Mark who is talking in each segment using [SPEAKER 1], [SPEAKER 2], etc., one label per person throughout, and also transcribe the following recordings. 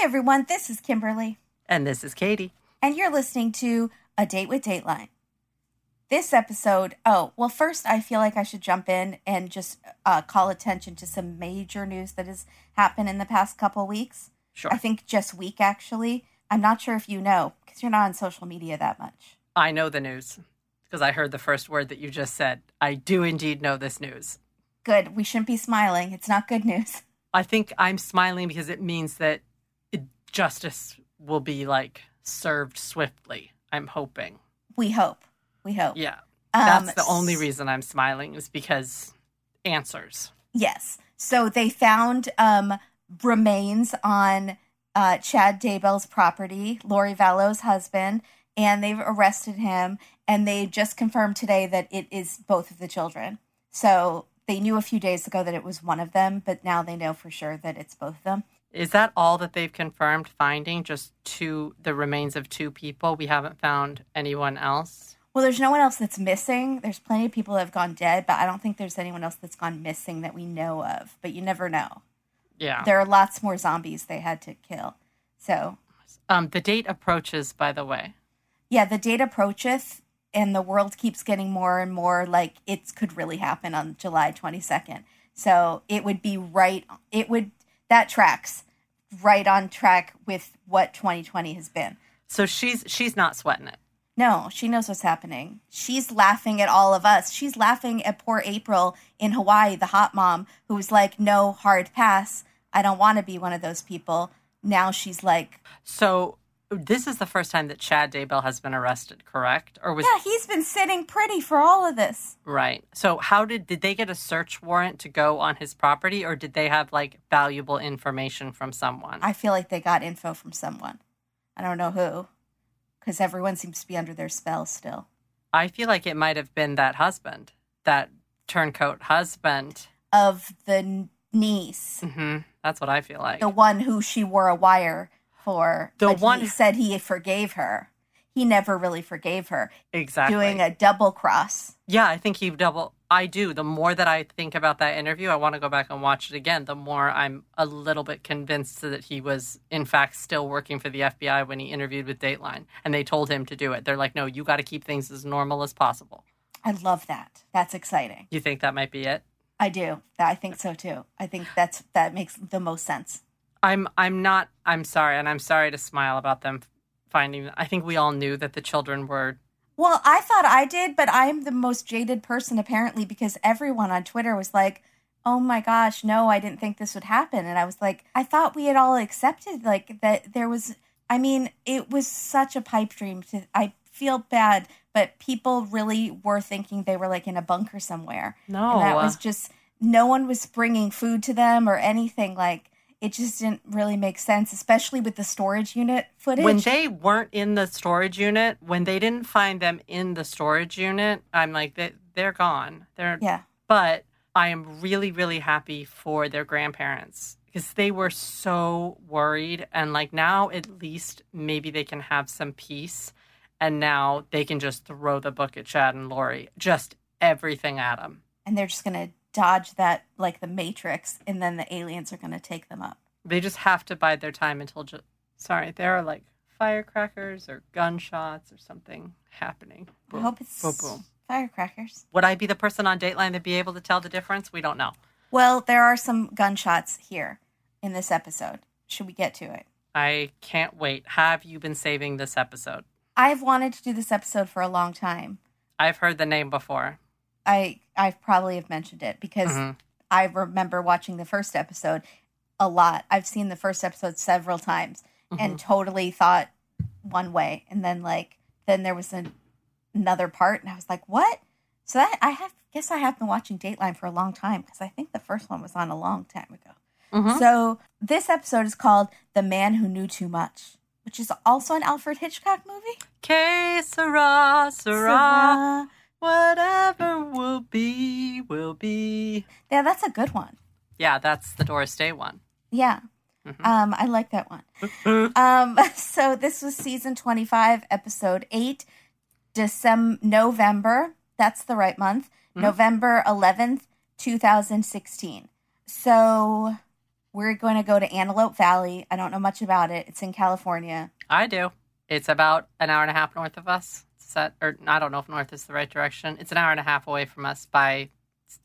[SPEAKER 1] Hi, everyone. This is Kimberly,
[SPEAKER 2] And this is Katie.
[SPEAKER 1] and you're listening to A Date with Dateline. This episode, oh, well, first, I feel like I should jump in and just uh, call attention to some major news that has happened in the past couple weeks.
[SPEAKER 2] Sure.
[SPEAKER 1] I think just week, actually. I'm not sure if you know because you're not on social media that much.
[SPEAKER 2] I know the news because I heard the first word that you just said. I do indeed know this news.
[SPEAKER 1] Good. We shouldn't be smiling. It's not good news.
[SPEAKER 2] I think I'm smiling because it means that justice will be like served swiftly. I'm hoping.
[SPEAKER 1] We hope. We hope.
[SPEAKER 2] Yeah.
[SPEAKER 1] Um,
[SPEAKER 2] That's the only reason I'm smiling is because answers.
[SPEAKER 1] Yes. So they found um, remains on uh, Chad Daybell's property, Lori Vallow's husband, and they've arrested him. And they just confirmed today that it is both of the children. So they knew a few days ago that it was one of them, but now they know for sure that it's both of them.
[SPEAKER 2] Is that all that they've confirmed finding? Just two, the remains of two people? We haven't found anyone else?
[SPEAKER 1] Well, there's no one else that's missing. There's plenty of people that have gone dead, but I don't think there's anyone else that's gone missing that we know of. But you never know.
[SPEAKER 2] Yeah.
[SPEAKER 1] There are lots more zombies they had to kill. So
[SPEAKER 2] Um, the date approaches, by the way.
[SPEAKER 1] yeah, the date approacheth and the world keeps getting more and more like it could really happen on July 22nd. So it would be right, it would, that tracks right on track with what 2020 has been.
[SPEAKER 2] So she's she's not sweating it.
[SPEAKER 1] No, she knows what's happening. She's laughing at all of us. She's laughing at poor April in Hawaii, the hot mom, who was like, no hard pass. I don't want to be one of those people. Now she's like,
[SPEAKER 2] So this is the first time that Chad Daybell has been arrested, correct? Or was
[SPEAKER 1] yeah, he's been sitting pretty for all of this.
[SPEAKER 2] right? So how did did they get a search warrant to go on his property, or did they have like valuable information from someone?
[SPEAKER 1] I feel like they got info from someone. I don't know who, because everyone seems to be under their spell still.
[SPEAKER 2] I feel like it might have been that husband, that turncoat husband.
[SPEAKER 1] Of the niece,
[SPEAKER 2] hmm That's what I feel like.
[SPEAKER 1] the one who she wore a wire for,
[SPEAKER 2] The
[SPEAKER 1] but
[SPEAKER 2] one-
[SPEAKER 1] he said he forgave her. He never really forgave her.
[SPEAKER 2] exactly.
[SPEAKER 1] Doing a double cross.
[SPEAKER 2] Yeah, I think he double. I do. The more that I think about that interview, I want to go back and watch it again. The more I'm a little bit convinced that he was, in fact, still working for the FBI when he interviewed with Dateline, and they told him to do it. They're like, "No, you got to keep things as normal as possible."
[SPEAKER 1] I love that. That's exciting.
[SPEAKER 2] You think that might be it?
[SPEAKER 1] I do. I think so too. I think that's that makes the most sense.
[SPEAKER 2] I'm. I'm not. I'm sorry, and I'm sorry to smile about them finding. I think we all knew that the children were.
[SPEAKER 1] Well, I thought I did, but I'm the most jaded person apparently because everyone on Twitter was like, "Oh my gosh, no, I didn't think this would happen." And I was like, "I thought we had all accepted like that there was I mean, it was such a pipe dream to I feel bad, but people really were thinking they were like in a bunker somewhere.
[SPEAKER 2] No,
[SPEAKER 1] And that was just no one was bringing food to them or anything like it just didn't really make sense, especially with the storage unit footage.
[SPEAKER 2] when they weren't in the storage unit, when they didn't find them in the storage unit, I'm like, they, they're gone. They're
[SPEAKER 1] yeah.
[SPEAKER 2] but I am really, really happy for their grandparents because they were so worried. And like now, at least maybe they can have some peace. And now they can just throw the book at Chad and Lori, just everything at them.
[SPEAKER 1] and they're just gonna dodge that like the matrix and then the aliens are gonna take them up
[SPEAKER 2] They just have to bide their time until, ju- sorry, there are like firecrackers or gunshots or something happening.
[SPEAKER 1] i hope it's
[SPEAKER 2] boom, boom.
[SPEAKER 1] firecrackers
[SPEAKER 2] Would I be the person on Dateline to be able to tell the difference? We don't know.
[SPEAKER 1] well there are some gunshots here in this episode should we get to it
[SPEAKER 2] I can't wait. Have you been saving this episode?
[SPEAKER 1] i've wanted to do this episode for a long time
[SPEAKER 2] I've heard the name before.
[SPEAKER 1] I i probably have mentioned it because
[SPEAKER 2] Mhm.
[SPEAKER 1] i remember watching the first episode a lot. I've seen the first episode several times and totally thought one way. And then like then there was an, another part and i was like what? So that i have guess i have been watching dateline for a long time because i think the first one was on a long time ago.
[SPEAKER 2] Mhm.
[SPEAKER 1] so this episode is called the man who knew too much which is also an alfred hitchcock movie.
[SPEAKER 2] Que sera. Whatever will be, will be.
[SPEAKER 1] yeah that's a good one
[SPEAKER 2] Yeah, that's the Doris Day one.
[SPEAKER 1] yeah um i like that one um so this was season 25 episode 8 december november that's the right month november 11th 2016 so we're going to go to Antelope Valley. I don't know much about it. It's in California.
[SPEAKER 2] I do. It's about an hour and a half north of us. Set or I don't know if north is the right direction. It's an hour and a half away from us by,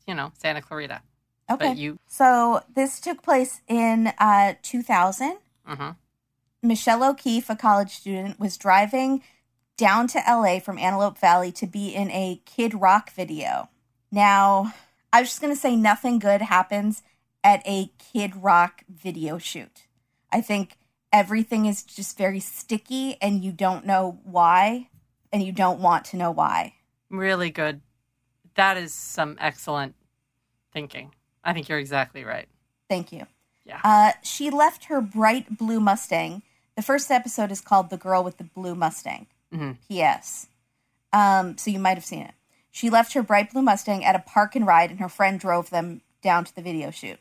[SPEAKER 2] you know, Santa Clarita.
[SPEAKER 1] Okay.
[SPEAKER 2] But you,
[SPEAKER 1] So this took place in uh, 2000.
[SPEAKER 2] hmm
[SPEAKER 1] Michelle O'Keefe, a college student, was driving down to LA from Antelope Valley to be in a Kid Rock video. Now, I was just going to say nothing good happens at a Kid Rock video shoot. I think everything is just very sticky and you don't know why and you don't want to know why.
[SPEAKER 2] really good. That is some excellent thinking. I think you're exactly right.
[SPEAKER 1] Thank you.
[SPEAKER 2] Yeah.
[SPEAKER 1] Uh, she left her bright blue Mustang. The first episode is called The Girl with the Blue Mustang.
[SPEAKER 2] Mhm.
[SPEAKER 1] P.S. Um, so you might have seen it. She left her bright blue Mustang at a park and ride, and her friend drove them down to the video shoot.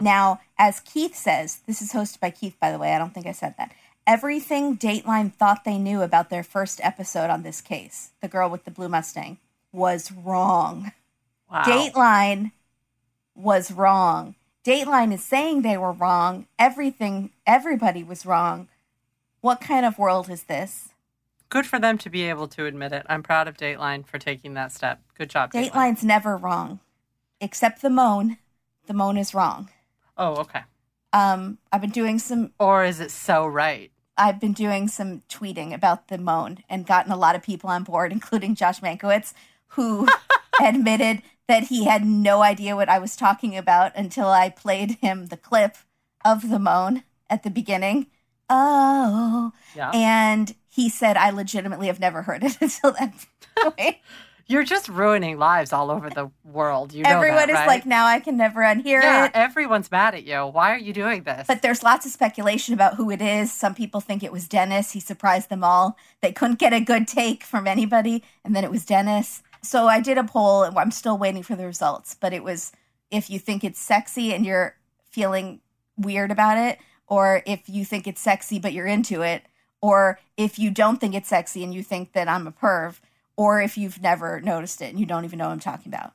[SPEAKER 1] Now, as Keith says, this is hosted by Keith, by the way. I don't think I said that. Everything Dateline thought they knew about their first episode on this case, The Girl with the Blue Mustang, was wrong.
[SPEAKER 2] Wow.
[SPEAKER 1] Dateline was wrong. Dateline is saying they were wrong. Everything, everybody was wrong. What kind of world is this?
[SPEAKER 2] Good for them to be able to admit it. I'm proud of Dateline for taking that step. Good job, Dateline.
[SPEAKER 1] Dateline's never wrong, except the moan. The moan is wrong.
[SPEAKER 2] Oh, okay.
[SPEAKER 1] Um, I've been doing some.
[SPEAKER 2] Or is it so right?
[SPEAKER 1] I've been doing some tweeting about the moan and gotten a lot of people on board, including Josh Mankiewicz, who admitted that he had no idea what I was talking about until I played him the clip of the moan at the beginning. Oh,
[SPEAKER 2] Yeah.
[SPEAKER 1] and he said I legitimately have never heard it until that point.
[SPEAKER 2] You're just ruining lives all over the world. You know
[SPEAKER 1] Everyone
[SPEAKER 2] that,
[SPEAKER 1] is
[SPEAKER 2] right?
[SPEAKER 1] like, now I can never unhear
[SPEAKER 2] yeah,
[SPEAKER 1] it.
[SPEAKER 2] everyone's mad at you. Why are you doing this?
[SPEAKER 1] But there's lots of speculation about who it is. Some people think it was Dennis. He surprised them all. They couldn't get a good take from anybody, and then it was Dennis. So I did a poll, and I'm still waiting for the results. But it was if you think it's sexy and you're feeling weird about it, or if you think it's sexy but you're into it, or if you don't think it's sexy and you think that I'm a perv, or if you've never noticed it and you don't even know what I'm talking about.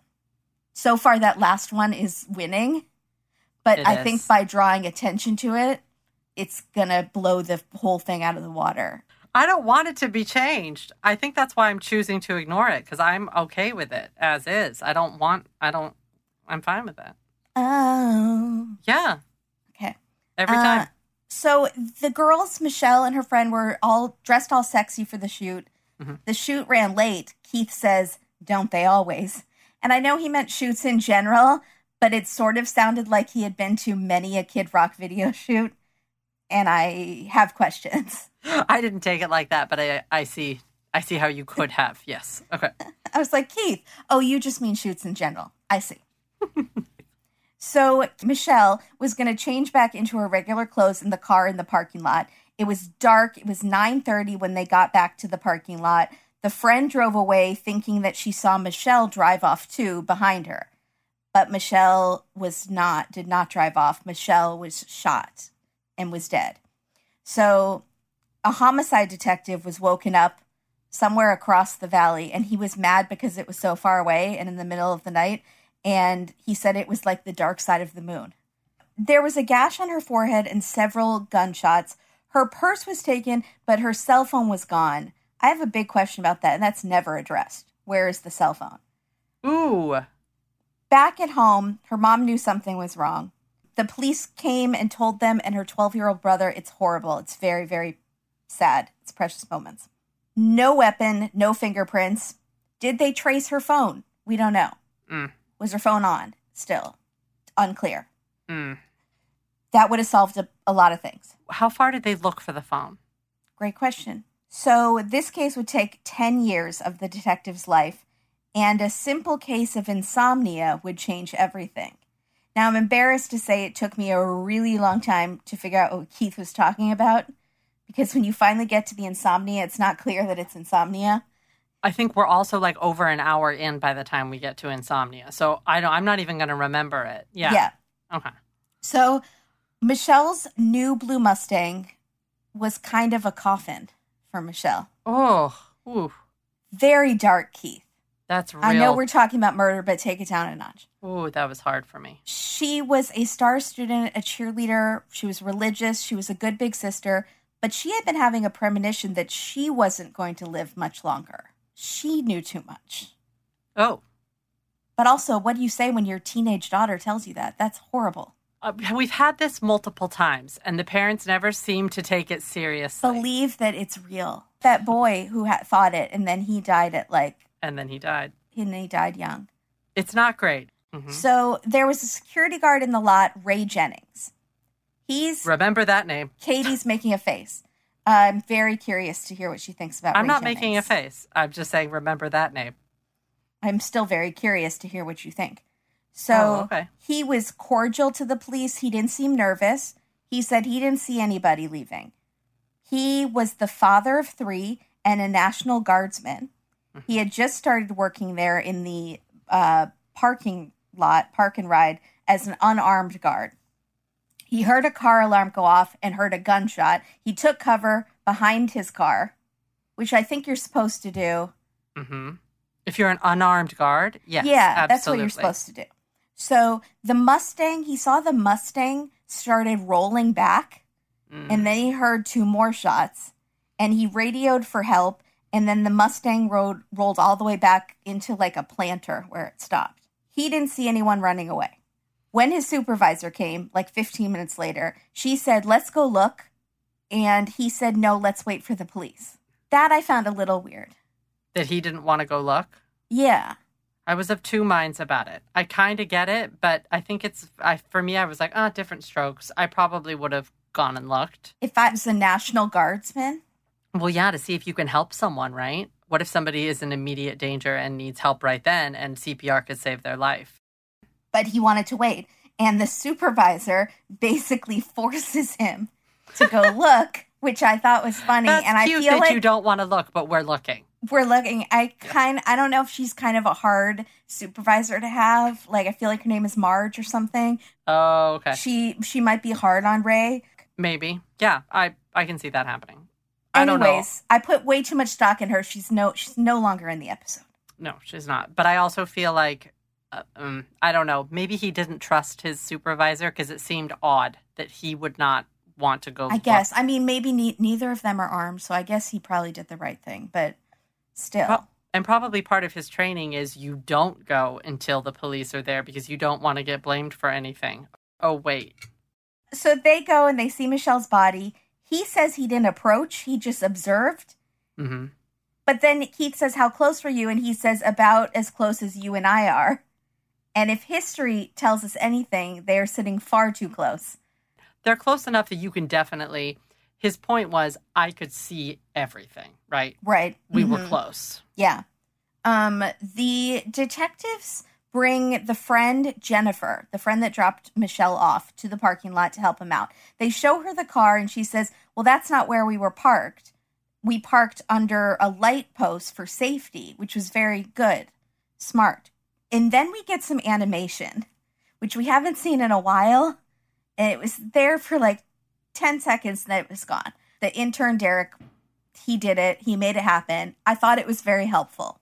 [SPEAKER 1] So far, that last one is winning. But
[SPEAKER 2] It
[SPEAKER 1] I
[SPEAKER 2] is.
[SPEAKER 1] think by drawing attention to it, it's gonna blow the whole thing out of the water.
[SPEAKER 2] I don't want it to be changed. I think that's why I'm choosing to ignore it because I'm okay with it as is. I don't want, I don't, I'm fine with that.
[SPEAKER 1] Oh,
[SPEAKER 2] Yeah.
[SPEAKER 1] okay.
[SPEAKER 2] Every
[SPEAKER 1] Uh,
[SPEAKER 2] time.
[SPEAKER 1] So the girls, Michelle and her friend, were all dressed all sexy for the shoot.
[SPEAKER 2] Mhm.
[SPEAKER 1] The shoot ran late. Keith says, "Don't they always?" And I know he meant shoots in general, but it sort of sounded like he had been to many a Kid Rock video shoot, and I have questions.
[SPEAKER 2] I didn't take it like that, but I, I see, I see how you could have. Yes. Okay.
[SPEAKER 1] I was like, Keith, oh, you just mean shoots in general. I see. so Michelle was going to change back into her regular clothes in the car in the parking lot. It was dark. It was 9:30 when they got back to the parking lot. The friend drove away thinking that she saw Michelle drive off too behind her. But Michelle was not did not drive off. Michelle was shot and was dead. So a homicide detective was woken up somewhere across the valley and he was mad because it was so far away and in the middle of the night and he said it was like the dark side of the moon there was a gash on her forehead and several gunshots her purse was taken but her cell phone was gone i have a big question about that and that's never addressed where is the cell phone
[SPEAKER 2] Ooh.
[SPEAKER 1] back at home her mom knew something was wrong the police came and told them and her 12 year old brother it's horrible it's very very sad it's precious moments no weapon, no fingerprints. Did they trace her phone? We don't know.
[SPEAKER 2] Mm.
[SPEAKER 1] Was her phone on? Still unclear.
[SPEAKER 2] Mm.
[SPEAKER 1] That would have solved a, a lot of things.
[SPEAKER 2] How far did they look for the phone?
[SPEAKER 1] Great question. So, this case would take 10 years of the detective's life, and a simple case of insomnia would change everything. Now, I'm embarrassed to say it took me a really long time to figure out what Keith was talking about, because when you finally get to the insomnia, it's not clear that it's insomnia.
[SPEAKER 2] I think we're also like over an hour in by the time we get to insomnia. So I don't, I'm not even going to remember it. Yeah.
[SPEAKER 1] yeah.
[SPEAKER 2] Okay.
[SPEAKER 1] So Michelle's new blue Mustang was kind of a coffin for Michelle.
[SPEAKER 2] Oh. Ooh.
[SPEAKER 1] Very dark, Keith.
[SPEAKER 2] That's real.
[SPEAKER 1] I know we're talking about murder, but take it down a notch.
[SPEAKER 2] Ooh, that was hard for me.
[SPEAKER 1] She was a star student, a cheerleader. She was religious. She was a good big sister, but she had been having a premonition that she wasn't going to live much longer. She knew too much.
[SPEAKER 2] Oh,
[SPEAKER 1] But also, what do you say when your teenage daughter tells you that? That's horrible.
[SPEAKER 2] Uh, we've had this multiple times, and the parents never seem to take it seriously.
[SPEAKER 1] Believe that it's real. That boy who had thought it, and then he died at like,
[SPEAKER 2] and then he died.
[SPEAKER 1] and he died young.
[SPEAKER 2] It's not great. Mhm.
[SPEAKER 1] So there was a security guard in the lot, Ray Jennings. He's
[SPEAKER 2] Remember that name.
[SPEAKER 1] Katie's making a face. I'm very curious to hear what she thinks about.
[SPEAKER 2] I'm
[SPEAKER 1] Ray
[SPEAKER 2] not making a face. I'm just saying, remember that name.
[SPEAKER 1] I'm still very curious to hear what you think. So
[SPEAKER 2] Oh, okay.
[SPEAKER 1] he was cordial to the police. He didn't seem nervous. He said he didn't see anybody leaving. He was the father of three and a National Guardsman. He had just started working there in the uh, parking lot, park and ride, as an unarmed guard. He heard a car alarm go off and heard a gunshot. He took cover behind his car, which I think you're supposed to do.
[SPEAKER 2] hmm If you're an unarmed guard, yes,
[SPEAKER 1] yeah, that's what you're supposed to do. So the Mustang, he saw the Mustang started rolling back,
[SPEAKER 2] Mm.
[SPEAKER 1] and then he heard two more shots, and he radioed for help, and then the Mustang road rolled all the way back into like a planter where it stopped. He didn't see anyone running away. When his supervisor came, like 15 minutes later, she said, "Let's go look," and he said, "No, let's wait for the police." That I found a little weird.
[SPEAKER 2] that he didn't want to go look.
[SPEAKER 1] Yeah.
[SPEAKER 2] I was of two minds about it. I kind of get it, but I think it's I for me. I was like, ah, different strokes. I probably would have gone and looked.
[SPEAKER 1] If I was a National Guardsman,
[SPEAKER 2] Well, yeah, to see if you can help someone, right? What if somebody is in immediate danger and needs help right then, and CPR could save their life?
[SPEAKER 1] but he wanted to wait. And the supervisor basically forces him to go look, which I thought was funny.
[SPEAKER 2] That's
[SPEAKER 1] and I feel
[SPEAKER 2] that
[SPEAKER 1] like
[SPEAKER 2] you don't want to look, but we're looking.
[SPEAKER 1] We're looking. I kind, I don't know if she's kind of a hard supervisor to have. Like I feel like her name is Marge or something.
[SPEAKER 2] Oh, okay,
[SPEAKER 1] She she might be hard on Ray.
[SPEAKER 2] maybe. Yeah, I I can see that happening. I don't know.
[SPEAKER 1] Anyways, I put way too much stock in her. She's no she's no longer in the episode.
[SPEAKER 2] No, she's not. But I also feel like, uh, um, I don't know, maybe he didn't trust his supervisor because it seemed odd that he would not want to go.
[SPEAKER 1] I guess. I mean, maybe ne- neither of them are armed, so I guess he probably did the right thing. But still,
[SPEAKER 2] Well, and probably part of his training is you don't go until the police are there because you don't want to get blamed for anything. Oh, wait.
[SPEAKER 1] so they go and they see Michelle's body. He says he didn't approach, he just observed.
[SPEAKER 2] hmm
[SPEAKER 1] But then Keith says, How close were you? And he says, About as close as you and I are. And if history tells us anything, they are sitting far too close.
[SPEAKER 2] They're close enough that you can definitely. His point was, I could see everything, right?
[SPEAKER 1] Right.
[SPEAKER 2] We were
[SPEAKER 1] Mhm.
[SPEAKER 2] close.
[SPEAKER 1] Yeah. Um, the detectives bring the friend Jennifer, the friend that dropped Michelle off, to the parking lot to help him out. They show her the car and she says, Well, that's not where we were parked. We parked under a light post for safety, which was very good. Smart. And then we get some animation, which we haven't seen in a while. And it was there for like 10 seconds and it was gone. The intern, Derek, he did it. He made it happen. I thought it was very helpful.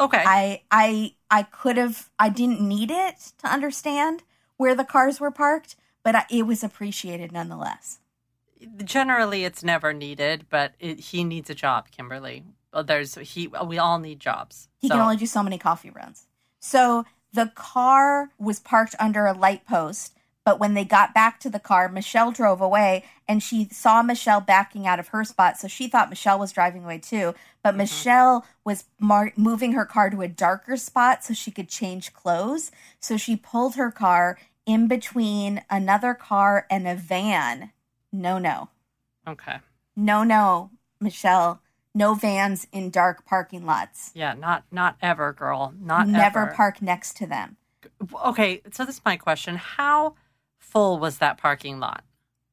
[SPEAKER 2] Okay.
[SPEAKER 1] I I I could have I didn't need it to understand where the cars were parked, but I, it was appreciated nonetheless.
[SPEAKER 2] Generally, it's never needed, but it, he needs a job, Kimberly. Well, There's he. We all need jobs.
[SPEAKER 1] He
[SPEAKER 2] So-
[SPEAKER 1] can only do so many coffee runs. So the car was parked under a light post, but when they got back to the car, Michelle drove away and she saw Michelle backing out of her spot. So she thought Michelle was driving away too. But mm-hmm. Michelle was mar- moving her car to a darker spot so she could change clothes. So she pulled her car in between another car and a van. No, no.
[SPEAKER 2] Okay.
[SPEAKER 1] No, no, Michelle. No vans in dark parking lots.
[SPEAKER 2] Yeah. Not not ever, girl. Not
[SPEAKER 1] Never
[SPEAKER 2] ever.
[SPEAKER 1] park next to them.
[SPEAKER 2] Okay. So this is my question. How full was that parking lot?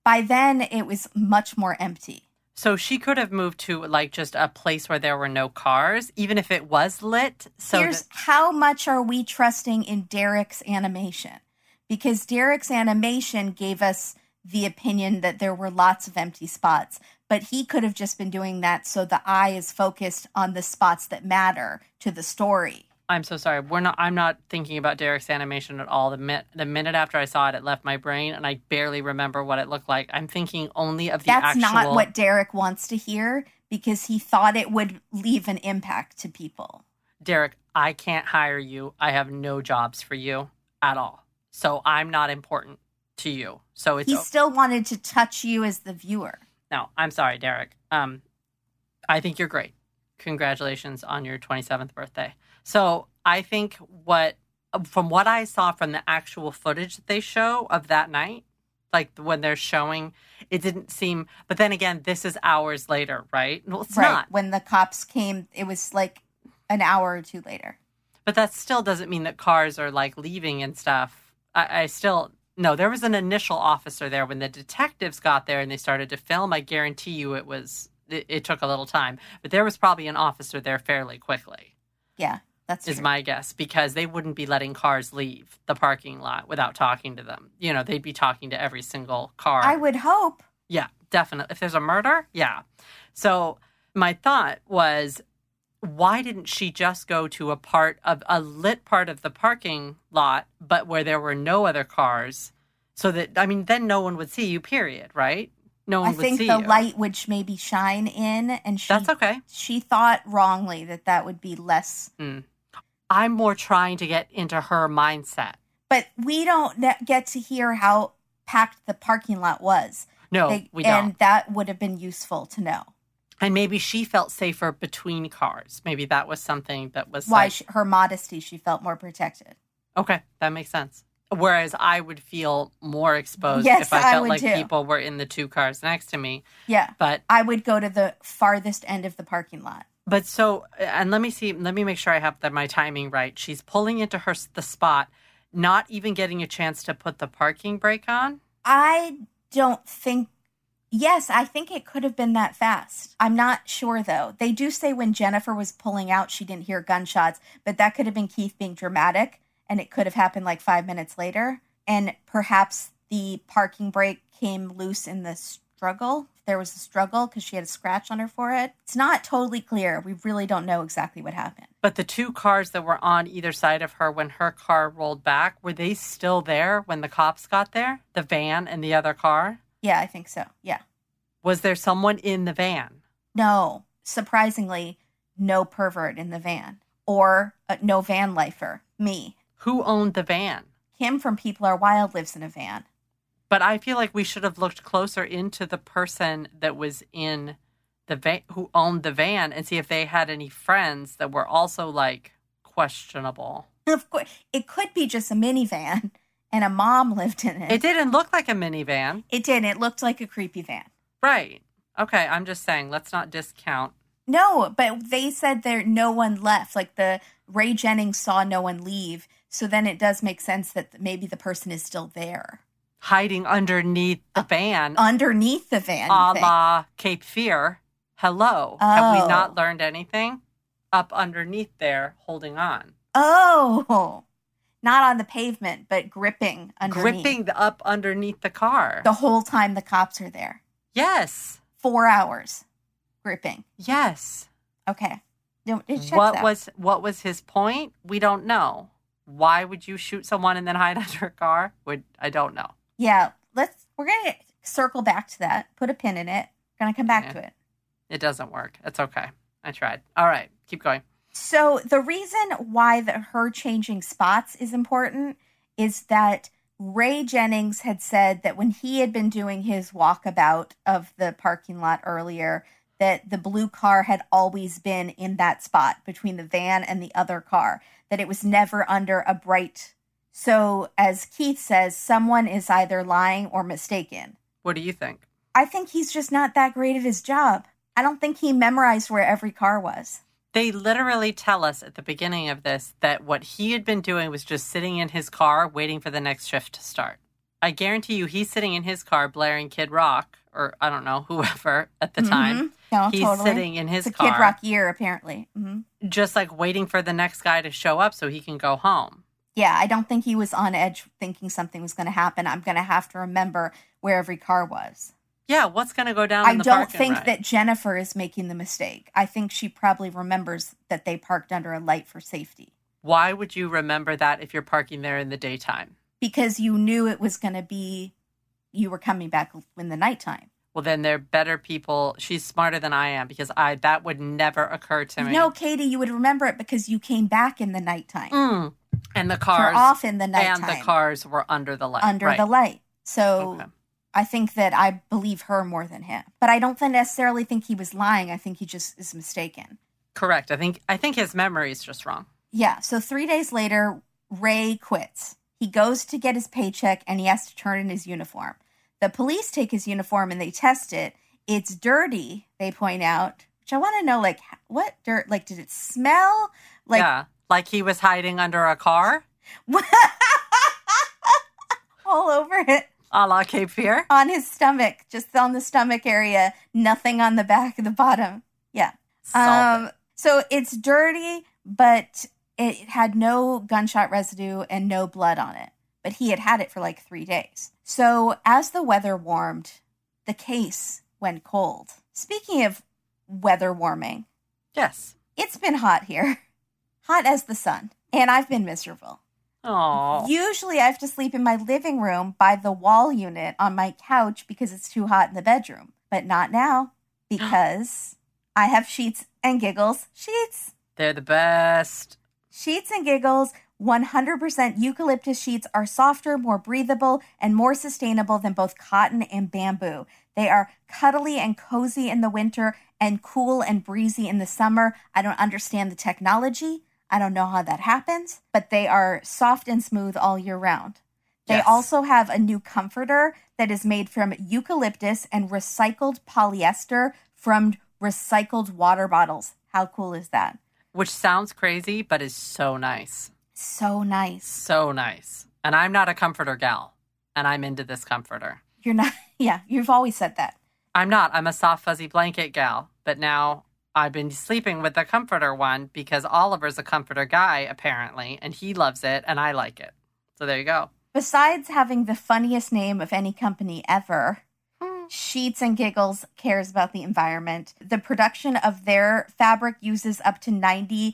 [SPEAKER 1] By then, it was much more empty.
[SPEAKER 2] So she could have moved to like just a place where there were no cars, even if it was lit. So
[SPEAKER 1] Here's
[SPEAKER 2] that-
[SPEAKER 1] how much are we trusting in Derek's animation? Because Derek's animation gave us the opinion that there were lots of empty spots, but he could have just been doing that so the eye is focused on the spots that matter to the story.
[SPEAKER 2] I'm so sorry. We're not. I'm not thinking about Derek's animation at all. The minute the minute after I saw it, it left my brain, and I barely remember what it looked like. I'm thinking only of the
[SPEAKER 1] That's
[SPEAKER 2] actual.
[SPEAKER 1] not what Derek wants to hear because he thought it would leave an impact to people.
[SPEAKER 2] Derek, I can't hire you. I have no jobs for you at all. So I'm not important to you. So it's
[SPEAKER 1] He still wanted to touch you as the viewer.
[SPEAKER 2] no. I'm sorry, Derek. Um, I think you're great. Congratulations on your 27th birthday. So I think what from what I saw from the actual footage that they show of that night, like when they're showing, it didn't seem. But then again, this is hours later, right? Well, it's
[SPEAKER 1] right.
[SPEAKER 2] not.
[SPEAKER 1] When the cops came, it was like an hour or two later.
[SPEAKER 2] But that still doesn't mean that cars are like leaving and stuff. I, I still no. There was an initial officer there when the detectives got there and they started to film. I guarantee you, it was it, it took a little time, but there was probably an officer there fairly quickly.
[SPEAKER 1] Yeah, that's
[SPEAKER 2] Is
[SPEAKER 1] true.
[SPEAKER 2] my guess because they wouldn't be letting cars leave the parking lot without talking to them. You know, they'd be talking to every single car.
[SPEAKER 1] I would hope.
[SPEAKER 2] Yeah, definitely. If there's a murder, yeah. So my thought was, why didn't she just go to a part of a lit part of the parking lot, but where there were no other cars, so that I mean, then no one would see you. Period. Right? No one
[SPEAKER 1] I
[SPEAKER 2] would
[SPEAKER 1] think
[SPEAKER 2] see
[SPEAKER 1] the
[SPEAKER 2] you.
[SPEAKER 1] light would maybe shine in, and she
[SPEAKER 2] That's okay.
[SPEAKER 1] she thought wrongly that that would be less. Mm.
[SPEAKER 2] I'm more trying to get into her mindset.
[SPEAKER 1] But we don't get to hear how packed the parking lot was.
[SPEAKER 2] No,
[SPEAKER 1] They-
[SPEAKER 2] we
[SPEAKER 1] and
[SPEAKER 2] don't.
[SPEAKER 1] that would have been useful to know
[SPEAKER 2] And maybe she felt safer between cars. Maybe that was something that was
[SPEAKER 1] why
[SPEAKER 2] like,
[SPEAKER 1] she, her modesty. She felt more protected.
[SPEAKER 2] Okay, that makes sense. Whereas I would feel more exposed
[SPEAKER 1] Yes,
[SPEAKER 2] if I
[SPEAKER 1] I
[SPEAKER 2] felt
[SPEAKER 1] would
[SPEAKER 2] like
[SPEAKER 1] too.
[SPEAKER 2] people were in the two cars next to me.
[SPEAKER 1] Yeah,
[SPEAKER 2] But
[SPEAKER 1] I would go to the farthest end of the parking lot.
[SPEAKER 2] But so and let me see let me make sure I have the, my timing right. She's pulling into her the spot, not even getting a chance to put the parking brake on.
[SPEAKER 1] I don't think. Yes, I think it could have been that fast. I'm not sure though. They do say when Jennifer was pulling out, she didn't hear gunshots, but that could have been Keith being dramatic and it could have happened like five minutes later. And perhaps the parking brake came loose in the struggle. There was a struggle because she had a scratch on her forehead. It's not totally clear. We really don't know exactly what happened.
[SPEAKER 2] But the two cars that were on either side of her when her car rolled back, were they still there when the cops got there? The van and the other car?
[SPEAKER 1] Yeah, I think so. Yeah.
[SPEAKER 2] Was there someone in the van?
[SPEAKER 1] No, surprisingly, no pervert in the van or uh, no van lifer. Me.
[SPEAKER 2] Who owned the van?
[SPEAKER 1] Kim from People Are Wild lives in a van.
[SPEAKER 2] But I feel like we should have looked closer into the person that was in the van, who owned the van, and see if they had any friends that were also like questionable.
[SPEAKER 1] Of course, it could be just a minivan and a mom lived in it.
[SPEAKER 2] It didn't look like a minivan,
[SPEAKER 1] It did. It looked like a creepy van.
[SPEAKER 2] right? Okay, I'm just saying, let's not discount.
[SPEAKER 1] No, but they said there no one left. Like the Ray Jennings saw no one leave. So then it does make sense that maybe the person is still there
[SPEAKER 2] Hiding underneath the uh, van,
[SPEAKER 1] underneath the van.
[SPEAKER 2] a la Cape Fear. Hello, have
[SPEAKER 1] Oh.
[SPEAKER 2] we not oh. learned anything? Up underneath there, holding on,
[SPEAKER 1] Oh, not on the pavement, but gripping underneath.
[SPEAKER 2] gripping the, up underneath the car.
[SPEAKER 1] the whole time the cops are there.
[SPEAKER 2] yes,
[SPEAKER 1] Four hours gripping.
[SPEAKER 2] yes.
[SPEAKER 1] Okay. No,
[SPEAKER 2] what was what was his point? We don't know. Why would you shoot someone and then hide under a car? Would I don't know.
[SPEAKER 1] Yeah, let's. We're gonna circle back to that. Put a pin in it. Gonna come back
[SPEAKER 2] Yeah.
[SPEAKER 1] to it.
[SPEAKER 2] It doesn't work. It's okay. I tried. All right, keep going.
[SPEAKER 1] So the reason why the her changing spots is important is that Ray Jennings had said that when he had been doing his walkabout of the parking lot earlier, that the blue car had always been in that spot between the van and the other car, that it was never under a bright. So, as Keith says, someone is either lying or mistaken.
[SPEAKER 2] What do you think?
[SPEAKER 1] I think he's just not that great at his job. I don't think he memorized where every car was.
[SPEAKER 2] They literally tell us at the beginning of this that what he had been doing was just sitting in his car waiting for the next shift to start. I guarantee you he's sitting in his car blaring Kid Rock or I don't know, whoever at the time.
[SPEAKER 1] Mhm. No,
[SPEAKER 2] He's
[SPEAKER 1] totally.
[SPEAKER 2] sitting in his
[SPEAKER 1] it's a
[SPEAKER 2] car
[SPEAKER 1] Kid Rock year, apparently. hmm
[SPEAKER 2] just like waiting for the next guy to show up so he can go home.
[SPEAKER 1] Yeah, I don't think he was on edge thinking something was going to happen. I'm going to have to remember where every car was.
[SPEAKER 2] Yeah, what's going to go down
[SPEAKER 1] I
[SPEAKER 2] in the
[SPEAKER 1] don't think
[SPEAKER 2] lot?
[SPEAKER 1] that Jennifer is making the mistake. I think she probably remembers that they parked under a light for safety.
[SPEAKER 2] Why would you remember that if you're parking there in the daytime?
[SPEAKER 1] because you knew it was going to be you were coming back in the nighttime.
[SPEAKER 2] Well, then they're better people. She's smarter than I am because I that would never occur to me.
[SPEAKER 1] No, Katie, you would remember it because you came back in the nighttime.
[SPEAKER 2] Mm. And the cars
[SPEAKER 1] off in the nighttime.
[SPEAKER 2] and the cars were under the light.
[SPEAKER 1] under
[SPEAKER 2] right.
[SPEAKER 1] the light. So
[SPEAKER 2] Okay.
[SPEAKER 1] I think that I believe her more than him. But I don't necessarily think he was lying. I think he just is mistaken.
[SPEAKER 2] Correct. I think I think his memory is just wrong.
[SPEAKER 1] Yeah. So three days later, Ray quits. He goes to get his paycheck and he has to turn in his uniform. The police take his uniform and they test it. It's dirty, they point out, which I want to know like, what dirt? Like, did it smell? Like,
[SPEAKER 2] yeah. Like he was hiding under a car
[SPEAKER 1] all over it
[SPEAKER 2] a la Cape Fear.
[SPEAKER 1] on his stomach, just on the stomach area, nothing on the back, of the bottom. Yeah. Um, so it's dirty, but it had no gunshot residue and no blood on it. But he had had it for like three days. So as the weather warmed, the case went cold. Speaking of weather warming,
[SPEAKER 2] yes.
[SPEAKER 1] it's been hot here, hot as the sun, and I've been miserable.
[SPEAKER 2] Oh.
[SPEAKER 1] Usually, I have to sleep in my living room by the wall unit on my couch because it's too hot in the bedroom. But not now because I have sheets and giggles. Sheets,
[SPEAKER 2] They're the best.
[SPEAKER 1] sheets and giggles. 100% eucalyptus sheets are softer, more breathable, and more sustainable than both cotton and bamboo. They are cuddly and cozy in the winter and cool and breezy in the summer. I don't understand the technology. I don't know how that happens, but they are soft and smooth all year round. They
[SPEAKER 2] Yes.
[SPEAKER 1] also have a new comforter that is made from eucalyptus and recycled polyester from recycled water bottles. How cool is that?
[SPEAKER 2] Which sounds crazy, but is so nice.
[SPEAKER 1] So nice.
[SPEAKER 2] So nice. And I'm not a comforter gal, and I'm into this comforter.
[SPEAKER 1] You're not, yeah, you've always said that.
[SPEAKER 2] I'm not. I'm a soft, fuzzy blanket gal, but now I've been sleeping with the comforter one because Oliver's a comforter guy, apparently, and he loves it, and I like it. So there you go.
[SPEAKER 1] Besides having the funniest name of any company ever, Sheets and Giggles cares about the environment. The production of their fabric uses up to 96%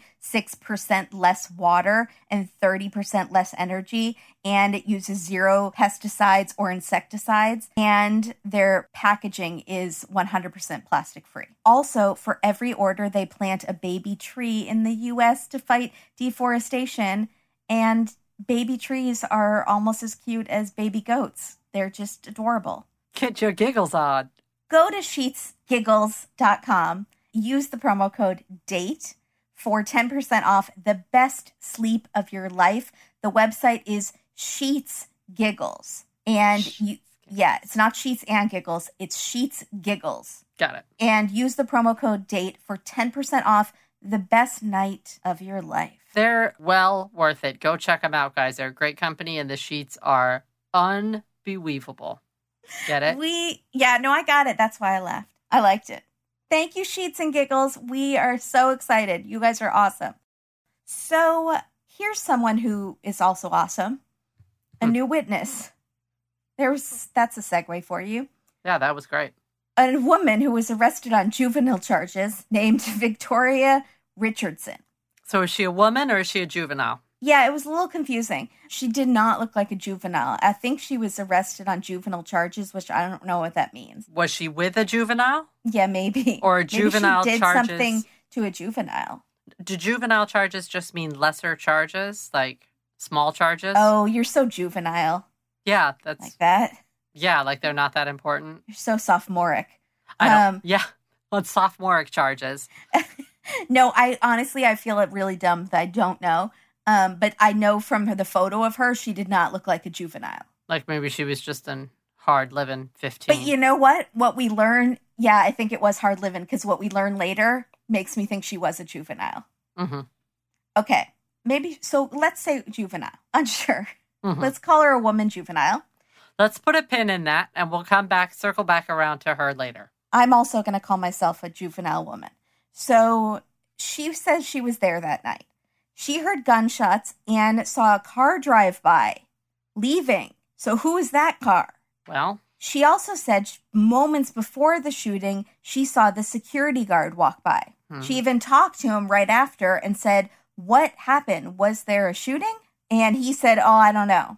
[SPEAKER 1] less water and 30% less energy, and it uses zero pesticides or insecticides, and their packaging is 100% plastic free. Also, for every order, they plant a baby tree in the US to fight deforestation, and baby trees are almost as cute as baby goats. They're just adorable
[SPEAKER 2] Get your giggles on.
[SPEAKER 1] go to sheetsgiggles.com use the promo code date for 10% off the best sleep of your life the website is sheets giggles and you yeah it's not sheets and giggles it's sheets giggles
[SPEAKER 2] Got it.
[SPEAKER 1] and use the promo code date for 10% off the best night of your life
[SPEAKER 2] They're well worth it. Go check them out, guys. They're a great company, and the sheets are unbelievable. Get it?
[SPEAKER 1] We, yeah, no, I got it. That's why I laughed. I liked it. Thank you, Sheets and Giggles. We are so excited. You guys are awesome. So, here's someone who is also awesome a
[SPEAKER 2] Hmm.
[SPEAKER 1] new witness. There's that's a segue for you.
[SPEAKER 2] Yeah, that was great.
[SPEAKER 1] A woman who was arrested on juvenile charges named Victoria Richardson.
[SPEAKER 2] So is she a woman or is she a juvenile?
[SPEAKER 1] Yeah, it was a little confusing. She did not look like a juvenile. I think she was arrested on juvenile charges, which I don't know what that means.
[SPEAKER 2] Was she with a juvenile?
[SPEAKER 1] Yeah, maybe.
[SPEAKER 2] Or
[SPEAKER 1] Maybe
[SPEAKER 2] juvenile
[SPEAKER 1] she did
[SPEAKER 2] charges-
[SPEAKER 1] something to a juvenile.
[SPEAKER 2] Do juvenile charges just mean lesser charges, like small charges?
[SPEAKER 1] Oh, you're so juvenile
[SPEAKER 2] yeah, that's
[SPEAKER 1] like that.
[SPEAKER 2] yeah, like they're not that important.
[SPEAKER 1] You're so sophomoric.
[SPEAKER 2] I don't.
[SPEAKER 1] Um,
[SPEAKER 2] yeah, on sophomoric charges.
[SPEAKER 1] No, I honestly I feel it really dumb that I don't know. Um, but I know from the photo of her, she did not look like a juvenile.
[SPEAKER 2] Like maybe she was just an hard living fifteen.
[SPEAKER 1] But you know what? What we learn, yeah, I think it was hard living because what we learn later makes me think she was a juvenile.
[SPEAKER 2] hmm
[SPEAKER 1] Okay, maybe so. Let's say juvenile. Unsure.
[SPEAKER 2] Mhm.
[SPEAKER 1] Let's call her a woman juvenile.
[SPEAKER 2] Let's put a pin in that, and we'll come back, circle back around to her later.
[SPEAKER 1] I'm also going to call myself a juvenile woman. So she says she was there that night. She heard gunshots and saw a car drive by leaving. So who is that car?
[SPEAKER 2] Well,
[SPEAKER 1] She also said moments before the shooting, she saw the security guard walk by.
[SPEAKER 2] Hmm.
[SPEAKER 1] She even talked to him right after and said, What happened? Was there a shooting? And he said, Oh, I don't know,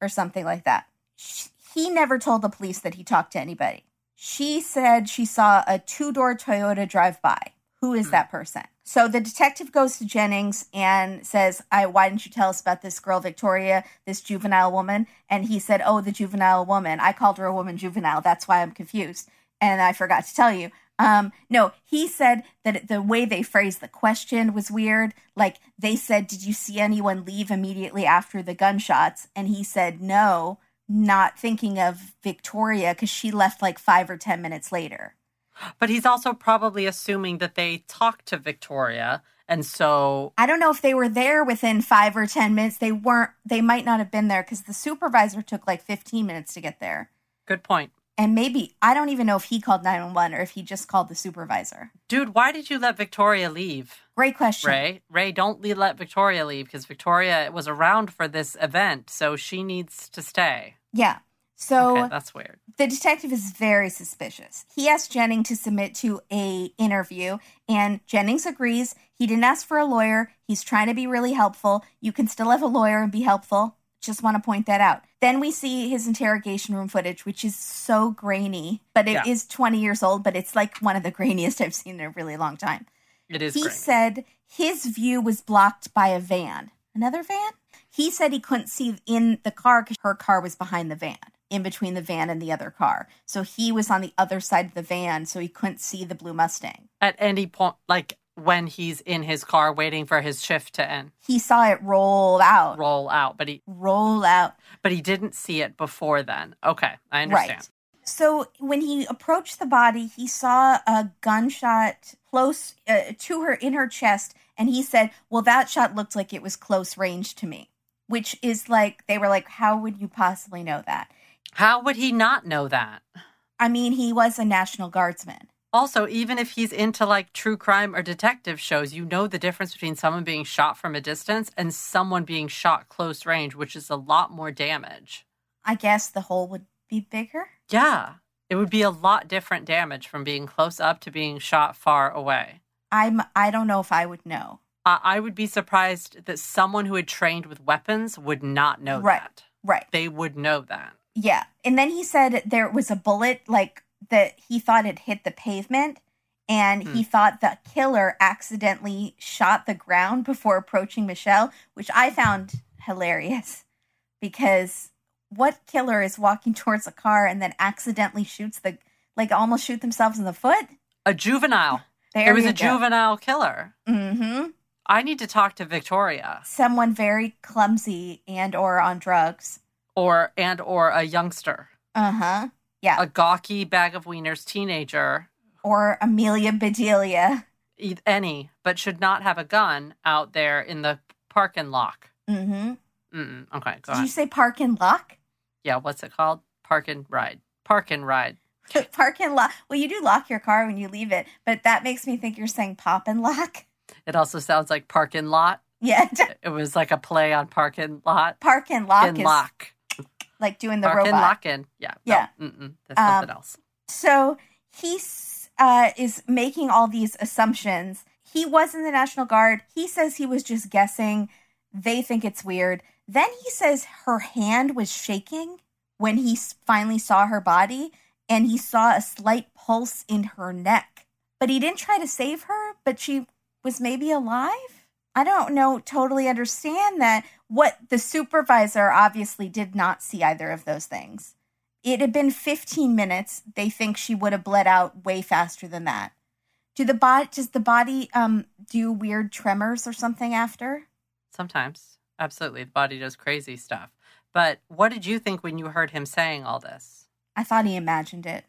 [SPEAKER 1] or something like that. Sh- He never told the police that he talked to anybody. She said she saw a two door Toyota drive by. Who is that person? So the detective goes to Jennings and says, I why didn't you tell us about this girl Victoria, this juvenile woman? And he said, Oh, the juvenile woman. I called her a woman juvenile. That's why I'm confused. And I forgot to tell you. Um, no, he said that the way they phrased the question was weird. Like they said, Did you see anyone leave immediately after the gunshots? And he said, No, not thinking of Victoria because she left like five or 10 minutes later.
[SPEAKER 2] But he's also probably assuming that they talked to Victoria. And so,
[SPEAKER 1] I don't know if they were there within five or 10 minutes. They weren't, they might not have been there because the supervisor took like 15 minutes to get there.
[SPEAKER 2] good point.
[SPEAKER 1] And maybe, I don't even know if he called 911 or if he just called the supervisor.
[SPEAKER 2] Dude, why did you let Victoria leave?
[SPEAKER 1] Great question.
[SPEAKER 2] Ray, Ray, don't let Victoria leave because Victoria was around for this event, so she needs to stay.
[SPEAKER 1] Yeah. So
[SPEAKER 2] okay, that's weird.
[SPEAKER 1] the detective is very suspicious. He asked Jennings to submit to a interview, and Jennings agrees. He didn't ask for a lawyer. He's trying to be really helpful. You can still have a lawyer and be helpful. Just want to point that out. Then we see his interrogation room footage, which is so grainy, but it is
[SPEAKER 2] Yeah.
[SPEAKER 1] 20 years old, but it's like one of the grainiest I've seen in a really long time.
[SPEAKER 2] It is
[SPEAKER 1] he
[SPEAKER 2] great.
[SPEAKER 1] said his view was blocked by a van. Another van? He said he couldn't see in the car because her car was behind the van, in between the van and the other car. So he was on the other side of the van, so he couldn't see the blue Mustang.
[SPEAKER 2] At any point, like when he's in his car waiting for his shift to end,
[SPEAKER 1] He saw it roll out.
[SPEAKER 2] roll out, but he
[SPEAKER 1] Roll out.
[SPEAKER 2] but he didn't see it before then. Okay, I understand.
[SPEAKER 1] Right. So when he approached the body, he saw a gunshot close uh, to her in her chest, and he said, "Well, that shot looked like it was close range to me." Which is like they were like, "How would you possibly know that?"
[SPEAKER 2] How would he not know that?
[SPEAKER 1] I mean, he was a National Guardsman.
[SPEAKER 2] Also, even if he's into like true crime or detective shows, you know the difference between someone being shot from a distance and someone being shot close range, which is a lot more damage.
[SPEAKER 1] I guess the hole would be bigger.
[SPEAKER 2] Yeah, it would be a lot different damage from being close up to being shot far away.
[SPEAKER 1] I'm. I don't know if I would know.
[SPEAKER 2] I I would be surprised that someone who had trained with weapons would not know
[SPEAKER 1] Right.
[SPEAKER 2] that.
[SPEAKER 1] Right.
[SPEAKER 2] They would know that.
[SPEAKER 1] Yeah. And then he said there was a bullet like that he thought it hit the pavement and he thought the killer accidentally shot the ground before approaching Michelle, which I found hilarious because what killer is walking towards a car and then accidentally shoots the like almost shoot themselves in the foot?
[SPEAKER 2] A juvenile.
[SPEAKER 1] There
[SPEAKER 2] it was a
[SPEAKER 1] go.
[SPEAKER 2] juvenile killer.
[SPEAKER 1] Mhm.
[SPEAKER 2] I need to talk to Victoria
[SPEAKER 1] Someone very clumsy and or on drugs.
[SPEAKER 2] Or and or a youngster,
[SPEAKER 1] Uh-huh. Yeah.
[SPEAKER 2] a gawky bag of wieners teenager,
[SPEAKER 1] or Amelia Bedelia.
[SPEAKER 2] any, but should not have a gun out there in the parking lot.
[SPEAKER 1] Mhm.
[SPEAKER 2] Mm-mm. Okay, go
[SPEAKER 1] Did you say park and lock?
[SPEAKER 2] Yeah, what's it called? Park and ride. Park and ride.
[SPEAKER 1] park and lock. Well, you do lock your car when you leave it, but that makes me think you're saying pop and lock.
[SPEAKER 2] It also sounds like park and lot.
[SPEAKER 1] Yeah,
[SPEAKER 2] It was like a play on park and lot.
[SPEAKER 1] park and lock
[SPEAKER 2] and
[SPEAKER 1] is
[SPEAKER 2] lock.
[SPEAKER 1] Like doing the
[SPEAKER 2] and
[SPEAKER 1] robot.
[SPEAKER 2] lock in. Yeah.
[SPEAKER 1] Yeah.
[SPEAKER 2] mm-mm, that's
[SPEAKER 1] Um,
[SPEAKER 2] something else.
[SPEAKER 1] So he uh, is making all these assumptions. He was in the National Guard. He says he was just guessing. They think it's weird. Then he says her hand was shaking when he finally saw her body, and he saw a slight pulse in her neck. But he didn't try to save her, but she was maybe alive? I don't know, totally understand that. What the supervisor obviously did not see either of those things. It had been 15 minutes. They think she would have bled out way faster than that. Do the body does the body um do weird tremors or something after?
[SPEAKER 2] Sometimes. Absolutely. The body does crazy stuff. But what did you think when you heard him saying all this?
[SPEAKER 1] I thought he imagined it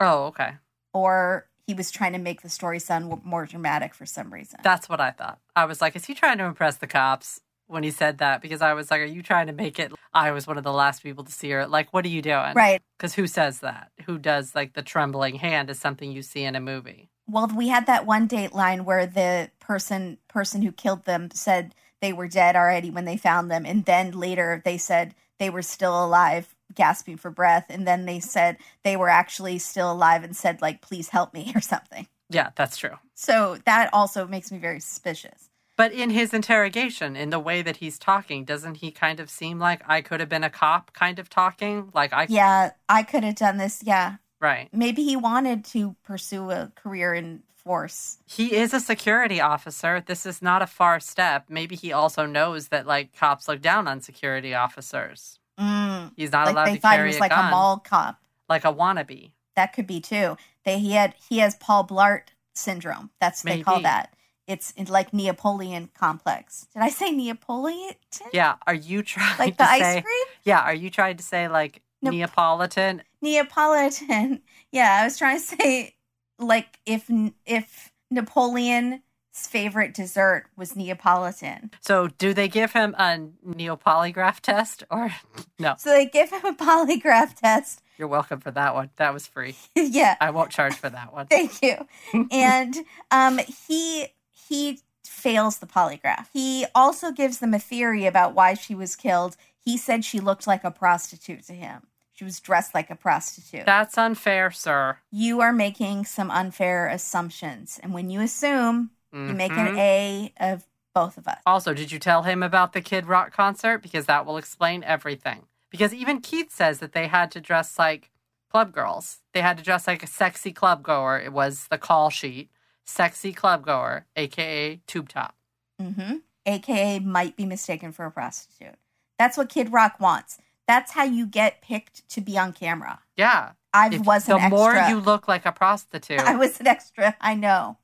[SPEAKER 2] Oh, okay.
[SPEAKER 1] or he was trying to make the story sound more dramatic for some reason.
[SPEAKER 2] That's what I thought. I was like, is he trying to impress the cops when he said that? Because I was like, are you trying to make it? I was one of the last people to see her. Like, what are you doing?
[SPEAKER 1] right.
[SPEAKER 2] Because who says that? Who does like the trembling hand is something you see in a movie?
[SPEAKER 1] Well, we had that one dateline where the person person who killed them said they were dead already when they found them, and then later they said they were still alive, gasping for breath, and then they said they were actually still alive and said like, "Please help me" or something.
[SPEAKER 2] Yeah, that's true.
[SPEAKER 1] So that also makes me very suspicious.
[SPEAKER 2] But in his interrogation, in the way that he's talking, doesn't he kind of seem like I could have been a cop kind of talking? Like I
[SPEAKER 1] Yeah, I could have done this. Yeah.
[SPEAKER 2] Right.
[SPEAKER 1] Maybe he wanted to pursue a career in force.
[SPEAKER 2] He is a security officer. This is not a far step. Maybe he also knows that like cops look down on security officers.
[SPEAKER 1] Mm.
[SPEAKER 2] He's not
[SPEAKER 1] Like
[SPEAKER 2] allowed
[SPEAKER 1] they
[SPEAKER 2] to carry a
[SPEAKER 1] like
[SPEAKER 2] gun
[SPEAKER 1] a mall cop.
[SPEAKER 2] like a wannabe.
[SPEAKER 1] That could be too. They he had he has Paul Blart syndrome. That's what they call that. It's like Neapolitan complex. Did I say Neapolitan?
[SPEAKER 2] Yeah. Are you trying
[SPEAKER 1] Like
[SPEAKER 2] to
[SPEAKER 1] the ice
[SPEAKER 2] say?
[SPEAKER 1] cream?
[SPEAKER 2] Yeah. Are you trying to say like
[SPEAKER 1] Nep-
[SPEAKER 2] Neapolitan?
[SPEAKER 1] Neapolitan. Yeah, I was trying to say like if if Napoleon's favorite dessert was Neapolitan.
[SPEAKER 2] So do they give him a neopolygraph test or no?
[SPEAKER 1] So they give him a polygraph test.
[SPEAKER 2] You're welcome for that one. That was free.
[SPEAKER 1] yeah,
[SPEAKER 2] I won't charge for that one.
[SPEAKER 1] thank you. and um he he fails the polygraph. He also gives them a theory about why she was killed. He said she looked like a prostitute to him. She was dressed like a prostitute.
[SPEAKER 2] That's unfair, sir.
[SPEAKER 1] you are making some unfair assumptions. And when you assume, you make an
[SPEAKER 2] Mhm.
[SPEAKER 1] A of both of us.
[SPEAKER 2] Also, did you tell him about the Kid Rock concert? Because that will explain everything. Because even Keith says that they had to dress like club girls. They had to dress like a sexy club goer. It was the call sheet. Sexy club goer, aka tube top.
[SPEAKER 1] hmm AKA might be mistaken for a prostitute. That's what Kid Rock wants. That's how you get picked to be on camera.
[SPEAKER 2] Yeah.
[SPEAKER 1] I was an
[SPEAKER 2] the
[SPEAKER 1] extra.
[SPEAKER 2] more you look like a prostitute.
[SPEAKER 1] I was an extra. I know.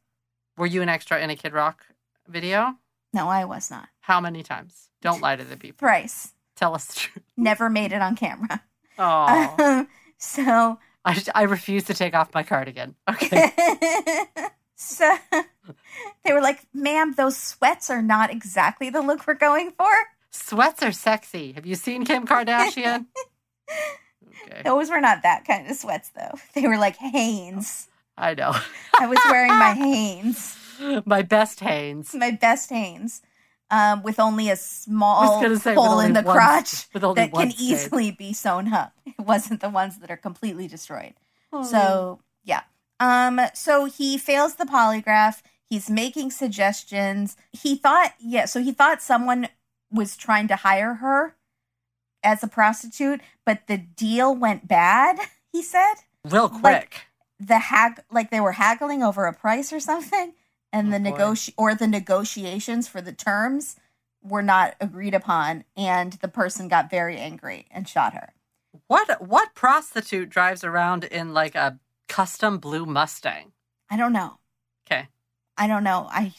[SPEAKER 2] Were you an extra in a Kid Rock video?
[SPEAKER 1] No, I was not.
[SPEAKER 2] How many times? Don't lie to the people.
[SPEAKER 1] Thrice.
[SPEAKER 2] Tell us the truth.
[SPEAKER 1] Never made it on camera.
[SPEAKER 2] Oh,
[SPEAKER 1] so
[SPEAKER 2] I, I refuse to take off my cardigan. Okay.
[SPEAKER 1] so they were like, ma'am, those sweats are not exactly the look we're going for.
[SPEAKER 2] Sweats are sexy. Have you seen Kim Kardashian? Okay.
[SPEAKER 1] Those were not that kind of sweats, though. They were like Hanes.
[SPEAKER 2] I know.
[SPEAKER 1] I was wearing my Hanes,
[SPEAKER 2] My best Hanes.
[SPEAKER 1] my best Hanes, um, with only a small
[SPEAKER 2] say,
[SPEAKER 1] hole in the
[SPEAKER 2] one-
[SPEAKER 1] crotch that can
[SPEAKER 2] stain.
[SPEAKER 1] easily be sewn up. It wasn't the ones that are completely destroyed.
[SPEAKER 2] Oh.
[SPEAKER 1] So yeah. Um. So he fails the polygraph. He's making suggestions. He thought, yeah. So he thought someone was trying to hire her as a prostitute, but the deal went bad. He said
[SPEAKER 2] real
[SPEAKER 1] like-
[SPEAKER 2] quick.
[SPEAKER 1] The hag, like they were haggling over a price or something, and
[SPEAKER 2] Oh,
[SPEAKER 1] the negoti or the negotiations for the terms were not agreed upon, and the person got very angry and shot her.
[SPEAKER 2] what what prostitute drives around in like a custom blue Mustang?
[SPEAKER 1] I don't know.
[SPEAKER 2] Okay.
[SPEAKER 1] I don't know. I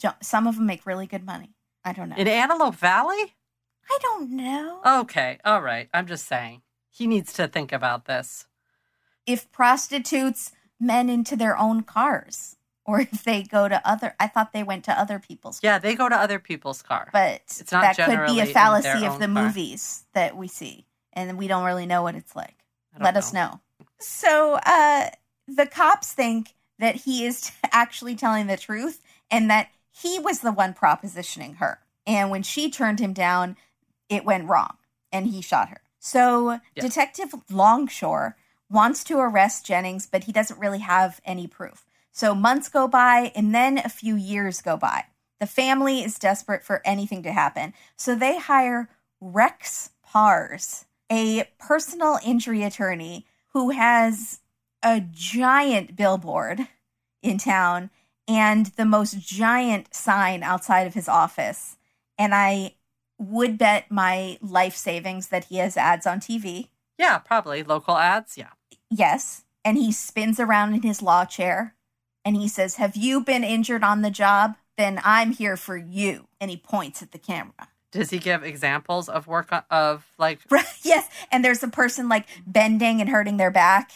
[SPEAKER 1] don't- some of them make really good money. I don't know.
[SPEAKER 2] In Antelope Valley?
[SPEAKER 1] I don't know.
[SPEAKER 2] Okay. All right. I'm just saying. He needs to think about this.
[SPEAKER 1] If prostitutes men into their own cars, or if they go to other. I thought they went to other people's.
[SPEAKER 2] Yeah, they go to other people's car.
[SPEAKER 1] but
[SPEAKER 2] It's not
[SPEAKER 1] that could be a fallacy of the
[SPEAKER 2] car.
[SPEAKER 1] movies that we see, and we don't really know what it's like. Let us know. So uh, the cops think that he is actually telling the truth, and that he was the one propositioning her. And when she turned him down, it went wrong, and he shot her. So
[SPEAKER 2] Yeah.
[SPEAKER 1] Detective Longshore wants to arrest Jennings, but he doesn't really have any proof. So months go by, and then a few years go by. The family is desperate for anything to happen, so they hire Rex Parris, a personal injury attorney who has a giant billboard in town and the most giant sign outside of his office. And I would bet my life savings that he has ads on TV.
[SPEAKER 2] Yeah, probably. Local ads. Yeah.
[SPEAKER 1] Yes. And he spins around in his law chair and he says, Have you been injured on the job? Then I'm here for you. And he points at the camera.
[SPEAKER 2] Does he give examples of work on- of like
[SPEAKER 1] yes. And there's a person like bending and hurting their back.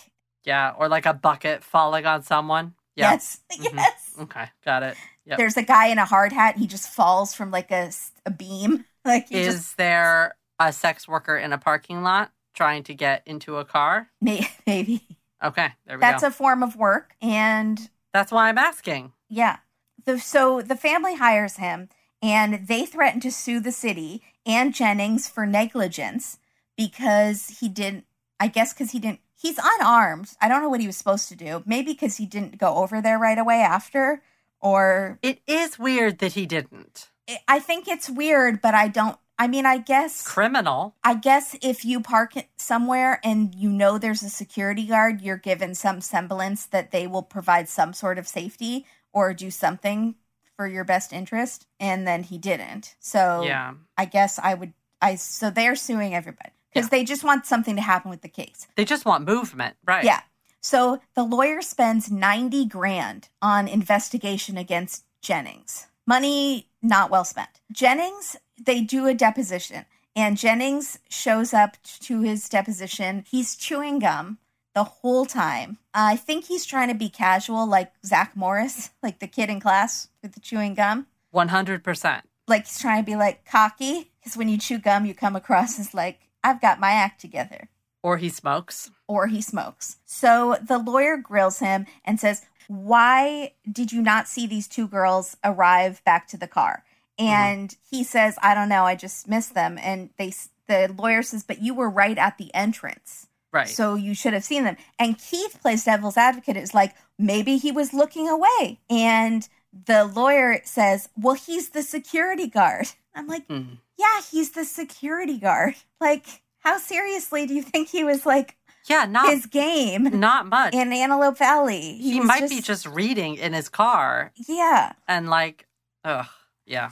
[SPEAKER 2] yeah, or like a bucket falling on someone? Yeah.
[SPEAKER 1] Yes.
[SPEAKER 2] Mhm.
[SPEAKER 1] Yes.
[SPEAKER 2] Okay, got it. Yep.
[SPEAKER 1] There's a guy in a hard hat. He just falls from like a, a beam. Like he
[SPEAKER 2] Is
[SPEAKER 1] just
[SPEAKER 2] there a sex worker in a parking lot trying to get into a car?
[SPEAKER 1] maybe.
[SPEAKER 2] Okay, there we
[SPEAKER 1] That's
[SPEAKER 2] go.
[SPEAKER 1] a form of work. And
[SPEAKER 2] That's why I'm asking.
[SPEAKER 1] Yeah. The, so the family hires him and they threaten to sue the city and Jennings for negligence because he didn't, I guess, because he didn't, he's unarmed. I don't know what he was supposed to do. Maybe because he didn't go over there right away after, or
[SPEAKER 2] It is weird that he didn't.
[SPEAKER 1] I think it's weird, but I don't. I mean, I guess
[SPEAKER 2] Criminal.
[SPEAKER 1] I guess if you park it somewhere and you know there's a security guard, you're given some semblance that they will provide some sort of safety or do something for your best interest. And then he didn't. So
[SPEAKER 2] Yeah.
[SPEAKER 1] I guess I would. I so they're suing everybody because
[SPEAKER 2] Yeah.
[SPEAKER 1] they just want something to happen with the case.
[SPEAKER 2] They just want movement. Right.
[SPEAKER 1] Yeah. So the lawyer spends 90 grand on investigation against Jennings. Money not well spent. Jennings, they do a deposition, and Jennings shows up to his deposition. He's chewing gum the whole time. I think he's trying to be casual, like Zach Morris, like the kid in class with the chewing gum.
[SPEAKER 2] 100%.
[SPEAKER 1] Like he's trying to be like cocky, because when you chew gum, you come across as like, I've got my act together
[SPEAKER 2] Or he smokes.
[SPEAKER 1] or he smokes. So the lawyer grills him and says, Why did you not see these two girls arrive back to the car? And he says, I don't know, I just missed them. And they the lawyer says, But you were right at the entrance.
[SPEAKER 2] Right.
[SPEAKER 1] So you should have seen them. And Keith plays devil's advocate. It's like, maybe he was looking away. And the lawyer says, Well, he's the security guard. I'm like,
[SPEAKER 2] Mm.
[SPEAKER 1] Yeah, he's the security guard. Like, how seriously do you think he was like
[SPEAKER 2] yeah, not
[SPEAKER 1] his game
[SPEAKER 2] not much.
[SPEAKER 1] in Antelope Valley?
[SPEAKER 2] he
[SPEAKER 1] was
[SPEAKER 2] might be just reading in his car
[SPEAKER 1] Yeah.
[SPEAKER 2] and like, ugh, yeah.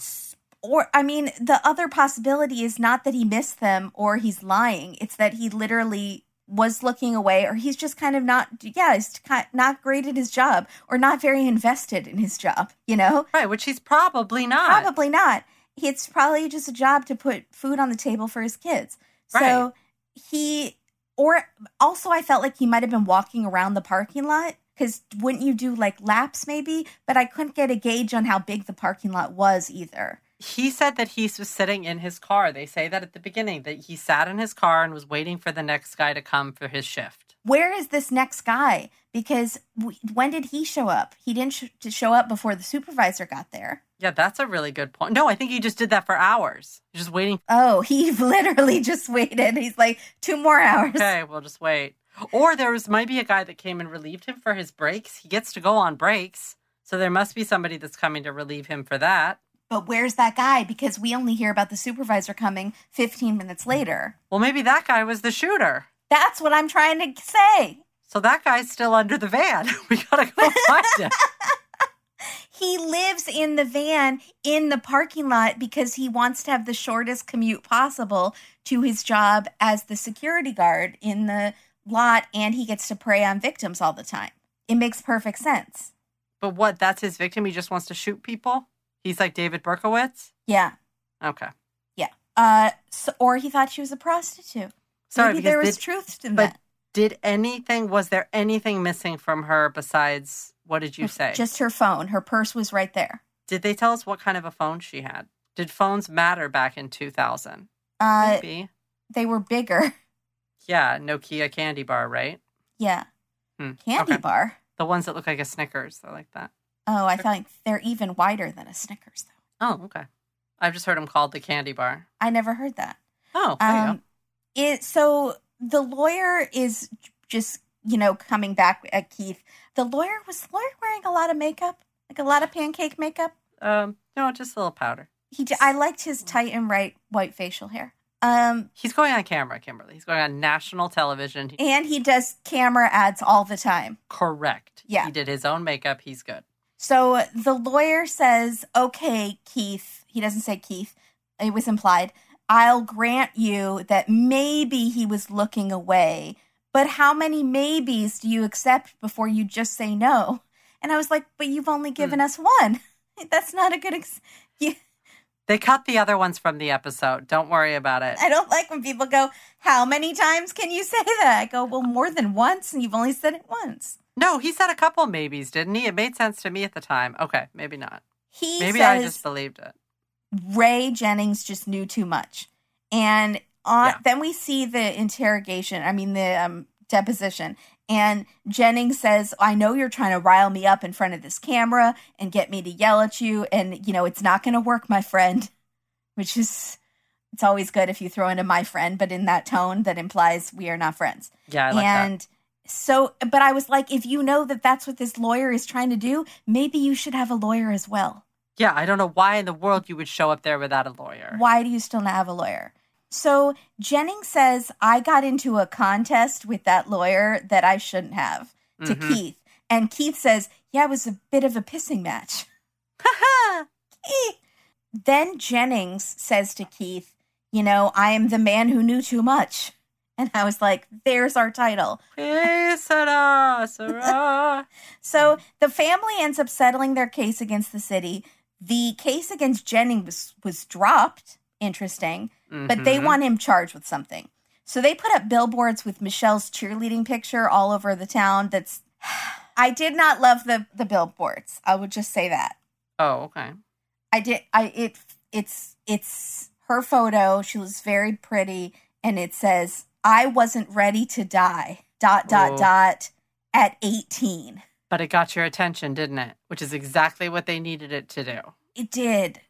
[SPEAKER 1] Or, I mean, the other possibility is not that he missed them or he's lying. It's that he literally was looking away or he's just kind of not, yeah, he's not great at his job or not very invested in his job, you know?
[SPEAKER 2] Right, which he's probably not.
[SPEAKER 1] Probably not. It's probably just a job to put food on the table for his kids. So
[SPEAKER 2] Right.
[SPEAKER 1] he, or also, I felt like he might have been walking around the parking lot because wouldn't you do like laps maybe? But I couldn't get a gauge on how big the parking lot was either.
[SPEAKER 2] He said that he was sitting in his car. They say that at the beginning that he sat in his car and was waiting for the next guy to come for his shift.
[SPEAKER 1] Where is this next guy? Because w- when did he show up? He didn't sh- to show up before the supervisor got there.
[SPEAKER 2] Yeah, that's a really good point. No, I think he just did that for hours. Just waiting.
[SPEAKER 1] Oh, he literally just waited. He's like, two more hours.
[SPEAKER 2] Okay, we'll just wait. Or there was might be a guy that came and relieved him for his breaks. He gets to go on breaks. So there must be somebody that's coming to relieve him for that.
[SPEAKER 1] But where's that guy? Because we only hear about the supervisor coming 15 minutes later.
[SPEAKER 2] Well, maybe that guy was the shooter.
[SPEAKER 1] That's what I'm trying to say.
[SPEAKER 2] So that guy's still under the van. We gotta go find him.
[SPEAKER 1] He lives in the van in the parking lot because he wants to have the shortest commute possible to his job as the security guard in the lot, and he gets to prey on victims all the time. It makes perfect sense.
[SPEAKER 2] But what? That's his victim. He just wants to shoot people. He's like David Berkowitz.
[SPEAKER 1] Yeah.
[SPEAKER 2] Okay.
[SPEAKER 1] Yeah. Uh, so, or he thought she was a prostitute.
[SPEAKER 2] Sorry,
[SPEAKER 1] Maybe there was
[SPEAKER 2] did,
[SPEAKER 1] truth in
[SPEAKER 2] but
[SPEAKER 1] that.
[SPEAKER 2] did anything? Was there anything missing from her besides what did you say?
[SPEAKER 1] Just her phone. Her purse was right there.
[SPEAKER 2] did they tell us what kind of a phone she had? Did phones matter back in two thousand?
[SPEAKER 1] Uh,
[SPEAKER 2] Maybe.
[SPEAKER 1] they were bigger.
[SPEAKER 2] Yeah, Nokia candy bar, right?
[SPEAKER 1] Yeah.
[SPEAKER 2] Hmm,
[SPEAKER 1] Candy
[SPEAKER 2] okay.
[SPEAKER 1] bar.
[SPEAKER 2] The ones that look like a Snickers. They're like that.
[SPEAKER 1] Oh, I thought they're even wider than a Snickers, though.
[SPEAKER 2] Oh, okay. I've just heard them called the candy bar.
[SPEAKER 1] I never heard that.
[SPEAKER 2] Oh, there you go.
[SPEAKER 1] Um, it so the lawyer is just you know coming back at Keith. The lawyer was the lawyer wearing a lot of makeup, like a lot of pancake makeup.
[SPEAKER 2] Um, no, just a little powder.
[SPEAKER 1] He I liked his tight and right white facial hair. Um,
[SPEAKER 2] He's going on camera, Kimberly. He's going on national television. He-
[SPEAKER 1] and he does camera ads all the time.
[SPEAKER 2] correct.
[SPEAKER 1] Yeah.
[SPEAKER 2] He did his own makeup. He's good.
[SPEAKER 1] So the lawyer says, "Okay, Keith." He doesn't say Keith. It was implied. I'll grant you that maybe he was looking away, but how many maybes do you accept before you just say no? And I was like, "But you've only given us one. That's not a good." Ex- you,
[SPEAKER 2] They cut the other ones from the episode. Don't worry about it.
[SPEAKER 1] I don't like when people go, "How many times can you say that?" I go, "Well, more than once, and you've only said it once."
[SPEAKER 2] No, he said a couple maybes, didn't he? It made sense to me at the time. Okay, maybe not.
[SPEAKER 1] He
[SPEAKER 2] Maybe
[SPEAKER 1] says,
[SPEAKER 2] I just believed it.
[SPEAKER 1] Ray Jennings just knew too much. And on,
[SPEAKER 2] Yeah.
[SPEAKER 1] then we see the interrogation, I mean, the um, deposition. And Jennings says, I know you're trying to rile me up in front of this camera and get me to yell at you. And, you know, it's not going to work, my friend. Which is, it's always good if you throw in a my friend, but in that tone that implies we are not friends.
[SPEAKER 2] Yeah, I like
[SPEAKER 1] and So, but I was like, if you know that that's what this lawyer is trying to do, maybe you should have a lawyer as well.
[SPEAKER 2] Yeah, I don't know why in the world you would show up there without a lawyer.
[SPEAKER 1] Why do you still not have a lawyer? So Jennings says, I got into a contest with that lawyer that I shouldn't have to
[SPEAKER 2] Mhm.
[SPEAKER 1] Keith. And Keith says, Yeah, it was a bit of a pissing match. Ha ha! Then Jennings says to Keith, You know, I am the man who knew too much. And I was like, There's our title.
[SPEAKER 2] Sarah, Sarah.
[SPEAKER 1] So the family ends up settling their case against the city. The case against Jennings was, was dropped. Interesting. But they
[SPEAKER 2] Mhm.
[SPEAKER 1] want him charged with something. So they put up billboards with Michelle's cheerleading picture all over the town. That's I did not love the the billboards. I would just say that.
[SPEAKER 2] Oh, okay.
[SPEAKER 1] I did I it it's it's her photo. She was very pretty and it says I wasn't ready to die. dot dot
[SPEAKER 2] Oh.
[SPEAKER 1] dot at 18.
[SPEAKER 2] But it got your attention, didn't it? Which is exactly what they needed it to do.
[SPEAKER 1] It did.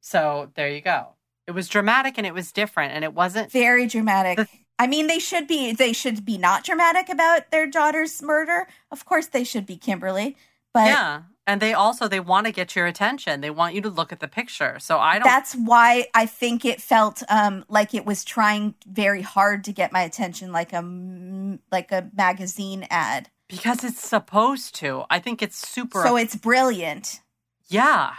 [SPEAKER 2] So there you go. It was dramatic and it was different and it wasn't
[SPEAKER 1] Very dramatic.
[SPEAKER 2] The-
[SPEAKER 1] I mean, they should be they should be not dramatic about their daughter's murder. Of course they should be Kimberly. But
[SPEAKER 2] Yeah. And they also they want to get your attention. They want you to look at the picture. So I don't
[SPEAKER 1] that's why I think it felt um, like it was trying very hard to get my attention, like a like a magazine ad.
[SPEAKER 2] because it's supposed to. I think it's super
[SPEAKER 1] So it's brilliant.
[SPEAKER 2] Yeah.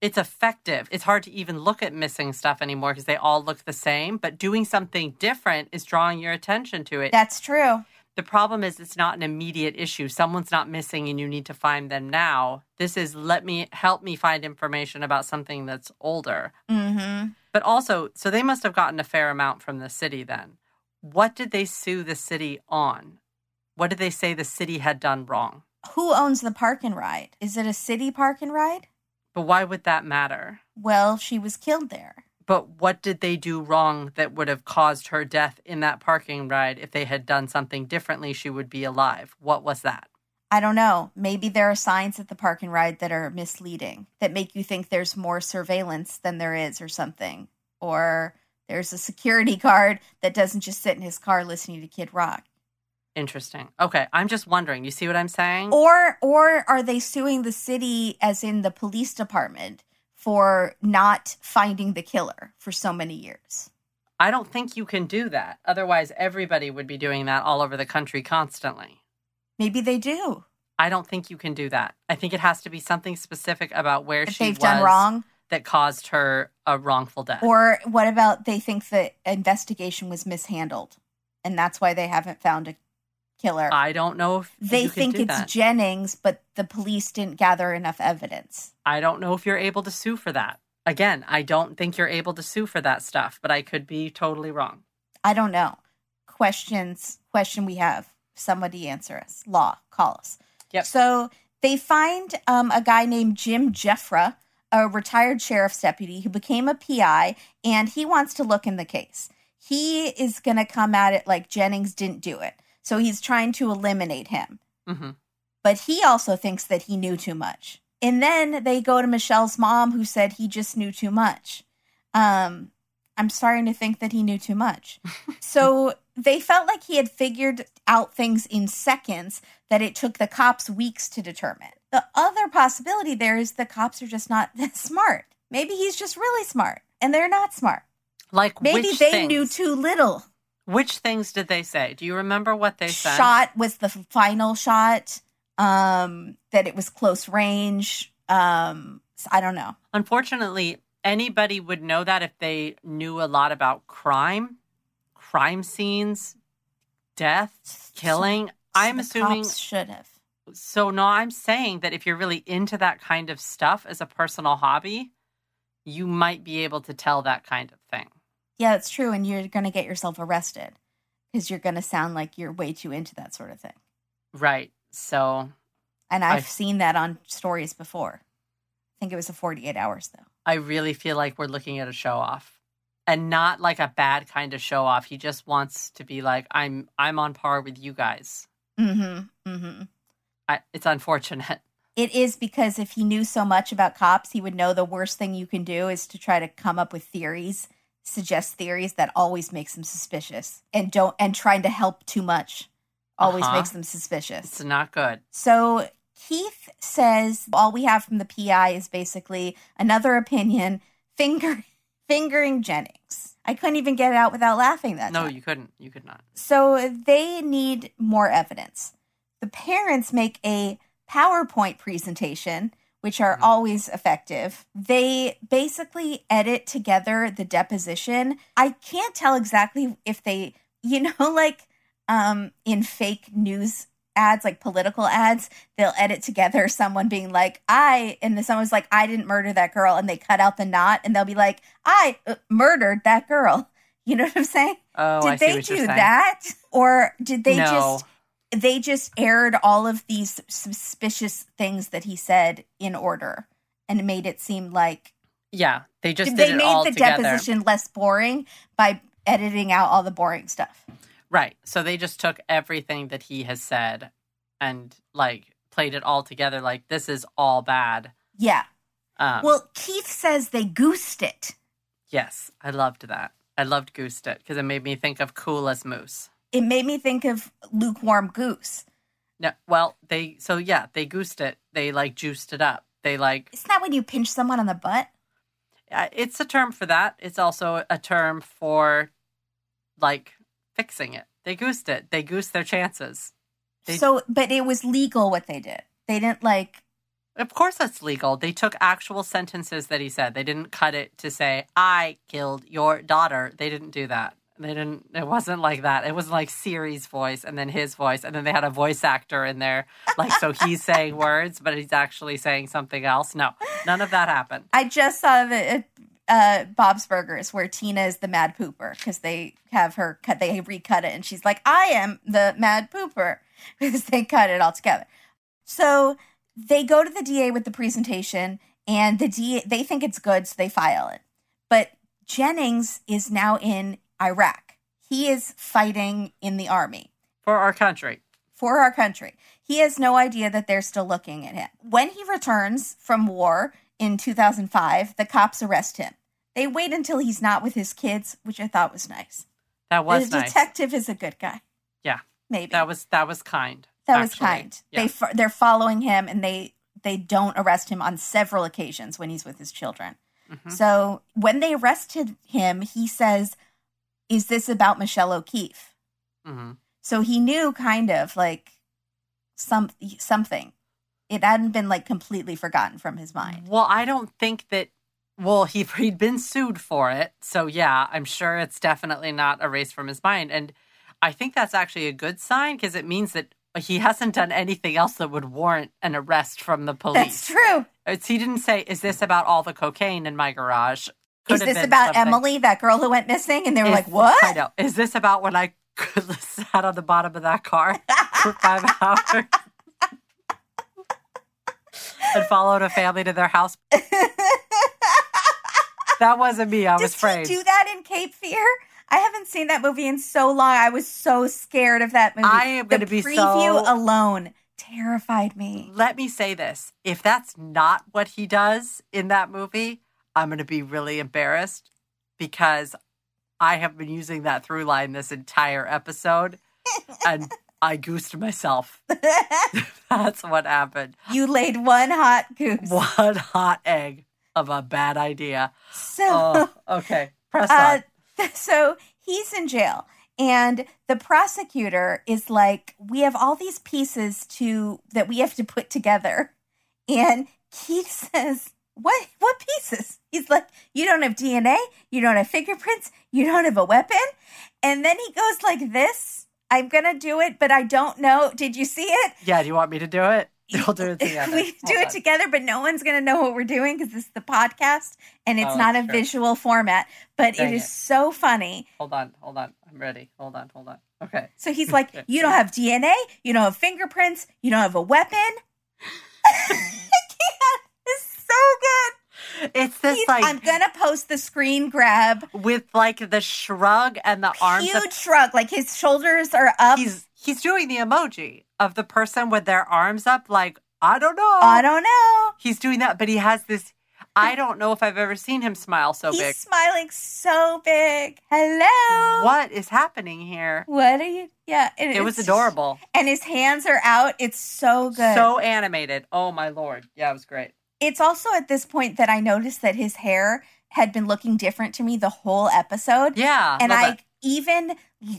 [SPEAKER 2] It's effective. It's hard to even look at missing stuff anymore because they all look the same, but doing something different is drawing your attention to it.
[SPEAKER 1] That's true.
[SPEAKER 2] the problem is it's not an immediate issue. Someone's not missing and you need to find them now. This is let me help me find information about something that's older.
[SPEAKER 1] hmm
[SPEAKER 2] But also, so they must have gotten a fair amount from the city then. What did they sue the city on? What did they say the city had done wrong?
[SPEAKER 1] Who owns the park and ride? Is it a city park and ride?
[SPEAKER 2] But why would that matter?
[SPEAKER 1] Well, she was killed there.
[SPEAKER 2] But what did they do wrong that would have caused her death in that parking ride? If they had done something differently, she would be alive. What was that?
[SPEAKER 1] I don't know. Maybe there are signs at the park and ride that are misleading, that make you think there's more surveillance than there is, or something. Or there's a security guard that doesn't just sit in his car listening to Kid Rock.
[SPEAKER 2] Interesting. Okay, I'm just wondering. You see what I'm saying?
[SPEAKER 1] Or or are they suing the city as in the police department for not finding the killer for so many years?
[SPEAKER 2] I don't think you can do that. Otherwise, everybody would be doing that all over the country constantly.
[SPEAKER 1] Maybe they do.
[SPEAKER 2] I don't think you can do that. I think it has to be something specific about where
[SPEAKER 1] If
[SPEAKER 2] she
[SPEAKER 1] they've
[SPEAKER 2] was
[SPEAKER 1] done wrong.
[SPEAKER 2] that caused her a wrongful death.
[SPEAKER 1] Or what about they think the investigation was mishandled and that's why they haven't found a killer?
[SPEAKER 2] I don't know if
[SPEAKER 1] they think
[SPEAKER 2] do
[SPEAKER 1] it's
[SPEAKER 2] that.
[SPEAKER 1] Jennings, but the police didn't gather enough evidence.
[SPEAKER 2] I don't know if you're able to sue for that. Again, I don't think you're able to sue for that stuff, but I could be totally wrong.
[SPEAKER 1] I don't know. Questions, question we have. Somebody answer us. Law, call us.
[SPEAKER 2] Yep.
[SPEAKER 1] So they find um, a guy named Jim Jeffra, a retired sheriff's deputy who became a PI, and he wants to look in the case. He is going to come at it like Jennings didn't do it. So he's trying to eliminate him.
[SPEAKER 2] hmm
[SPEAKER 1] but he also thinks that he knew too much. And then they go to Michelle's mom, who said he just knew too much. Um, I'm starting to think that he knew too much. so they felt like he had figured out things in seconds that it took the cops weeks to determine. The other possibility there is the cops are just not that smart. Maybe he's just really smart and they're not smart.
[SPEAKER 2] Like
[SPEAKER 1] Maybe they
[SPEAKER 2] things?
[SPEAKER 1] knew too little.
[SPEAKER 2] Which things did they say? Do you remember what they said?
[SPEAKER 1] shot was the final shot um that it was close range um so I don't know
[SPEAKER 2] Unfortunately, anybody would know that if they knew a lot about crime, crime scenes, death, killing. I'm
[SPEAKER 1] The
[SPEAKER 2] assuming
[SPEAKER 1] should have
[SPEAKER 2] so no, I'm saying that if you're really into that kind of stuff as a personal hobby, you might be able to tell that kind of thing.
[SPEAKER 1] Yeah it's true and you're gonna get yourself arrested because you're gonna sound like you're way too into that sort of thing
[SPEAKER 2] Right. So
[SPEAKER 1] and
[SPEAKER 2] I-
[SPEAKER 1] I've seen that on stories before I think it was a 48 hours though
[SPEAKER 2] I really feel like we're looking at a show off. And not like a bad kind of show off. He just wants to be like, I'm I'm on par with you guys.
[SPEAKER 1] mm-hmm mm-hmm
[SPEAKER 2] I, it's unfortunate.
[SPEAKER 1] It is because if he knew so much about cops, he would know the worst thing you can do is to try to come up with theories, suggest theories that always makes them suspicious and don't and trying to help too much always
[SPEAKER 2] Uh-huh.
[SPEAKER 1] makes them suspicious.
[SPEAKER 2] It's not good.
[SPEAKER 1] So Keith says all we have from the PI is basically another opinion finger fingering Jennings. I couldn't even get it out without laughing that
[SPEAKER 2] No,
[SPEAKER 1] time.
[SPEAKER 2] you couldn't. You could not.
[SPEAKER 1] So they need more evidence. The parents make a PowerPoint presentation, which are
[SPEAKER 2] Mhm.
[SPEAKER 1] always effective. They basically edit together the deposition. I can't tell exactly if they, you know, like um, in fake news ads, like political ads, they'll edit together someone being like, I, and then someone's like, I didn't murder that girl. And they cut out the not and they'll be like, I uh, murdered that girl. You know what I'm saying?
[SPEAKER 2] Oh,
[SPEAKER 1] did
[SPEAKER 2] I
[SPEAKER 1] they do that or did they
[SPEAKER 2] no.
[SPEAKER 1] just they just aired all of these suspicious things that he said in order and made it seem like
[SPEAKER 2] Yeah, they just
[SPEAKER 1] they
[SPEAKER 2] did it
[SPEAKER 1] made the
[SPEAKER 2] together.
[SPEAKER 1] deposition less boring by editing out all the boring stuff
[SPEAKER 2] Right. So they just took everything that he has said and like played it all together. Like this is all bad.
[SPEAKER 1] yeah
[SPEAKER 2] Um,
[SPEAKER 1] well keith says they goosed it
[SPEAKER 2] yes, I loved that. I loved Goosed It because it made me think of Cool as Moose.
[SPEAKER 1] It made me think of lukewarm goose
[SPEAKER 2] No, well, they so yeah, they goosed it. They like juiced it up. They like
[SPEAKER 1] isn't that when you pinch someone on the butt
[SPEAKER 2] uh, it's a term for that. It's also a term for like fixing it. They goosed it. They goosed their chances. They-
[SPEAKER 1] so but it was legal what they did they didn't like
[SPEAKER 2] Of course, that's legal. They took actual sentences that he said. They didn't cut it to say, I killed your daughter. They didn't do that. They didn't, it wasn't like that. It was like Siri's voice and then his voice. And then they had a voice actor in there. Like, so he's saying words, but he's actually saying something else. No, none of that happened.
[SPEAKER 1] I just saw the uh, Bob's Burgers where Tina is the mad pooper because they have her cut. They recut it, and she's like, "I am the mad pooper," because they cut it all together. So they go to the DA with the presentation, and the DA they think it's good, so they file it. But Jennings is now in Iraq. He is fighting in the army
[SPEAKER 2] For our country.
[SPEAKER 1] for our country. He has no idea that they're still looking at him. When he returns from war in 2005, the cops arrest him. They wait until he's not with his kids, which I thought was nice.
[SPEAKER 2] That was
[SPEAKER 1] the
[SPEAKER 2] nice.
[SPEAKER 1] detective is a good guy.
[SPEAKER 2] Yeah.
[SPEAKER 1] Maybe
[SPEAKER 2] That was, that was kind.
[SPEAKER 1] that was
[SPEAKER 2] actually.
[SPEAKER 1] kind.
[SPEAKER 2] Yeah.
[SPEAKER 1] They they're following him, and they they don't arrest him on several occasions when he's with his children.
[SPEAKER 2] Mhm.
[SPEAKER 1] So when they arrested him, he says, "Is this about Michelle O'Keefe?"
[SPEAKER 2] hmm
[SPEAKER 1] So he knew kind of like some something. It hadn't been like completely forgotten from his mind.
[SPEAKER 2] Well, I don't think that. Well, he he'd been sued for it, so yeah, I'm sure it's definitely not erased from his mind, and I think that's actually a good sign because it means that he hasn't done anything else that would warrant an arrest from the police.
[SPEAKER 1] That's true.
[SPEAKER 2] It's, he didn't say, "Is this about all the cocaine in my garage?"
[SPEAKER 1] Is this about
[SPEAKER 2] something.
[SPEAKER 1] Emily, that girl who went missing? And they were
[SPEAKER 2] Is-
[SPEAKER 1] like, "What?"
[SPEAKER 2] I know. Is this about when I sat on the bottom of that car for five hours? and followed a family to their house. That wasn't me. I was
[SPEAKER 1] Does
[SPEAKER 2] afraid.
[SPEAKER 1] he do that in Cape Fear? I haven't seen that movie in so long. I was so scared of that movie.
[SPEAKER 2] I am gonna be
[SPEAKER 1] preview
[SPEAKER 2] so-
[SPEAKER 1] alone terrified me.
[SPEAKER 2] Let me say this: if that's not what he does in that movie, I'm going to be really embarrassed because I have been using that through line this entire episode, and I goosed myself. That's what happened.
[SPEAKER 1] you laid one hot goose.
[SPEAKER 2] One hot egg of a bad idea.
[SPEAKER 1] So
[SPEAKER 2] Oh, okay. Press
[SPEAKER 1] Uh,
[SPEAKER 2] on.
[SPEAKER 1] so he's in jail and the prosecutor is like we have all these pieces to that we have to put together and keith says what what pieces he's like you don't have dna you don't have fingerprints you don't have a weapon and then he goes like this i'm gonna do it but i don't know did you see it
[SPEAKER 2] Yeah, do you want me to do it? We'll do it together.
[SPEAKER 1] we do
[SPEAKER 2] Hold
[SPEAKER 1] it
[SPEAKER 2] on.
[SPEAKER 1] together, but no one's going to know what we're doing because this is the podcast and it's
[SPEAKER 2] Oh,
[SPEAKER 1] not a
[SPEAKER 2] true.
[SPEAKER 1] visual format. But
[SPEAKER 2] Dang
[SPEAKER 1] it is
[SPEAKER 2] it.
[SPEAKER 1] so funny.
[SPEAKER 2] Hold on, hold on. I'm ready. Hold on, hold on. Okay.
[SPEAKER 1] So he's like, You don't have DNA, you don't have fingerprints, you don't have a weapon. I can't. It's so good.
[SPEAKER 2] It's this
[SPEAKER 1] He's-
[SPEAKER 2] like
[SPEAKER 1] I'm going to post the screen grab.
[SPEAKER 2] with like the shrug and the arms.
[SPEAKER 1] Huge
[SPEAKER 2] Of,
[SPEAKER 1] shrug. Like his shoulders are up.
[SPEAKER 2] he's he's doing the emoji of the person with their arms up, like I don't know.
[SPEAKER 1] I don't know.
[SPEAKER 2] He's doing that, but he has this. I don't know if I've ever seen him smile so
[SPEAKER 1] He's
[SPEAKER 2] big.
[SPEAKER 1] smiling so big. Hello.
[SPEAKER 2] What is happening here?
[SPEAKER 1] What are you? Yeah, and
[SPEAKER 2] It was adorable.
[SPEAKER 1] And his hands are out. It's so good.
[SPEAKER 2] So animated. Oh my lord. Yeah, it was great.
[SPEAKER 1] It's also at this point that I noticed that his hair had been looking different to me the whole episode.
[SPEAKER 2] Yeah.
[SPEAKER 1] and I
[SPEAKER 2] it.
[SPEAKER 1] even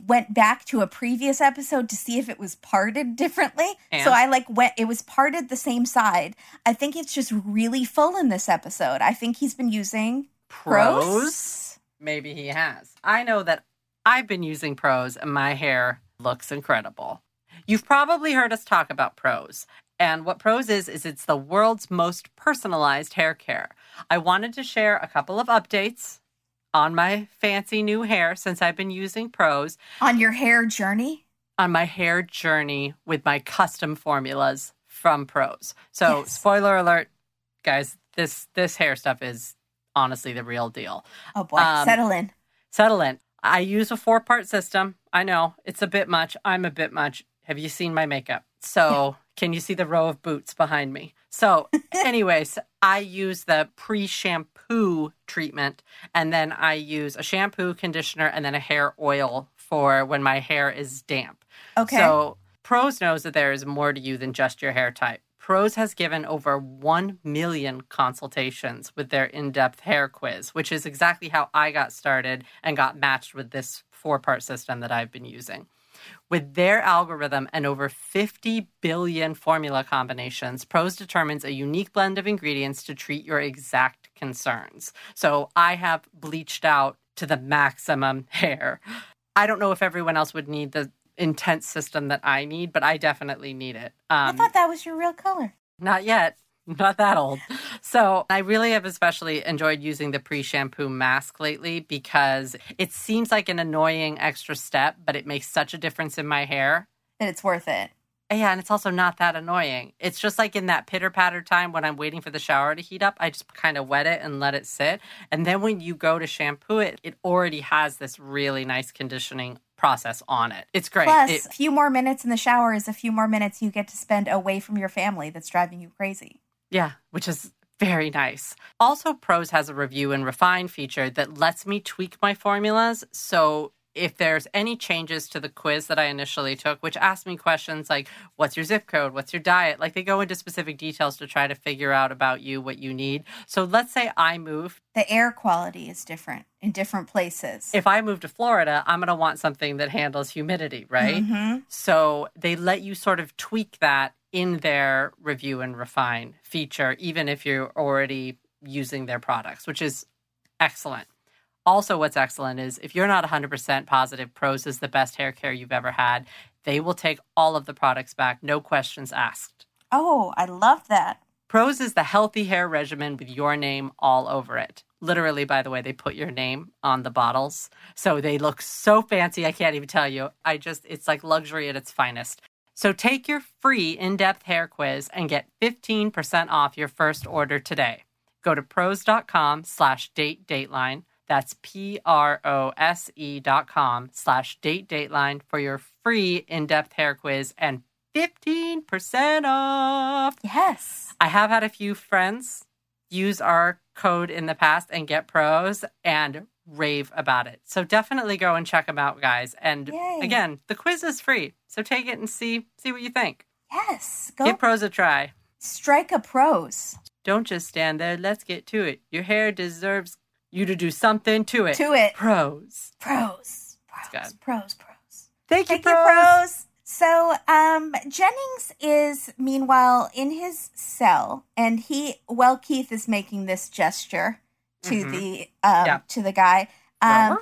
[SPEAKER 1] went back to a previous episode to see if it was parted differently.
[SPEAKER 2] And?
[SPEAKER 1] So I like went it was parted the same side. I think it's just really full in this episode. I think he's been using
[SPEAKER 2] Prose.
[SPEAKER 1] Prose.
[SPEAKER 2] Maybe he has. I know that I've been using Prose and my hair looks incredible. You've probably heard us talk about Prose. And what Prose is, is it's the world's most personalized hair care. I wanted to share a couple of updates on my fancy new hair since I've been using Prose
[SPEAKER 1] On your hair journey?
[SPEAKER 2] on my hair journey with my custom formulas from Prose. So,
[SPEAKER 1] Yes.
[SPEAKER 2] spoiler alert, guys, this this hair stuff is honestly the real deal.
[SPEAKER 1] Oh boy,
[SPEAKER 2] Um,
[SPEAKER 1] settle in.
[SPEAKER 2] Settle in. I use a four part system. I know it's a bit much. I'm a bit much. Have you seen my makeup? So, can you see the row of boots behind me? So, anyways, I use the pre shampoo treatment and then I use a shampoo, conditioner, and then a hair oil for when my hair is damp.
[SPEAKER 1] Okay.
[SPEAKER 2] So, Prose knows that there is more to you than just your hair type. Prose has given over 1 million consultations with their in depth hair quiz, which is exactly how I got started and got matched with this four part system that I've been using. With their algorithm and over 50 billion formula combinations, Prose determines a unique blend of ingredients to treat your exact concerns. So I have bleached out to the maximum hair. I don't know if everyone else would need the intense system that I need, but I definitely need it.
[SPEAKER 1] I
[SPEAKER 2] Um,
[SPEAKER 1] thought that was your real color.
[SPEAKER 2] not yet. Not that old. So I really have especially enjoyed using the pre shampoo mask lately because it seems like an annoying extra step, but it makes such a difference in my hair.
[SPEAKER 1] That it's worth it.
[SPEAKER 2] Yeah, and it's also not that annoying. It's just like in that pitter patter time when I'm waiting for the shower to heat up, I just kind of wet it and let it sit. And then when you go to shampoo it, it already has this really nice conditioning process on it. It's great.
[SPEAKER 1] Plus,
[SPEAKER 2] It-
[SPEAKER 1] a few more minutes in the shower is a few more minutes you get to spend away from your family that's driving you crazy.
[SPEAKER 2] Yeah, which is very nice. Also, Prose has a review and refine feature that lets me tweak my formulas. So if there's any changes to the quiz that I initially took, which asked me questions like, what's your zip code? What's your diet? Like they go into specific details to try to figure out about you what you need. So let's say I move.
[SPEAKER 1] The air quality is different in different places.
[SPEAKER 2] If I move to Florida, I'm going to want something that handles humidity, right?
[SPEAKER 1] Mhm.
[SPEAKER 2] So they let you sort of tweak that in their review and refine feature, even if you're already using their products, which is excellent. Also, what's excellent is if you're not 100% positive Prose is the best hair care you've ever had, they will take all of the products back, no questions asked.
[SPEAKER 1] Oh, I love that.
[SPEAKER 2] Prose is the healthy hair regimen with your name all over it. Literally, by the way, they put your name on the bottles. So they look so fancy, I can't even tell you. I just, it's like luxury at its finest. So take your free in depth hair quiz and get 15% off your first order today. Go to prose.com slash date dateline. That's P R O S E dot com slash date dateline for your free in depth hair quiz and 15% off.
[SPEAKER 1] Yes.
[SPEAKER 2] I have had a few friends use our code in the past and get Prose and rave about it. So definitely go and check them out, guys. And
[SPEAKER 1] Yay.
[SPEAKER 2] again, the quiz is free. So take it and see see what you think.
[SPEAKER 1] Yes. Go
[SPEAKER 2] Give Prose a try.
[SPEAKER 1] strike a Prose
[SPEAKER 2] Don't just stand there. Let's get to it. Your hair deserves you to do something to it.
[SPEAKER 1] to it.
[SPEAKER 2] Prose.
[SPEAKER 1] Prose. Prose.
[SPEAKER 2] good.
[SPEAKER 1] Prose. Prose.
[SPEAKER 2] Thank you,
[SPEAKER 1] Thank you,
[SPEAKER 2] Prose.
[SPEAKER 1] Prose. So, um, Jennings is meanwhile in his cell, and he, well, Keith is making this gesture to
[SPEAKER 2] Mhm.
[SPEAKER 1] the um,
[SPEAKER 2] Yeah.
[SPEAKER 1] to the guy, um,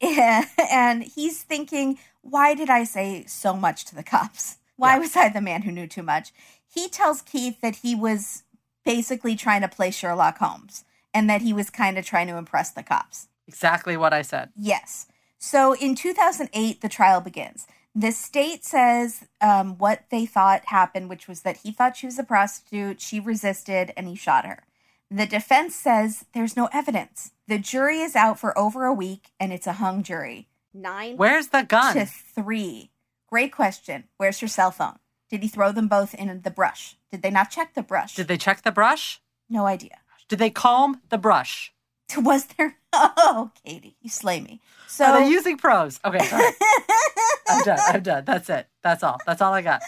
[SPEAKER 1] and he's thinking, why did I say so much to the cops? Why
[SPEAKER 2] Yeah.
[SPEAKER 1] was I the man who knew too much? He tells Keith that he was basically trying to play Sherlock Holmes, and that he was kind of trying to impress the cops.
[SPEAKER 2] exactly what I said.
[SPEAKER 1] Yes. So in 2008, the trial begins. The state says um, what they thought happened, which was that he thought she was a prostitute, she resisted, and he shot her. The defense says there's no evidence. The jury is out for over a week, and it's a hung jury. Nine
[SPEAKER 2] Where's the gun?
[SPEAKER 1] to three. Great question. Where's your cell phone? Did he throw them both in the brush? Did they not check the brush?
[SPEAKER 2] Did they check the brush?
[SPEAKER 1] no idea.
[SPEAKER 2] Did they comb the brush?
[SPEAKER 1] Was there? Oh, Katie, you slay me. So
[SPEAKER 2] Are they using prose? Okay, sorry. I'm done. I'm done. That's it. That's all. That's all I got.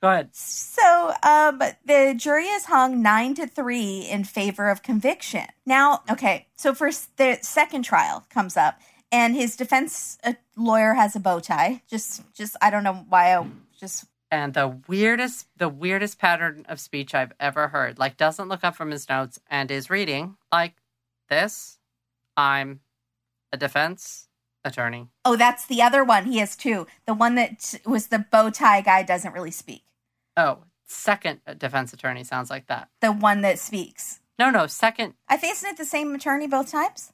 [SPEAKER 2] Go ahead.
[SPEAKER 1] So, um, the jury is hung nine to three in favor of conviction. Now, okay, so first the second trial comes up, and his defense uh, lawyer has a bow tie. Just, just I don't know why I just
[SPEAKER 2] And the weirdest, the weirdest pattern of speech I've ever heard. Like, doesn't look up from his notes and is reading like this. I'm a defense attorney.
[SPEAKER 1] oh, that's the other one. He has two. The one that was the bow tie guy doesn't really speak.
[SPEAKER 2] Oh, second defense attorney sounds like that.
[SPEAKER 1] The one that speaks.
[SPEAKER 2] No, no, second.
[SPEAKER 1] I think isn't it the same attorney both times?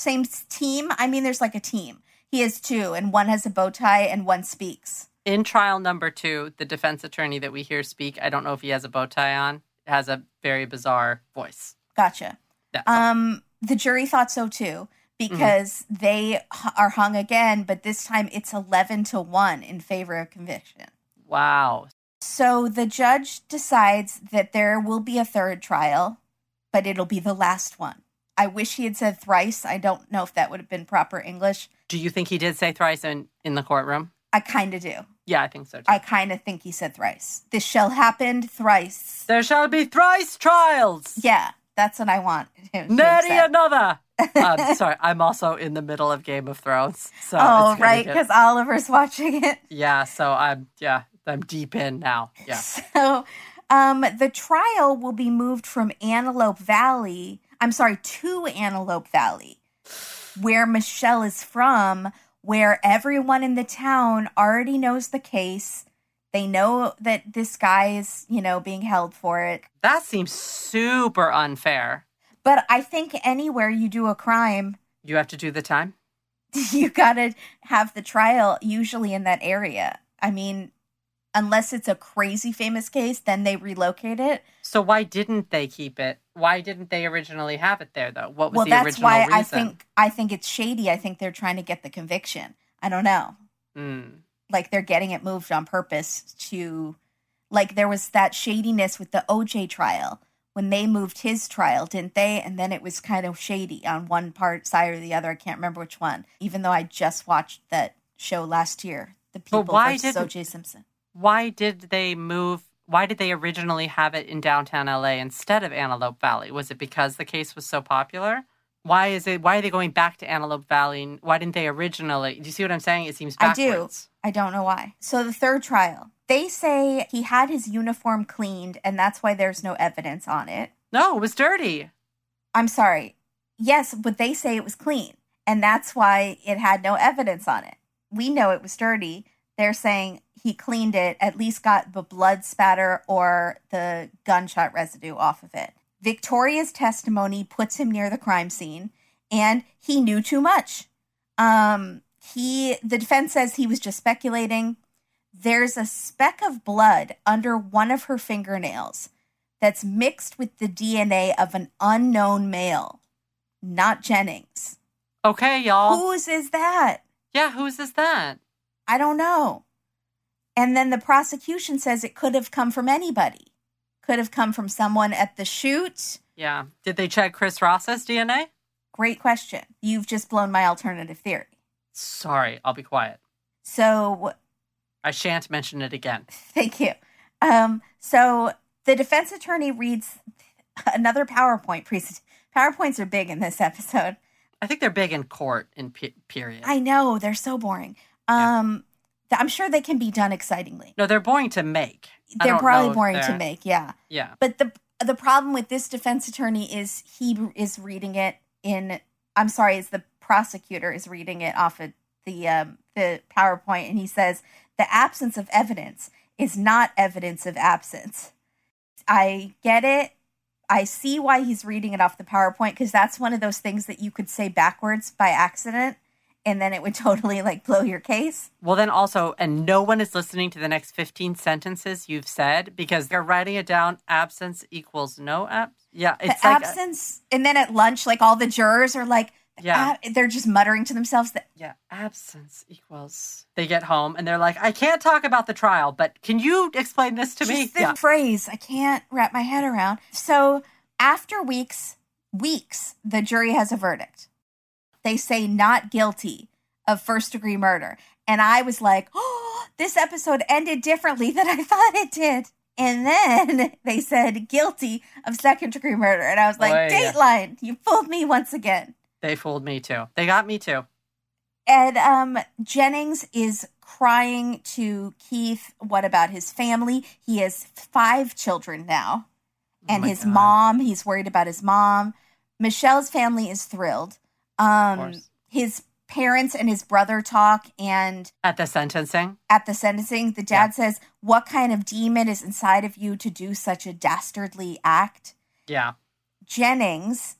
[SPEAKER 1] Same team? I mean, there's like a team. He has two, and one has a bow tie, and one speaks.
[SPEAKER 2] In trial number two, the defense attorney that we hear speak, I don't know if he has a bow tie on, has a very bizarre voice.
[SPEAKER 1] Gotcha.
[SPEAKER 2] That's all.
[SPEAKER 1] Um, the jury thought so too because they are hung again, but this time it's eleven to one in favor of conviction.
[SPEAKER 2] wow.
[SPEAKER 1] So the judge decides that there will be a third trial, but it'll be the last one. I wish he had said thrice. I don't know if that would have been proper English.
[SPEAKER 2] Do you think he did say thrice in, in the courtroom?
[SPEAKER 1] I kind of do.
[SPEAKER 2] Yeah, I think so too.
[SPEAKER 1] I kind of think he said thrice. This shall happen thrice.
[SPEAKER 2] there shall be thrice trials.
[SPEAKER 1] Yeah, that's what I want.
[SPEAKER 2] Nary another. um, sorry, I'm also in the middle of Game of Thrones. So
[SPEAKER 1] Oh, right,
[SPEAKER 2] get-
[SPEAKER 1] because Oliver's watching it.
[SPEAKER 2] yeah, so I'm yeah, I'm deep in now. Yeah.
[SPEAKER 1] So, um, the trial will be moved from Antelope Valley. I'm sorry, to Antelope Valley, where Michelle is from, where everyone in the town already knows the case. They know that this guy is, you know, being held for it.
[SPEAKER 2] That seems super unfair.
[SPEAKER 1] But I think anywhere you do a crime,
[SPEAKER 2] You have to do the time.
[SPEAKER 1] you gotta have the trial usually in that area. I mean, unless it's a crazy famous case, then they relocate it.
[SPEAKER 2] So why didn't they keep it? Why didn't they originally have it there though? What was
[SPEAKER 1] well,
[SPEAKER 2] the
[SPEAKER 1] that's
[SPEAKER 2] original
[SPEAKER 1] why
[SPEAKER 2] reason?
[SPEAKER 1] I think I think it's shady. I think they're trying to get the conviction. I don't know.
[SPEAKER 2] Mm.
[SPEAKER 1] Like they're getting it moved on purpose to like there was that shadiness with the OJ trial when they moved his trial, didn't they? And then it was kind of shady on one part side or the other. I can't remember which one. Even though I just watched that show last year, The People
[SPEAKER 2] why
[SPEAKER 1] versus
[SPEAKER 2] didn't-
[SPEAKER 1] OJ Simpson.
[SPEAKER 2] Why did they move? Why did they originally have it in downtown LA instead of Antelope Valley? Was it because the case was so popular? Why is it? Why are they going back to Antelope Valley? Why didn't they originally? Do you see what I'm saying? It seems
[SPEAKER 1] I do. I don't know why. So the third trial, they say he had his uniform cleaned, and that's why there's no evidence on it.
[SPEAKER 2] No, it was dirty.
[SPEAKER 1] I'm sorry. Yes, but they say it was clean, and that's why it had no evidence on it. We know it was dirty. They're saying he cleaned it, at least got the blood spatter or the gunshot residue off of it. Victoria's testimony puts him near the crime scene, and he knew too much. Um, he the defense says he was just speculating. There's a speck of blood under one of her fingernails that's mixed with the DNA of an unknown male, not Jennings.
[SPEAKER 2] Okay, y'all.
[SPEAKER 1] Whose is that?
[SPEAKER 2] yeah, whose is that?
[SPEAKER 1] I don't know. And then the prosecution says it could have come from anybody. Could have come from someone at the shoot.
[SPEAKER 2] Yeah. Did they check Chris Ross's DNA?
[SPEAKER 1] Great question. You've just blown my alternative theory.
[SPEAKER 2] Sorry, I'll be quiet.
[SPEAKER 1] So,
[SPEAKER 2] I shan't mention it again.
[SPEAKER 1] thank you. Um, so the defense attorney reads another PowerPoint presentation. PowerPoints are big in this episode.
[SPEAKER 2] I think they're big in court in pe- period.
[SPEAKER 1] I know they're so boring.
[SPEAKER 2] Yeah.
[SPEAKER 1] Um, th- I'm sure they can be done excitingly.
[SPEAKER 2] no, they're boring to make.
[SPEAKER 1] They're probably boring to make, yeah.
[SPEAKER 2] Yeah.
[SPEAKER 1] But the the problem with this defense attorney is he is reading it in. I'm sorry, is the prosecutor is reading it off of the um, the PowerPoint, and he says the absence of evidence is not evidence of absence. I get it. I see why he's reading it off the PowerPoint because that's one of those things that you could say backwards by accident, and then it would totally like blow your case.
[SPEAKER 2] Well, then also, and no one is listening to the next 15 sentences you've said because they're writing it down. Absence equals no abs. Yeah. It's
[SPEAKER 1] the
[SPEAKER 2] like,
[SPEAKER 1] absence, and then at lunch, like all the jurors are like,
[SPEAKER 2] Yeah.
[SPEAKER 1] "Ah," they're just muttering to themselves that
[SPEAKER 2] yeah, absence equals. They get home and they're like, I can't talk about the trial, but can you explain this to me?
[SPEAKER 1] the
[SPEAKER 2] Yeah.
[SPEAKER 1] phrase I can't wrap my head around. So after weeks, weeks, the jury has a verdict. They say not guilty of first degree murder. And I was like, oh, this episode ended differently than I thought it did. And then they said guilty of second degree murder. And I was like,
[SPEAKER 2] Boy.
[SPEAKER 1] Dateline, you fooled me once again.
[SPEAKER 2] They fooled me too. They got me too.
[SPEAKER 1] And um, Jennings is crying to Keith. What about his family? He has five children now.
[SPEAKER 2] Oh
[SPEAKER 1] And
[SPEAKER 2] my
[SPEAKER 1] his
[SPEAKER 2] God.
[SPEAKER 1] mom, he's worried about his mom. Michelle's family is thrilled. Um, his parents and his brother talk, and
[SPEAKER 2] At the sentencing.
[SPEAKER 1] at the sentencing, the dad says, What kind of demon is inside of you to do such a dastardly act?
[SPEAKER 2] Yeah.
[SPEAKER 1] Jennings,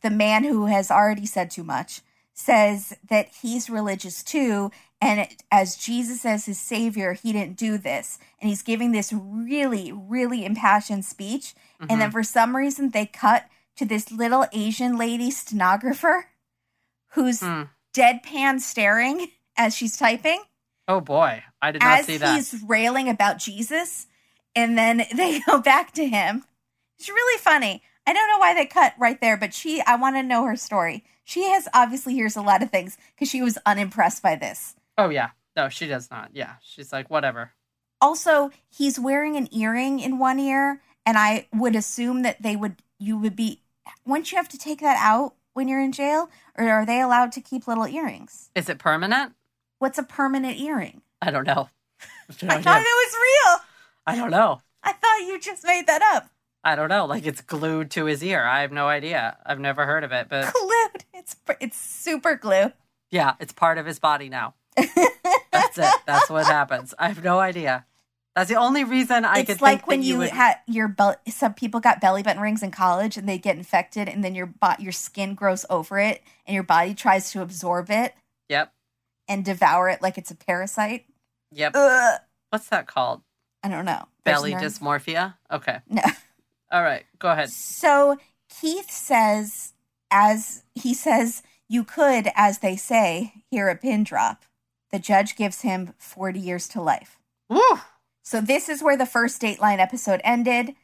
[SPEAKER 1] the man who has already said too much, says that he's religious too. And it, as Jesus as his savior, he didn't do this. And he's giving this really, really impassioned speech. And then for some reason, they cut to this little Asian lady stenographer who's
[SPEAKER 2] Hmm.
[SPEAKER 1] deadpan staring as she's typing
[SPEAKER 2] Oh boy. I did not
[SPEAKER 1] as
[SPEAKER 2] see that.
[SPEAKER 1] he's railing about Jesus, and then they go back to him. It's really funny. I don't know why they cut right there, but she, I want to know her story. She has obviously hears a lot of things because she was unimpressed by this.
[SPEAKER 2] Oh yeah. No, she does not. Yeah. She's like, whatever.
[SPEAKER 1] Also, he's wearing an earring in one ear, and I would assume that they would, you would be, wouldn't you have to take that out when you're in jail, or are they allowed to keep little earrings?
[SPEAKER 2] Is it permanent?
[SPEAKER 1] What's a permanent earring?
[SPEAKER 2] I don't know. I no
[SPEAKER 1] I
[SPEAKER 2] idea.
[SPEAKER 1] thought it was real.
[SPEAKER 2] I don't know.
[SPEAKER 1] I thought you just made that up.
[SPEAKER 2] I don't know. Like it's glued to his ear. I have no idea. I've never heard of it, but
[SPEAKER 1] glued. It's it's super glue.
[SPEAKER 2] yeah, it's part of his body now. That's it. That's what happens. I have no idea. That's the only reason I could
[SPEAKER 1] it's like when
[SPEAKER 2] that
[SPEAKER 1] you,
[SPEAKER 2] would...
[SPEAKER 1] had your bel- some people got belly button rings in college and they get infected and then your bo- your skin grows over it and your body tries to absorb it
[SPEAKER 2] Yep.
[SPEAKER 1] and devour it like it's a parasite.
[SPEAKER 2] Yep.
[SPEAKER 1] Ugh.
[SPEAKER 2] What's that called?
[SPEAKER 1] I don't know.
[SPEAKER 2] Belly dysmorphia? Okay.
[SPEAKER 1] No.
[SPEAKER 2] All right. Go ahead.
[SPEAKER 1] So Keith says, as he says, you could, as they say, hear a pin drop. The judge gives him 40 years to life.
[SPEAKER 2] Woo!
[SPEAKER 1] So this is where the first Dateline episode ended.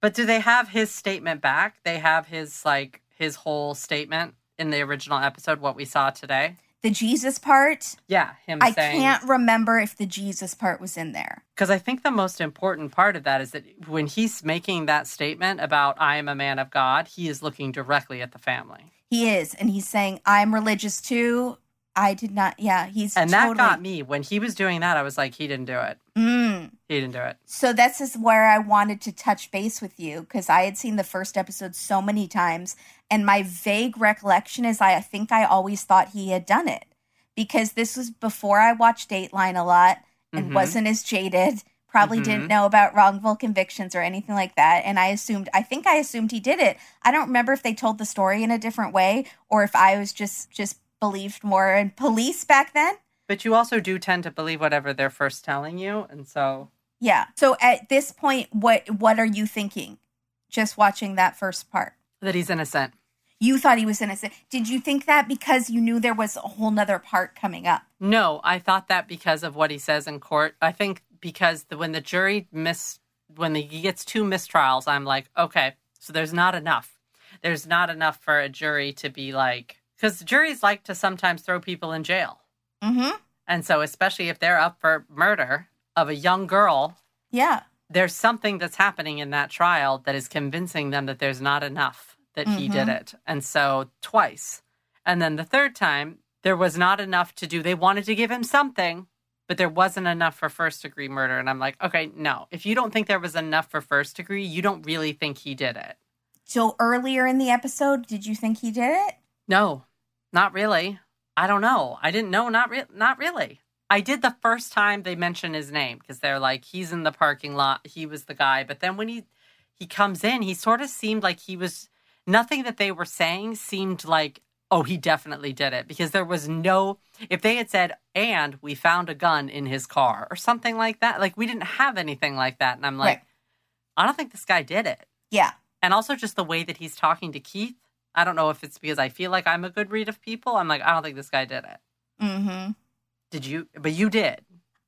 [SPEAKER 2] But do they have his statement back? They have his like his whole statement in the original episode what we saw today.
[SPEAKER 1] The Jesus part,
[SPEAKER 2] Yeah, him
[SPEAKER 1] I
[SPEAKER 2] saying
[SPEAKER 1] can't remember if the Jesus part was in there.
[SPEAKER 2] because I think the most important part of that is that when he's making that statement about I am a man of God, he is looking directly at the family.
[SPEAKER 1] He is, and he's saying, I'm religious too. I did not, yeah, he's
[SPEAKER 2] And that
[SPEAKER 1] totally,
[SPEAKER 2] got me. When he was doing that, I was like, he didn't do it.
[SPEAKER 1] Mm.
[SPEAKER 2] He didn't do it.
[SPEAKER 1] So this is where I wanted to touch base with you because I had seen the first episode so many times, and my vague recollection is I think I always thought he had done it because this was before I watched Dateline a lot and
[SPEAKER 2] Mhm.
[SPEAKER 1] wasn't as jaded. Probably
[SPEAKER 2] Mhm.
[SPEAKER 1] didn't know about wrongful convictions or anything like that, and I assumed I think I assumed he did it. I don't remember if they told the story in a different way or if I was just just believed more in police back then.
[SPEAKER 2] But you also do tend to believe whatever they're first telling you, and so
[SPEAKER 1] Yeah. So at this point, what what are you thinking? Just watching that first part.
[SPEAKER 2] that he's innocent.
[SPEAKER 1] You thought he was innocent. Did you think that because you knew there was a whole nother part coming up?
[SPEAKER 2] No, I thought that because of what he says in court. I think because the, when the jury miss when the, he gets two mistrials, I'm like, okay, so there's not enough. There's not enough for a jury to be like because juries like to sometimes throw people in jail,
[SPEAKER 1] Mm-hmm.
[SPEAKER 2] and so especially if they're up for murder of a young girl,
[SPEAKER 1] Yeah.
[SPEAKER 2] there's something that's happening in that trial that is convincing them that there's not enough that he did it. And so twice. And then the third time, there was not enough to do. They wanted to give him something, but there wasn't enough for first degree murder. And I'm like, okay, no. If you don't think there was enough for first degree, you don't really think he did it.
[SPEAKER 1] So earlier in the episode, did you think he did it?
[SPEAKER 2] No, not really. I don't know. I didn't know. Not re- not really. I did the first time they mention his name because they're like he's in the parking lot. He was the guy. But then when he he comes in, he sort of seemed like he was nothing that they were saying seemed like oh he definitely did it because there was no if they had said and we found a gun in his car or something like that like we didn't have anything like that and I'm like
[SPEAKER 1] Right.
[SPEAKER 2] I don't think this guy did it
[SPEAKER 1] Yeah.
[SPEAKER 2] and also just the way that he's talking to Keith. I don't know if it's because I feel like I'm a good read of people. I'm like, I don't think this guy did it.
[SPEAKER 1] Mm-hmm.
[SPEAKER 2] Did you? But you did.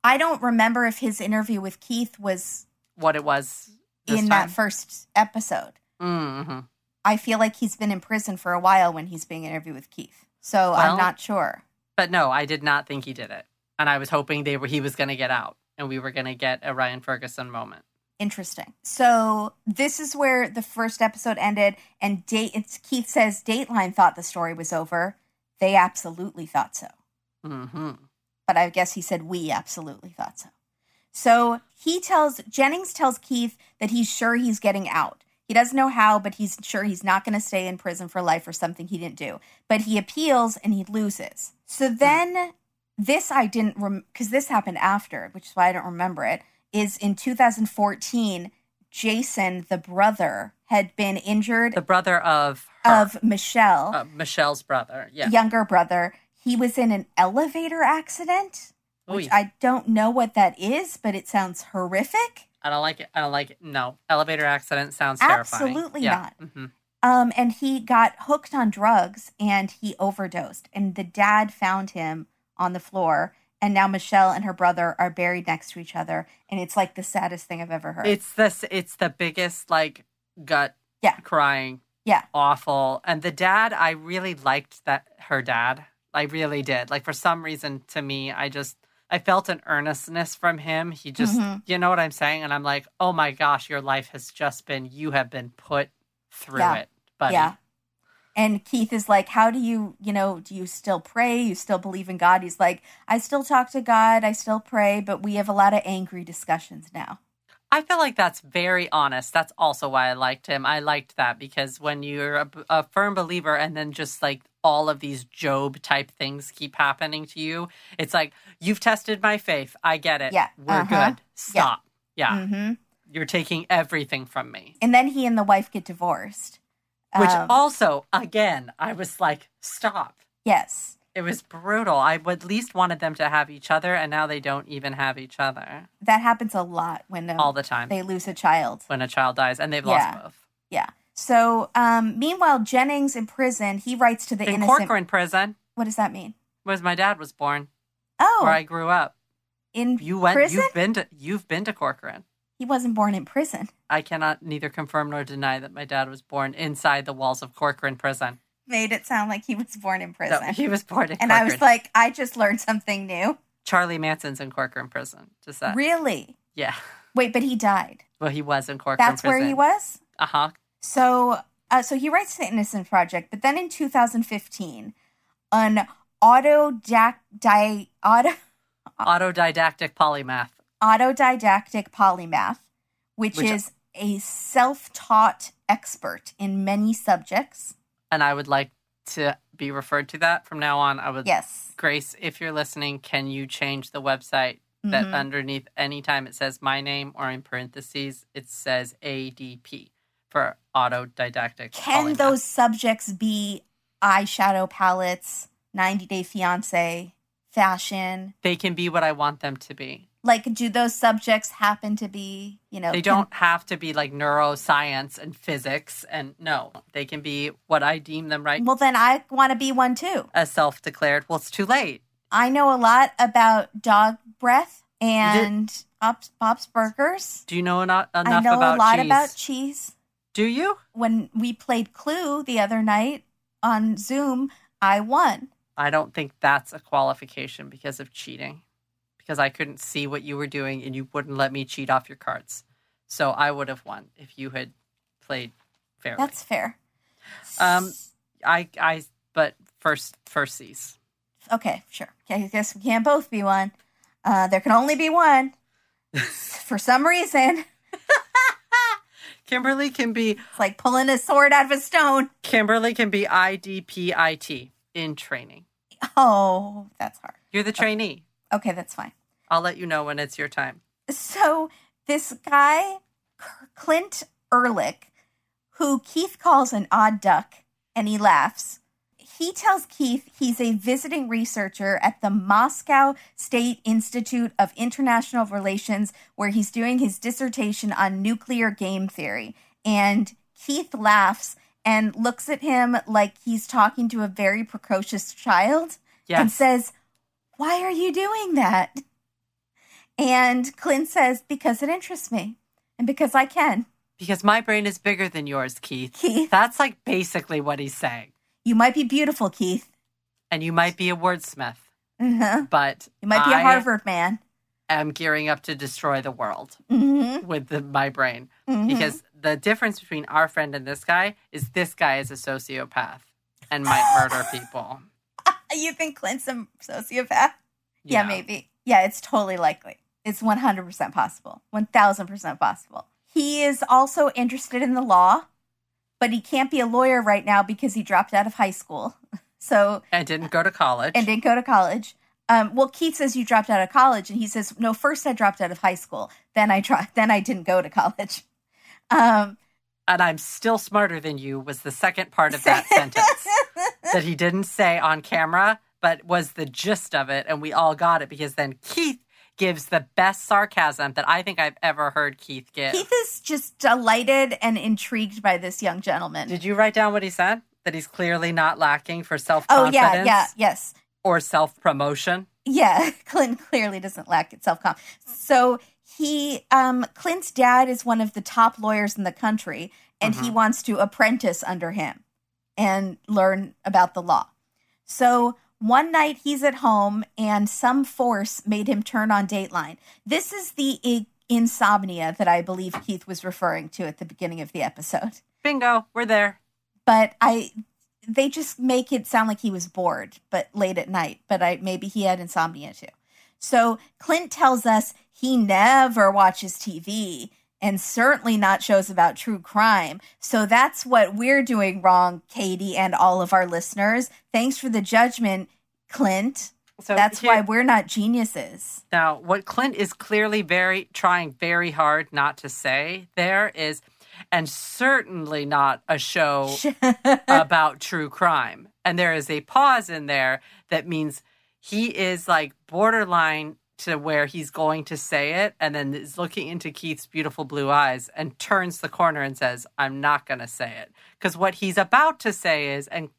[SPEAKER 1] I don't remember if his interview with Keith was
[SPEAKER 2] What it was
[SPEAKER 1] in
[SPEAKER 2] time?
[SPEAKER 1] that first episode.
[SPEAKER 2] Mm-hmm.
[SPEAKER 1] I feel like he's been in prison for a while when he's being interviewed with Keith. So
[SPEAKER 2] Well-
[SPEAKER 1] I'm not sure.
[SPEAKER 2] But no, I did not think he did it. And I was hoping they were he was going to get out and we were going to get a Ryan Ferguson moment.
[SPEAKER 1] Interesting. So this is where the first episode ended, and date. It's Keith says Dateline thought the story was over. They absolutely thought so,
[SPEAKER 2] Mhm.
[SPEAKER 1] but I guess he said we absolutely thought so. So he tells Jennings tells Keith that he's sure he's getting out. He doesn't know how, but he's sure he's not going to stay in prison for life for something he didn't do. But he appeals and he loses. So then this I didn't because this happened after, which is why I don't remember it. Is in 2014, Jason, the brother, had been injured
[SPEAKER 2] The brother of her,
[SPEAKER 1] of Michelle,
[SPEAKER 2] uh, Michelle's brother. Yeah.
[SPEAKER 1] younger brother. He was in an elevator accident, which
[SPEAKER 2] Oy.
[SPEAKER 1] I don't know what that is, but it sounds horrific.
[SPEAKER 2] I don't like it. I don't like it. No. Elevator accident sounds terrifying.
[SPEAKER 1] Absolutely
[SPEAKER 2] yeah.
[SPEAKER 1] not.
[SPEAKER 2] hmm
[SPEAKER 1] Um, and he got hooked on drugs and he overdosed. And the dad found him on the floor. And now Michelle and her brother are buried next to each other. And it's like the saddest thing I've ever heard.
[SPEAKER 2] It's this. It's the biggest like gut.
[SPEAKER 1] Yeah.
[SPEAKER 2] Crying.
[SPEAKER 1] Yeah.
[SPEAKER 2] Awful. And the dad, I really liked that her dad. I really did. Like for some reason, to me, I just I felt an earnestness from him. He just,
[SPEAKER 1] Mhm.
[SPEAKER 2] you know what I'm saying, and I'm like, oh my gosh, your life has just been. You have been put through
[SPEAKER 1] Yeah.
[SPEAKER 2] it, buddy.
[SPEAKER 1] Yeah. And Keith is like, How do you, you know, do you still pray? You still believe in God? He's like, I still talk to God. I still pray, but we have a lot of angry discussions now.
[SPEAKER 2] I feel like that's very honest. That's also why I liked him. I liked that because when you're a, a firm believer and then just like all of these Job type things keep happening to you, it's like, you've tested my faith. I get it.
[SPEAKER 1] Yeah.
[SPEAKER 2] We're
[SPEAKER 1] Uh-huh.
[SPEAKER 2] good. Stop. Yeah.
[SPEAKER 1] hmm
[SPEAKER 2] You're taking everything from me.
[SPEAKER 1] And then he and the wife get divorced.
[SPEAKER 2] Which
[SPEAKER 1] Um,
[SPEAKER 2] also, again, I was like, stop.
[SPEAKER 1] yes.
[SPEAKER 2] It was brutal. I would at least wanted them to have each other, and now they don't even have each other
[SPEAKER 1] That happens a lot when um,
[SPEAKER 2] all the time
[SPEAKER 1] they lose a child.
[SPEAKER 2] when a child dies, and they've
[SPEAKER 1] Yeah.
[SPEAKER 2] lost both.
[SPEAKER 1] Yeah. So, um, meanwhile, Jennings in prison, he writes to the
[SPEAKER 2] In
[SPEAKER 1] innocent.
[SPEAKER 2] Corcoran prison
[SPEAKER 1] What does that mean?
[SPEAKER 2] was my dad was born,
[SPEAKER 1] Oh,
[SPEAKER 2] where I grew up.
[SPEAKER 1] in
[SPEAKER 2] You went.
[SPEAKER 1] prison.
[SPEAKER 2] You've been to. You've been to Corcoran.
[SPEAKER 1] He wasn't born in prison.
[SPEAKER 2] I cannot neither confirm nor deny that my dad was born inside the walls of Corcoran prison.
[SPEAKER 1] Made it sound like he was born in
[SPEAKER 2] No,
[SPEAKER 1] prison.
[SPEAKER 2] he was born in
[SPEAKER 1] and
[SPEAKER 2] Corcoran.
[SPEAKER 1] I was like, I just learned something new.
[SPEAKER 2] Charlie Manson's in Corcoran prison. Just that.
[SPEAKER 1] Really?
[SPEAKER 2] Yeah.
[SPEAKER 1] Wait, but he died.
[SPEAKER 2] Well, he was in Corcoran
[SPEAKER 1] That's
[SPEAKER 2] prison.
[SPEAKER 1] where he was.
[SPEAKER 2] Uh huh.
[SPEAKER 1] So, uh, so he writes the Innocent Project, but then in 2015, an autodac di auto
[SPEAKER 2] Autodidactic polymath.
[SPEAKER 1] Autodidactic polymath, which,
[SPEAKER 2] Which-
[SPEAKER 1] is a self-taught expert in many subjects.
[SPEAKER 2] and I would like to be referred to that from now on. I would,
[SPEAKER 1] Yes.
[SPEAKER 2] Grace, if you're listening, can you change the website that
[SPEAKER 1] Mhm.
[SPEAKER 2] underneath anytime it says my name or in parentheses it says ADP for autodidactic.
[SPEAKER 1] Can
[SPEAKER 2] polymath.
[SPEAKER 1] those subjects be eyeshadow palettes, 90 Day Fiance, fashion?
[SPEAKER 2] they can be what I want them to be.
[SPEAKER 1] Like, do those subjects happen to be, you know,
[SPEAKER 2] They don't have to be like neuroscience and physics, and no, they can be what I deem them right
[SPEAKER 1] Well, then I want to be one too.
[SPEAKER 2] a self-declared. Well, it's too late.
[SPEAKER 1] I know a lot about dog breath and Bob's, Bob's Burgers.
[SPEAKER 2] Do you know enough,
[SPEAKER 1] I know
[SPEAKER 2] about
[SPEAKER 1] a lot
[SPEAKER 2] cheese?
[SPEAKER 1] about cheese.
[SPEAKER 2] Do you?
[SPEAKER 1] When we played Clue the other night on Zoom, I won.
[SPEAKER 2] I don't think that's a qualification because of cheating. Because I couldn't see what you were doing and you wouldn't let me cheat off your cards. So I would have won if you had played fairly.
[SPEAKER 1] That's fair.
[SPEAKER 2] Um, I I but first first C's.
[SPEAKER 1] okay, sure. Okay, I guess we can't both be one. Uh, there can only be one. For some reason,
[SPEAKER 2] Kimberly can be
[SPEAKER 1] it's like pulling a sword out of a stone.
[SPEAKER 2] Kimberly can be IDPIT in training.
[SPEAKER 1] Oh, that's hard.
[SPEAKER 2] You're the trainee.
[SPEAKER 1] Okay, that's fine.
[SPEAKER 2] I'll let you know when it's your time.
[SPEAKER 1] So this guy, Clint Ehrlich, who Keith calls an odd duck, and he laughs. He tells Keith he's a visiting researcher at the Moscow State Institute of International Relations, where he's doing his dissertation on nuclear game theory. And Keith laughs and looks at him like he's talking to a very precocious child and says, Why are you doing that? And Clint says, Because it interests me and because I can.
[SPEAKER 2] Because my brain is bigger than yours, Keith.
[SPEAKER 1] Keith,
[SPEAKER 2] That's like basically what he's saying.
[SPEAKER 1] you might be beautiful, Keith.
[SPEAKER 2] And you might be a wordsmith,
[SPEAKER 1] Uh-huh.
[SPEAKER 2] but
[SPEAKER 1] You might be a Harvard man.
[SPEAKER 2] I'm gearing up to destroy the world
[SPEAKER 1] hmm
[SPEAKER 2] with the, my brain.
[SPEAKER 1] Mhm.
[SPEAKER 2] Because the difference between our friend and this guy is this guy is a sociopath and might murder people.
[SPEAKER 1] You think Clint's a sociopath? Yeah. maybe. Yeah, it's totally likely. It's 100% possible. 1000% possible. He is also interested in the law, but he can't be a lawyer right now because he dropped out of high school. So,
[SPEAKER 2] And didn't go to college.
[SPEAKER 1] and didn't go to college. Um, well, Keith says you dropped out of college, and he says, no, first I dropped out of high school. Then I dropped, then I didn't go to college. Um,
[SPEAKER 2] and I'm still smarter than you was the second part of that sentence that he didn't say on camera, but was the gist of it. And we all got it because then Keith gives the best sarcasm that I think I've ever heard Keith give.
[SPEAKER 1] Keith is just delighted and intrigued by this young gentleman.
[SPEAKER 2] Did you write down what he said? That he's clearly not lacking for self confidence?
[SPEAKER 1] oh, yeah, yeah, yes.
[SPEAKER 2] or self promotion.
[SPEAKER 1] Yeah, Clint clearly doesn't lack self confidence. So he, um, Clint's dad is one of the top lawyers in the country, and he wants to apprentice under him and learn about the law. So one night he's at home, and some force made him turn on Dateline. This is the i- insomnia that I believe Keith was referring to at the beginning of the episode.
[SPEAKER 2] Bingo, we're there.
[SPEAKER 1] But I, they just make it sound like he was bored, but late at night. But I maybe he had insomnia too. So Clint tells us he never watches TV and certainly not shows about true crime. So that's what we're doing wrong, Katie and all of our listeners. Thanks for the judgment, Clint.
[SPEAKER 2] So
[SPEAKER 1] That's
[SPEAKER 2] here-
[SPEAKER 1] why we're not geniuses.
[SPEAKER 2] Now, what Clint is clearly very trying very hard not to say there is, and certainly not a show about true crime. And there is a pause in there that means he is like borderline to where he's going to say it and then is looking into Keith's beautiful blue eyes and turns the corner and says, I'm not going to say it. Because what he's about to say is, and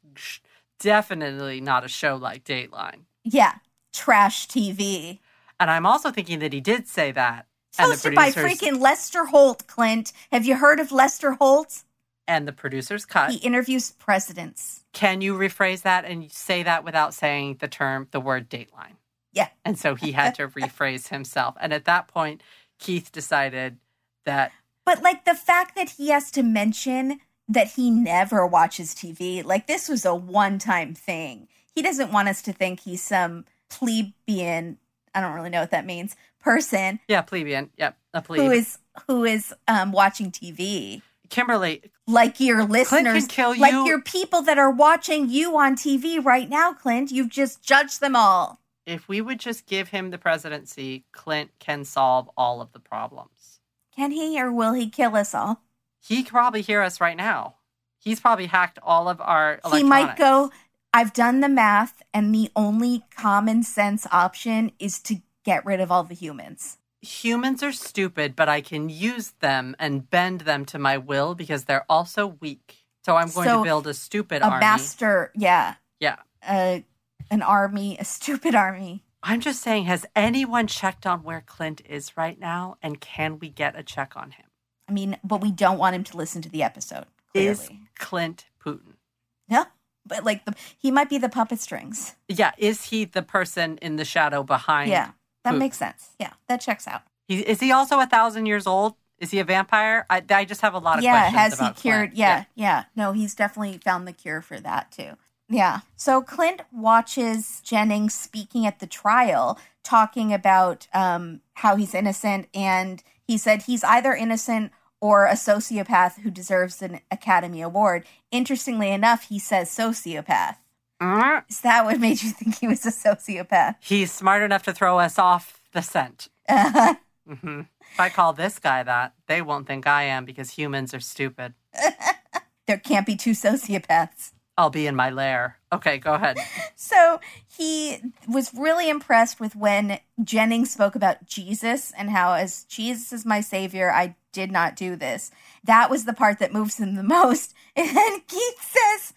[SPEAKER 2] definitely not a show like Dateline.
[SPEAKER 1] yeah, trash TV.
[SPEAKER 2] And I'm also thinking that he did say that.
[SPEAKER 1] Hosted by freaking Lester Holt, Clint. Have you heard of Lester Holt?
[SPEAKER 2] and the producers cut.
[SPEAKER 1] He interviews presidents.
[SPEAKER 2] Can you rephrase that and say that without saying the term, the word Dateline?
[SPEAKER 1] Yeah.
[SPEAKER 2] And so he had to rephrase himself. And at that point, Keith decided that
[SPEAKER 1] But like the fact that he has to mention that he never watches TV, like this was a one time thing. He doesn't want us to think he's some plebeian, I don't really know what that means, person
[SPEAKER 2] yeah, plebeian, yep, a plebe.
[SPEAKER 1] who is who is um watching TV.
[SPEAKER 2] Kimberly,
[SPEAKER 1] Like your listeners,
[SPEAKER 2] kill
[SPEAKER 1] like your people that are watching you on TV right now, Clint. You've just judged them all.
[SPEAKER 2] If we would just give him the presidency, Clint can solve all of the problems.
[SPEAKER 1] Can he or will he kill us all?
[SPEAKER 2] He could probably hear us right now. He's probably hacked all of our
[SPEAKER 1] He might go, I've done the math, and the only common sense option is to get rid of all the humans.
[SPEAKER 2] humans are stupid, but I can use them and bend them to my will because they're also weak. So I'm going
[SPEAKER 1] So,
[SPEAKER 2] to build a stupid
[SPEAKER 1] a
[SPEAKER 2] army.
[SPEAKER 1] master, yeah,
[SPEAKER 2] Yeah.
[SPEAKER 1] a, an army, a stupid army.
[SPEAKER 2] I'm just saying, has anyone checked on where Clint is right now? And can we get a check on him?
[SPEAKER 1] I mean, but we don't want him to listen to the episode.
[SPEAKER 2] Is Clint Putin?
[SPEAKER 1] no, but like the he might be the puppet strings.
[SPEAKER 2] Yeah. Is he the person in the shadow behind?
[SPEAKER 1] Yeah, that
[SPEAKER 2] Putin?
[SPEAKER 1] makes sense. Yeah, that checks out.
[SPEAKER 2] He, is he also a thousand years old? Is he a vampire? I, I just have a lot of
[SPEAKER 1] yeah,
[SPEAKER 2] questions. Yeah.
[SPEAKER 1] Has he cured?
[SPEAKER 2] Clint.
[SPEAKER 1] Yeah, yeah, No, he's definitely found the cure for that too. Yeah. So Clint watches Jennings speaking at the trial, talking about um, how he's innocent, and he said he's either innocent or a sociopath who deserves an Academy Award. Interestingly enough, he says sociopath.
[SPEAKER 2] Mm,
[SPEAKER 1] Is that what made you think he was a sociopath?
[SPEAKER 2] He's smart enough to throw us off the scent.
[SPEAKER 1] Uh,
[SPEAKER 2] hmm If I call this guy that, they won't think I am because humans are stupid.
[SPEAKER 1] there can't be two sociopaths.
[SPEAKER 2] I'll be in my lair. Okay, go ahead.
[SPEAKER 1] So he was really impressed with when Jennings spoke about Jesus and how, as Jesus is my savior, I did not do this. That was the part that moves him the most. And then Keith says,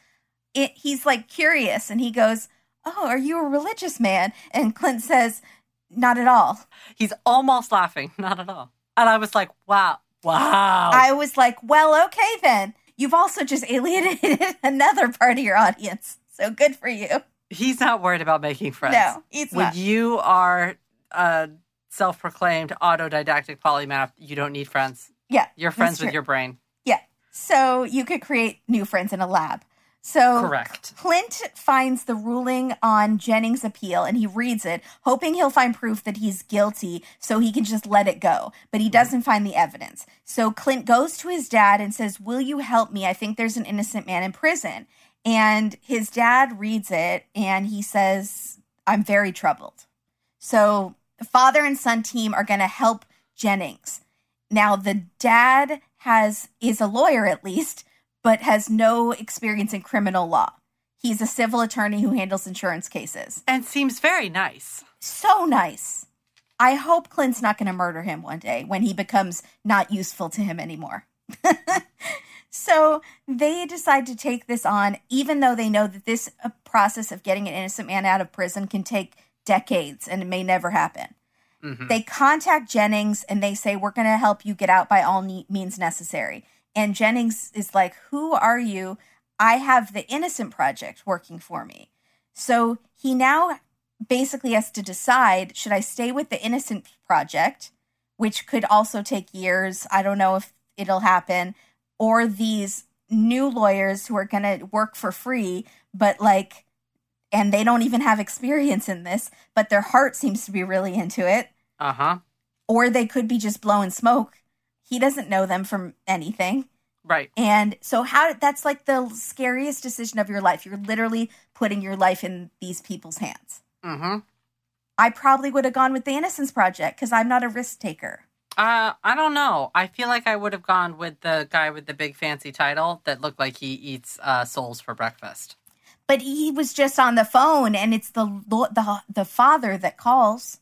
[SPEAKER 1] it, he's like curious and he goes, Oh, are you a religious man? And Clint says, Not at all.
[SPEAKER 2] He's almost laughing, not at all. And I was like, wow, Wow.
[SPEAKER 1] I was like, well, okay then. You've also just alienated another part of your audience. So good for you.
[SPEAKER 2] He's not worried about making friends.
[SPEAKER 1] No, he's
[SPEAKER 2] when
[SPEAKER 1] not.
[SPEAKER 2] you are a self-proclaimed autodidactic polymath, you don't need friends.
[SPEAKER 1] Yeah.
[SPEAKER 2] You're friends with your brain.
[SPEAKER 1] Yeah. So you could create new friends in a lab. So
[SPEAKER 2] Correct.
[SPEAKER 1] Clint finds the ruling on Jennings' appeal and he reads it, hoping he'll find proof that he's guilty so he can just let it go. But he mm-hmm. doesn't find the evidence. So Clint goes to his dad and says, Will you help me? I think there's an innocent man in prison. And his dad reads it and he says, I'm very troubled. So the father and son team are going to help Jennings. Now the dad has is a lawyer at least, but has no experience in criminal law. He's a civil attorney who handles insurance cases.
[SPEAKER 2] And seems very nice.
[SPEAKER 1] So nice. I hope Clint's not going to murder him one day when he becomes not useful to him anymore. so they decide to take this on, even though they know that this uh, process of getting an innocent man out of prison can take decades and it may never happen.
[SPEAKER 2] Mhm.
[SPEAKER 1] They contact Jennings and they say, We're going to help you get out by all ne- means necessary. And Jennings is like, Who are you? I have the Innocent Project working for me. So he now basically has to decide should I stay with the Innocent Project, which could also take years. I don't know if it'll happen, or these new lawyers who are going to work for free, but like, and they don't even have experience in this, but their heart seems to be really into it.
[SPEAKER 2] Uh-huh.
[SPEAKER 1] Or they could be just blowing smoke. He doesn't know them from anything.
[SPEAKER 2] Right.
[SPEAKER 1] And so how that's like the scariest decision of your life. You're literally putting your life in these people's hands.
[SPEAKER 2] Mm-hmm.
[SPEAKER 1] I probably would have gone with the Innocence Project because I'm not a risk taker.
[SPEAKER 2] Uh, I don't know. I feel like I would have gone with the guy with the big fancy title that looked like he eats uh, souls for breakfast.
[SPEAKER 1] But he was just on the phone, and it's the the the father that calls.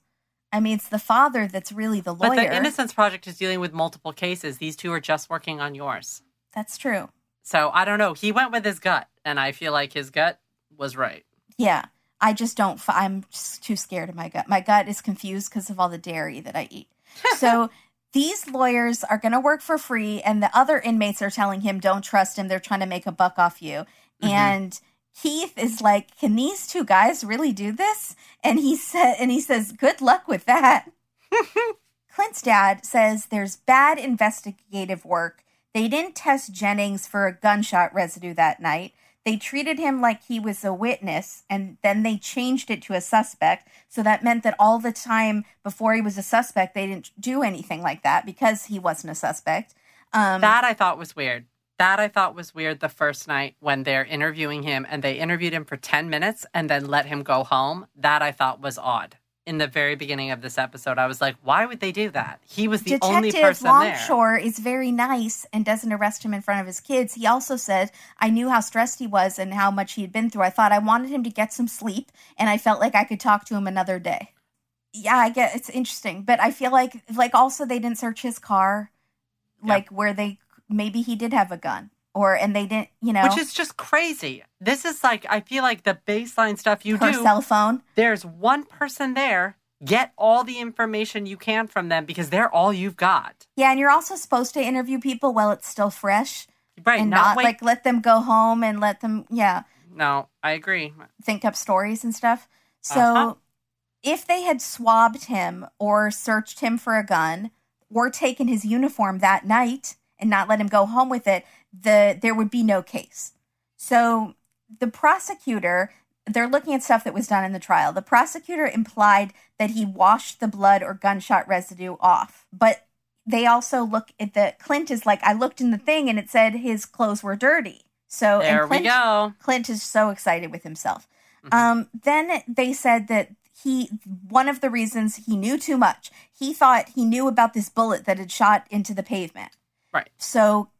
[SPEAKER 1] I mean, it's the father that's really the lawyer.
[SPEAKER 2] But the Innocence Project is dealing with multiple cases. These two are just working on yours.
[SPEAKER 1] That's true.
[SPEAKER 2] So I don't know. He went with his gut, and I feel like his gut was right.
[SPEAKER 1] Yeah, I just don't. f- I'm just too scared of my gut. My gut is confused because of all the dairy that I eat. So these lawyers are going to work for free, and the other inmates are telling him, "Don't trust him. They're trying to make a buck off you."
[SPEAKER 2] Mhm.
[SPEAKER 1] And Keith is like, "Can these two guys really do this?" And he said, and he says, "Good luck with that." Clint's dad says there's bad investigative work. They didn't test Jennings for a gunshot residue that night. They treated him like he was a witness and then they changed it to a suspect. So that meant that all the time before he was a suspect, they didn't do anything like that because he wasn't a suspect. Um,
[SPEAKER 2] That I thought was weird. That I thought was weird the first night when they're interviewing him and they interviewed him for 10 minutes and then let him go home. That I thought was odd. In the very beginning of this episode, I was like, why would they do that? He was the only
[SPEAKER 1] Detective
[SPEAKER 2] person there.
[SPEAKER 1] Longshore is very nice and doesn't arrest him in front of his kids. He also said, I knew how stressed he was and how much he had been through. I thought I wanted him to get some sleep and I felt like I could talk to him another day. Yeah, I get it's interesting, but I feel like like also they didn't search his car like where they maybe he did have a gun or and they didn't, you know,
[SPEAKER 2] Which is just crazy. This is like, I feel like the baseline stuff you
[SPEAKER 1] her
[SPEAKER 2] do.
[SPEAKER 1] cell phone.
[SPEAKER 2] there's one person there. Get all the information you can from them because they're all you've got.
[SPEAKER 1] Yeah, and you're also supposed to interview people while it's still fresh
[SPEAKER 2] Right.
[SPEAKER 1] and
[SPEAKER 2] not
[SPEAKER 1] not like let them go home and let them yeah.
[SPEAKER 2] no, I agree.
[SPEAKER 1] think up stories and stuff. So
[SPEAKER 2] Uh-huh.
[SPEAKER 1] if they had swabbed him or searched him for a gun or taken his uniform that night and not let him go home with it, the there would be no case. So the prosecutor they're looking at stuff that was done in the trial. The prosecutor implied that he washed the blood or gunshot residue off. But they also look at the Clint is like I looked in the thing and it said his clothes were dirty. So
[SPEAKER 2] There
[SPEAKER 1] and Clint,
[SPEAKER 2] we go.
[SPEAKER 1] Clint is so excited with himself.
[SPEAKER 2] Mhm.
[SPEAKER 1] Um, then they said that he, one of the reasons he knew too much, he thought he knew about this bullet that had shot into the pavement.
[SPEAKER 2] Right.
[SPEAKER 1] So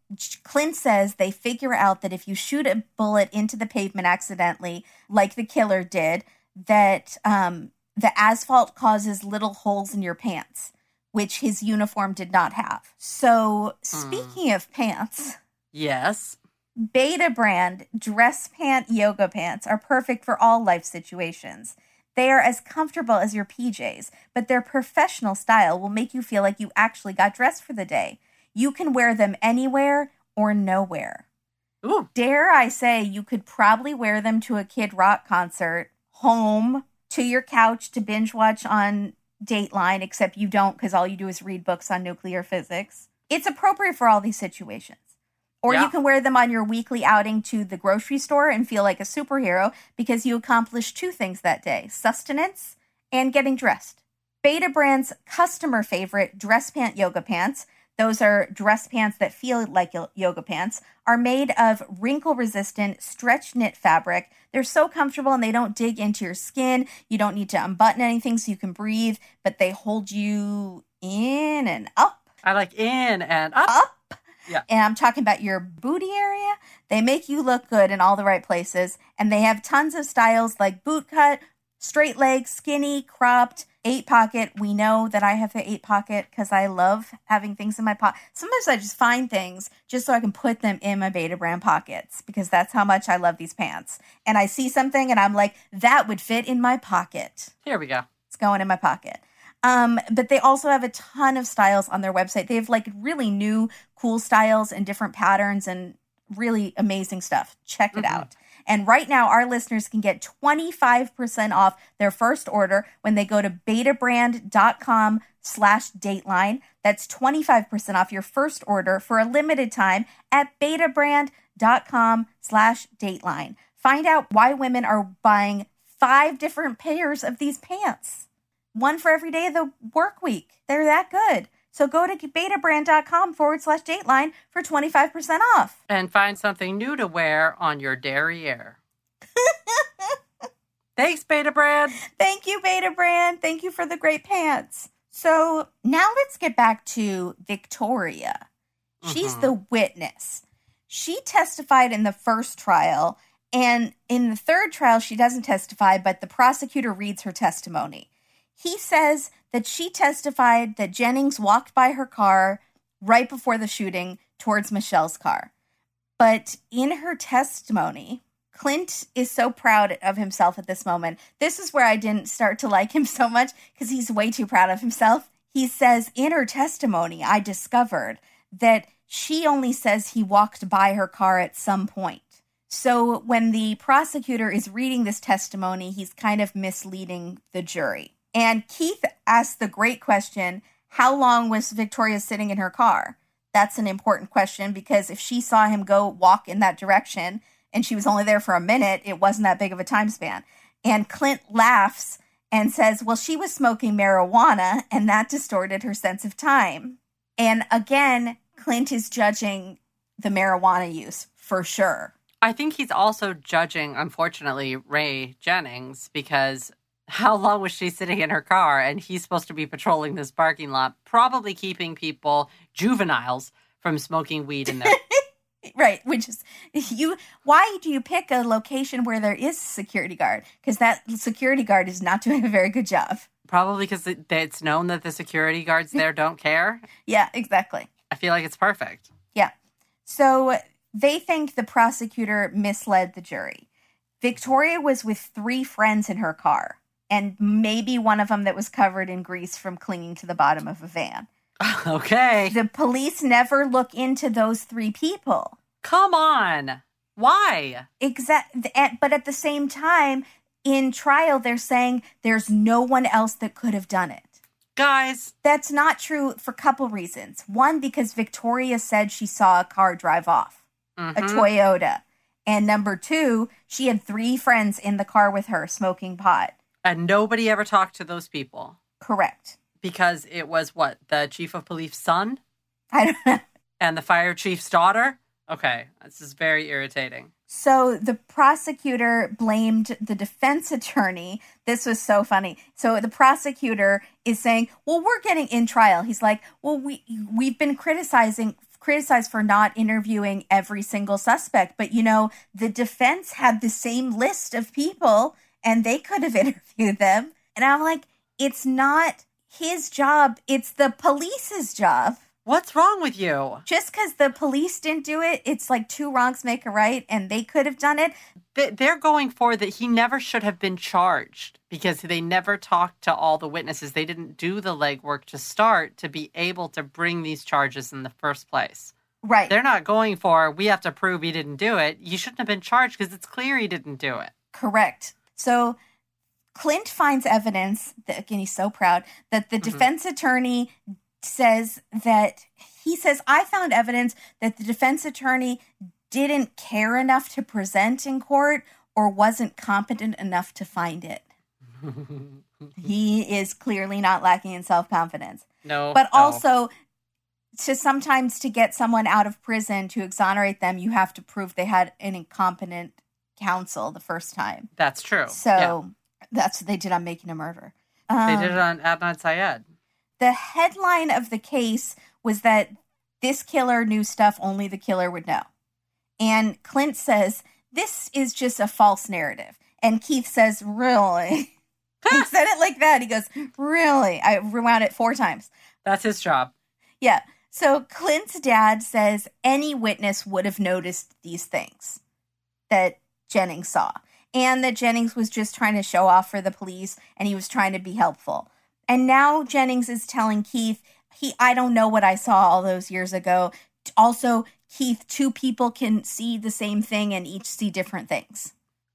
[SPEAKER 1] Clint says they figure out that if you shoot a bullet into the pavement accidentally, like the killer did, that um, the asphalt causes little holes in your pants, which his uniform did not have. So, speaking of pants,
[SPEAKER 2] Yes.
[SPEAKER 1] Betabrand dress pant yoga pants are perfect for all life situations. They are as comfortable as your PJs, but their professional style will make you feel like you actually got dressed for the day. You can wear them anywhere or nowhere.
[SPEAKER 2] Ooh.
[SPEAKER 1] Dare I say, you could probably wear them to a Kid Rock concert, home, to your couch to binge watch on Dateline, except you don't because all you do is read books on nuclear physics. It's appropriate for all these situations. Or
[SPEAKER 2] Yeah.
[SPEAKER 1] you can wear them on your weekly outing to the grocery store and feel like a superhero because you accomplished two things that day sustenance and getting dressed. Betabrand's customer favorite dress pant yoga pants, those are dress pants that feel like yoga pants, are made of wrinkle resistant stretch knit fabric. They're so comfortable and they don't dig into your skin. You don't need to unbutton anything so you can breathe, but they hold you in and up
[SPEAKER 2] I like in and up.
[SPEAKER 1] up.
[SPEAKER 2] Yeah.
[SPEAKER 1] And I'm talking about your booty area. They make you look good in all the right places. And they have tons of styles like boot cut, straight leg, skinny, cropped, eight pocket. We know that I have the eight pocket because I love having things in my pocket. Sometimes I just find things just so I can put them in my Betabrand pockets because that's how much I love these pants. And I see something and I'm like, that would fit in my pocket.
[SPEAKER 2] Here we go.
[SPEAKER 1] It's going in my pocket. Um, but they also have a ton of styles on their website. They have like really new, cool styles and different patterns and really amazing stuff. Check it
[SPEAKER 2] Mhm.
[SPEAKER 1] out. And right now, our listeners can get 25% off their first order when they go to betabrand.com slash dateline. That's 25% off your first order for a limited time at betabrand.com slash dateline. Find out why women are buying five different pairs of these pants one for every day of the work week. They're that good. So go to betabrand.com forward slash dateline for 25% off.
[SPEAKER 2] And find something new to wear on your derriere. Thanks, Betabrand.
[SPEAKER 1] Thank you, Betabrand. Thank you for the great pants. So now let's get back to Victoria. She's
[SPEAKER 2] Mhm.
[SPEAKER 1] the witness. She testified in the first trial, and in the third trial, she doesn't testify, but the prosecutor reads her testimony. He says that she testified that Jennings walked by her car right before the shooting towards Michelle's car. But in her testimony, Clint is so proud of himself at this moment. This is where I didn't start to like him so much because he's way too proud of himself. He says, In her testimony, I discovered that she only says he walked by her car at some point. So when the prosecutor is reading this testimony, he's kind of misleading the jury. And Keith asked the great question How long was Victoria sitting in her car? That's an important question because if she saw him go walk in that direction and she was only there for a minute, it wasn't that big of a time span. And Clint laughs and says, Well, she was smoking marijuana and that distorted her sense of time. And again, Clint is judging the marijuana use for sure.
[SPEAKER 2] I think he's also judging, unfortunately, Ray Jennings because how long was she sitting in her car and he's supposed to be patrolling this parking lot, probably keeping people, juveniles, from smoking weed in there.
[SPEAKER 1] Right, which is you. Why do you pick a location where there is a security guard? Because that security guard is not doing a very good job.
[SPEAKER 2] probably because it, it's known that the security guards there don't care.
[SPEAKER 1] Yeah, exactly.
[SPEAKER 2] I feel like it's perfect.
[SPEAKER 1] Yeah. So they think the prosecutor misled the jury. Victoria was with three friends in her car, and maybe one of them that was covered in grease from clinging to the bottom of a van.
[SPEAKER 2] okay.
[SPEAKER 1] The police never look into those three people.
[SPEAKER 2] Come on. Why?
[SPEAKER 1] Exact, but at the same time, in trial, they're saying there's no one else that could have done it.
[SPEAKER 2] Guys,
[SPEAKER 1] That's not true for a couple reasons. One, because Victoria said she saw a car drive off, a
[SPEAKER 2] mhm.
[SPEAKER 1] Toyota. And number two, she had three friends in the car with her smoking pot.
[SPEAKER 2] And nobody ever talked to those people
[SPEAKER 1] Correct.
[SPEAKER 2] because it was what? The chief of police son
[SPEAKER 1] I don't know.
[SPEAKER 2] and the fire chief's daughter? Okay, this is very irritating.
[SPEAKER 1] So the prosecutor blamed the defense attorney. This was so funny. So the prosecutor is saying, "Well, we're getting in trial." He's like, "Well, we we've been criticizing criticized for not interviewing every single suspect, but you know, the defense had the same list of people and they could have interviewed them." And I'm like, "It's not his job, it's the police's job."
[SPEAKER 2] What's wrong with you?
[SPEAKER 1] Just because the police didn't do it, it's like two wrongs make a right, and they could have done it.
[SPEAKER 2] They- They're going for that he never should have been charged because they never talked to all the witnesses. They didn't do the legwork to start to be able to bring these charges in the first place.
[SPEAKER 1] Right.
[SPEAKER 2] They're not going for, we have to prove he didn't do it. You shouldn't have been charged because it's clear he didn't do it.
[SPEAKER 1] Correct. So Clint finds evidence that again he's so proud that the
[SPEAKER 2] Mhm.
[SPEAKER 1] defense attorney says that he says I found evidence that the defense attorney didn't care enough to present in court or wasn't competent enough to find it. He is clearly not lacking in self-confidence.
[SPEAKER 2] no.
[SPEAKER 1] But
[SPEAKER 2] no.
[SPEAKER 1] also to sometimes to get someone out of prison to exonerate them, you have to prove they had an incompetent counsel the first time.
[SPEAKER 2] That's true.
[SPEAKER 1] So
[SPEAKER 2] Yeah.
[SPEAKER 1] that's what they did on Making a Murder.
[SPEAKER 2] They
[SPEAKER 1] Um,
[SPEAKER 2] did it on Adnan Syed.
[SPEAKER 1] the headline of the case was that this killer knew stuff only the killer would know. And Clint says, This is just a false narrative. And Keith says, Really? he said it like that. He goes, Really? I rewound it four times.
[SPEAKER 2] That's his job.
[SPEAKER 1] Yeah. So Clint's dad says any witness would have noticed these things that Jennings saw, and that Jennings was just trying to show off for the police and he was trying to be helpful. And now Jennings is telling Keith, he I don't know what I saw all those years ago. Also, Keith, two people can see the same thing and each see different things.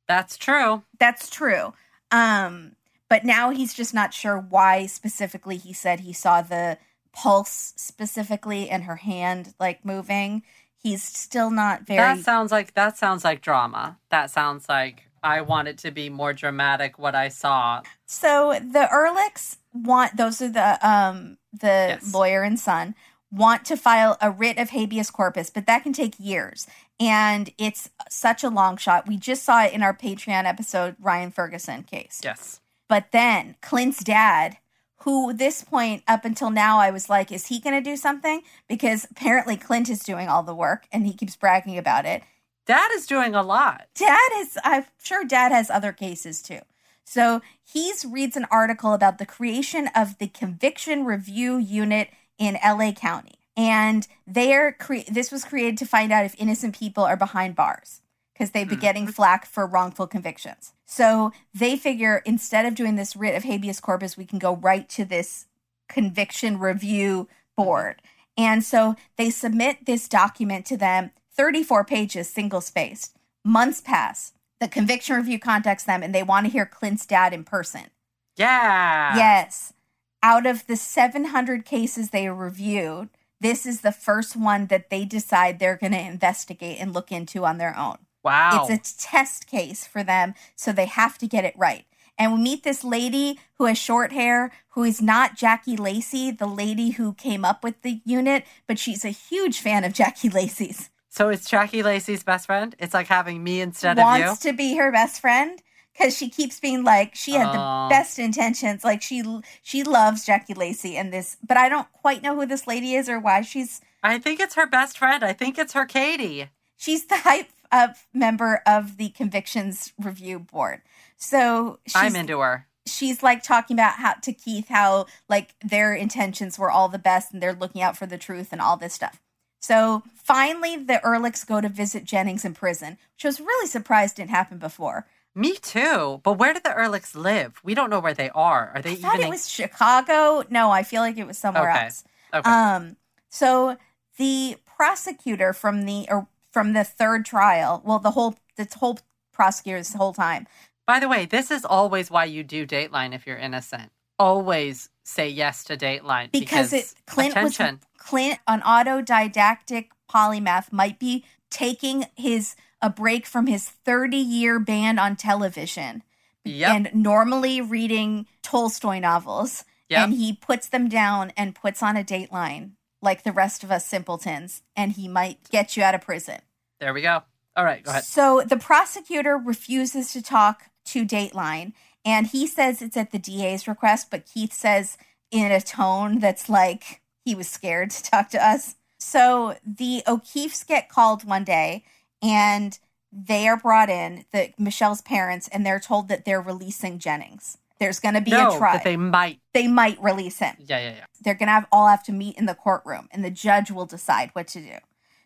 [SPEAKER 2] That's true.
[SPEAKER 1] That's true. Um, but now he's just not sure why specifically he said he saw the pulse specifically and her hand like moving. He's still not very
[SPEAKER 2] That sounds like that sounds like drama. That sounds like I want it to be more dramatic what I saw.
[SPEAKER 1] So the Ehrlichs want those are the um the
[SPEAKER 2] Yes.
[SPEAKER 1] lawyer and son want to file a writ of habeas corpus, but that can take years. And it's such a long shot. We just saw it in our Patreon episode, Ryan Ferguson case.
[SPEAKER 2] Yes.
[SPEAKER 1] But then Clint's dad, who this point up until now I was like, is he going to do something? Because apparently Clint is doing all the work and he keeps bragging about it.
[SPEAKER 2] Dad is doing a lot.
[SPEAKER 1] Dad is, I'm sure dad has other cases too. So he's reads an article about the creation of the conviction review unit in LA County. And they're cre- this was created to find out if innocent people are behind bars because they've been
[SPEAKER 2] Hmm.
[SPEAKER 1] getting flack for wrongful convictions. So they figure instead of doing this writ of habeas corpus, we can go right to this conviction review board. And so they submit this document to them, 34 pages, single spaced. Months pass. The conviction review contacts them and they want to hear Clint's dad in person.
[SPEAKER 2] Yeah.
[SPEAKER 1] Yes. Out of the 700 cases they reviewed, this is the first one that they decide they're going to investigate and look into on their own.
[SPEAKER 2] Wow.
[SPEAKER 1] It's a test case for them, so they have to get it right. And we meet this lady who has short hair, who is not Jackie Lacey, the lady who came up with the unit, but she's a huge fan of Jackie Lacey's.
[SPEAKER 2] so it's Jackie Lacey's best friend? It's like having me instead
[SPEAKER 1] Wants
[SPEAKER 2] of you?
[SPEAKER 1] Wants to be her best friend because she keeps being like she had
[SPEAKER 2] Aw.
[SPEAKER 1] the oh. best intentions. Like she she loves Jackie Lacey and this, but I don't quite know who this lady is or why she's
[SPEAKER 2] I think it's her best friend. I think it's her Katie.
[SPEAKER 1] she's the hype up member of the convictions review board. So she's,
[SPEAKER 2] I'm into her.
[SPEAKER 1] she's like talking about how to Keith how like their intentions were all the best and they're looking out for the truth and all this stuff. So finally, the Ehrlichs go to visit Jennings in prison, which I was really surprised didn't happen before.
[SPEAKER 2] Me too. But where do the Ehrlichs live? We don't know where they are. Are they
[SPEAKER 1] I thought it was Chicago. No, I feel like it was somewhere
[SPEAKER 2] Okay.
[SPEAKER 1] else.
[SPEAKER 2] Okay.
[SPEAKER 1] Um, so the prosecutor from the or from the third trial, well, the whole the whole prosecutors the whole time.
[SPEAKER 2] By the way, this is always why you do Dateline if you're innocent. Always say yes to Dateline
[SPEAKER 1] because, it Clint
[SPEAKER 2] attention.
[SPEAKER 1] was Clint an autodidactic polymath might be taking his a break from his 30 year ban on television
[SPEAKER 2] Yep.
[SPEAKER 1] and normally reading Tolstoy novels
[SPEAKER 2] Yep.
[SPEAKER 1] and he puts them down and puts on a dateline like the rest of us simpletons and he might get you out of prison.
[SPEAKER 2] There we go. All right, go ahead.
[SPEAKER 1] So the prosecutor refuses to talk to Dateline, and he says it's at the DA's request, but Keith says in a tone that's like he was scared to talk to us. So the O'Keefes get called one day, and they are brought in, the Michelle's parents, and they're told that they're releasing Jennings. There's going to be
[SPEAKER 2] no,
[SPEAKER 1] a trial.
[SPEAKER 2] they might.
[SPEAKER 1] they might release him.
[SPEAKER 2] Yeah, yeah, yeah.
[SPEAKER 1] They're going to have all have to meet in the courtroom and the judge will decide what to do.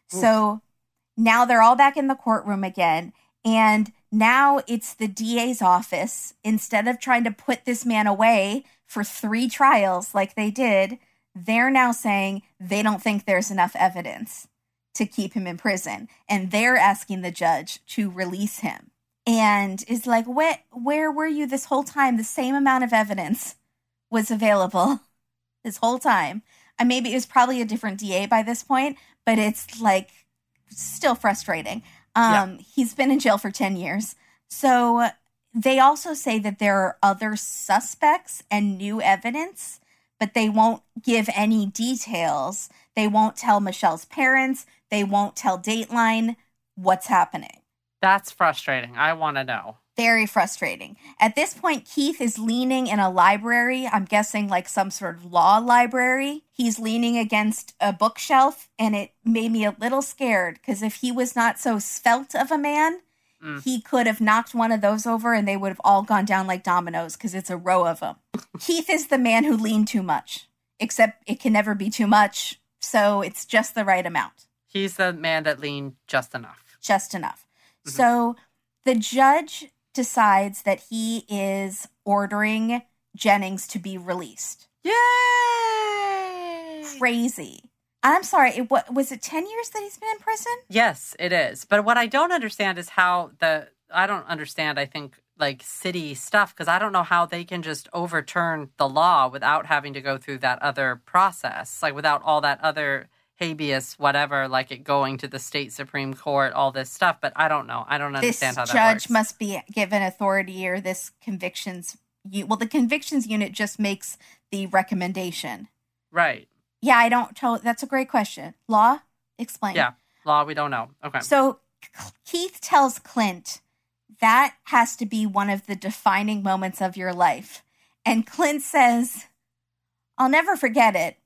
[SPEAKER 1] So now they're all back in the courtroom again and now it's the DA's office instead of trying to put this man away for 3 trials like they did, they're now saying they don't think there's enough evidence to keep him in prison and they're asking the judge to release him. And is like, "What where were you this whole time? The same amount of evidence was available this whole time. I maybe it was probably a different DA by this point, but it's like still frustrating. Um, He's been in jail for 10 years. So they also say that there are other suspects and new evidence, but they won't give any details. They won't tell Michelle's parents. They won't tell Dateline what's happening.
[SPEAKER 2] That's frustrating. I want to know.
[SPEAKER 1] Very frustrating. At this point, Keith is leaning in a library. I'm guessing like some sort of law library. He's leaning against a bookshelf, and it made me a little scared because if he was not so svelte of a man,
[SPEAKER 2] Mm.
[SPEAKER 1] he could have knocked one of those over and they would have all gone down like dominoes because it's a row of them. Keith is the man who leaned too much, except it can never be too much. So it's just the right amount
[SPEAKER 2] He's the man that leaned just enough.
[SPEAKER 1] just enough.
[SPEAKER 2] Mhm.
[SPEAKER 1] So the judge decides that he is ordering Jennings to be released.
[SPEAKER 2] Yay!
[SPEAKER 1] Crazy. I'm sorry. It, what was it? Ten years that he's been in prison?
[SPEAKER 2] Yes, it is. But what I don't understand is how the I don't understand. I think like city stuff because I don't know how they can just overturn the law without having to go through that other process, like without all that other habeas whatever, like it going to the state supreme court, all this stuff. But I don't know. I don't
[SPEAKER 1] This
[SPEAKER 2] understand how that
[SPEAKER 1] judge
[SPEAKER 2] works.
[SPEAKER 1] must be given authority, or this convictions. Well, the convictions unit just makes the recommendation.
[SPEAKER 2] right.
[SPEAKER 1] Yeah, I don't. Tell, that's a great question. Law, explain.
[SPEAKER 2] Yeah. Law, we don't know. Okay.
[SPEAKER 1] So Keith tells Clint that has to be one of the defining moments of your life. And Clint says, I'll never forget it.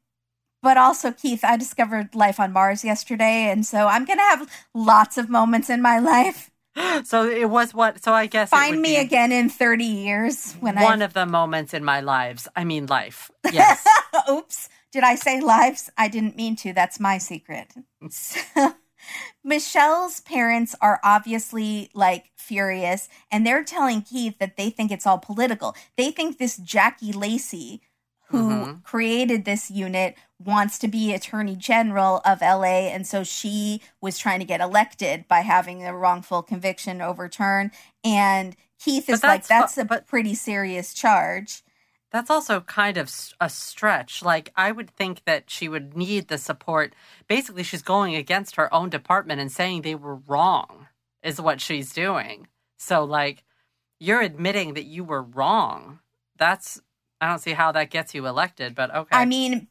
[SPEAKER 1] But also, Keith, I discovered life on Mars yesterday. And so I'm going to have lots of moments in my life.
[SPEAKER 2] So it was what? So I guess
[SPEAKER 1] Find me again in 30 years when
[SPEAKER 2] One
[SPEAKER 1] I.
[SPEAKER 2] of the moments in my lives. I mean, life. Yes.
[SPEAKER 1] Oops. Did I say lives? I didn't mean to. That's my secret. So, Michelle's parents are obviously like furious and they're telling Keith that they think it's all political. They think this Jackie Lacey, who
[SPEAKER 2] Mhm.
[SPEAKER 1] created this unit, wants to be attorney general of LA. And so she was trying to get elected by having a wrongful conviction overturned. And Keith is like,
[SPEAKER 2] that's fu-
[SPEAKER 1] that's a
[SPEAKER 2] but-
[SPEAKER 1] pretty serious charge.
[SPEAKER 2] That's also kind of a stretch. Like, I would think that she would need the support. Basically, she's going against her own department and saying they were wrong, is what she's doing. So, like, you're admitting that you were wrong. That's, I don't see how that gets you elected, but okay.
[SPEAKER 1] I mean,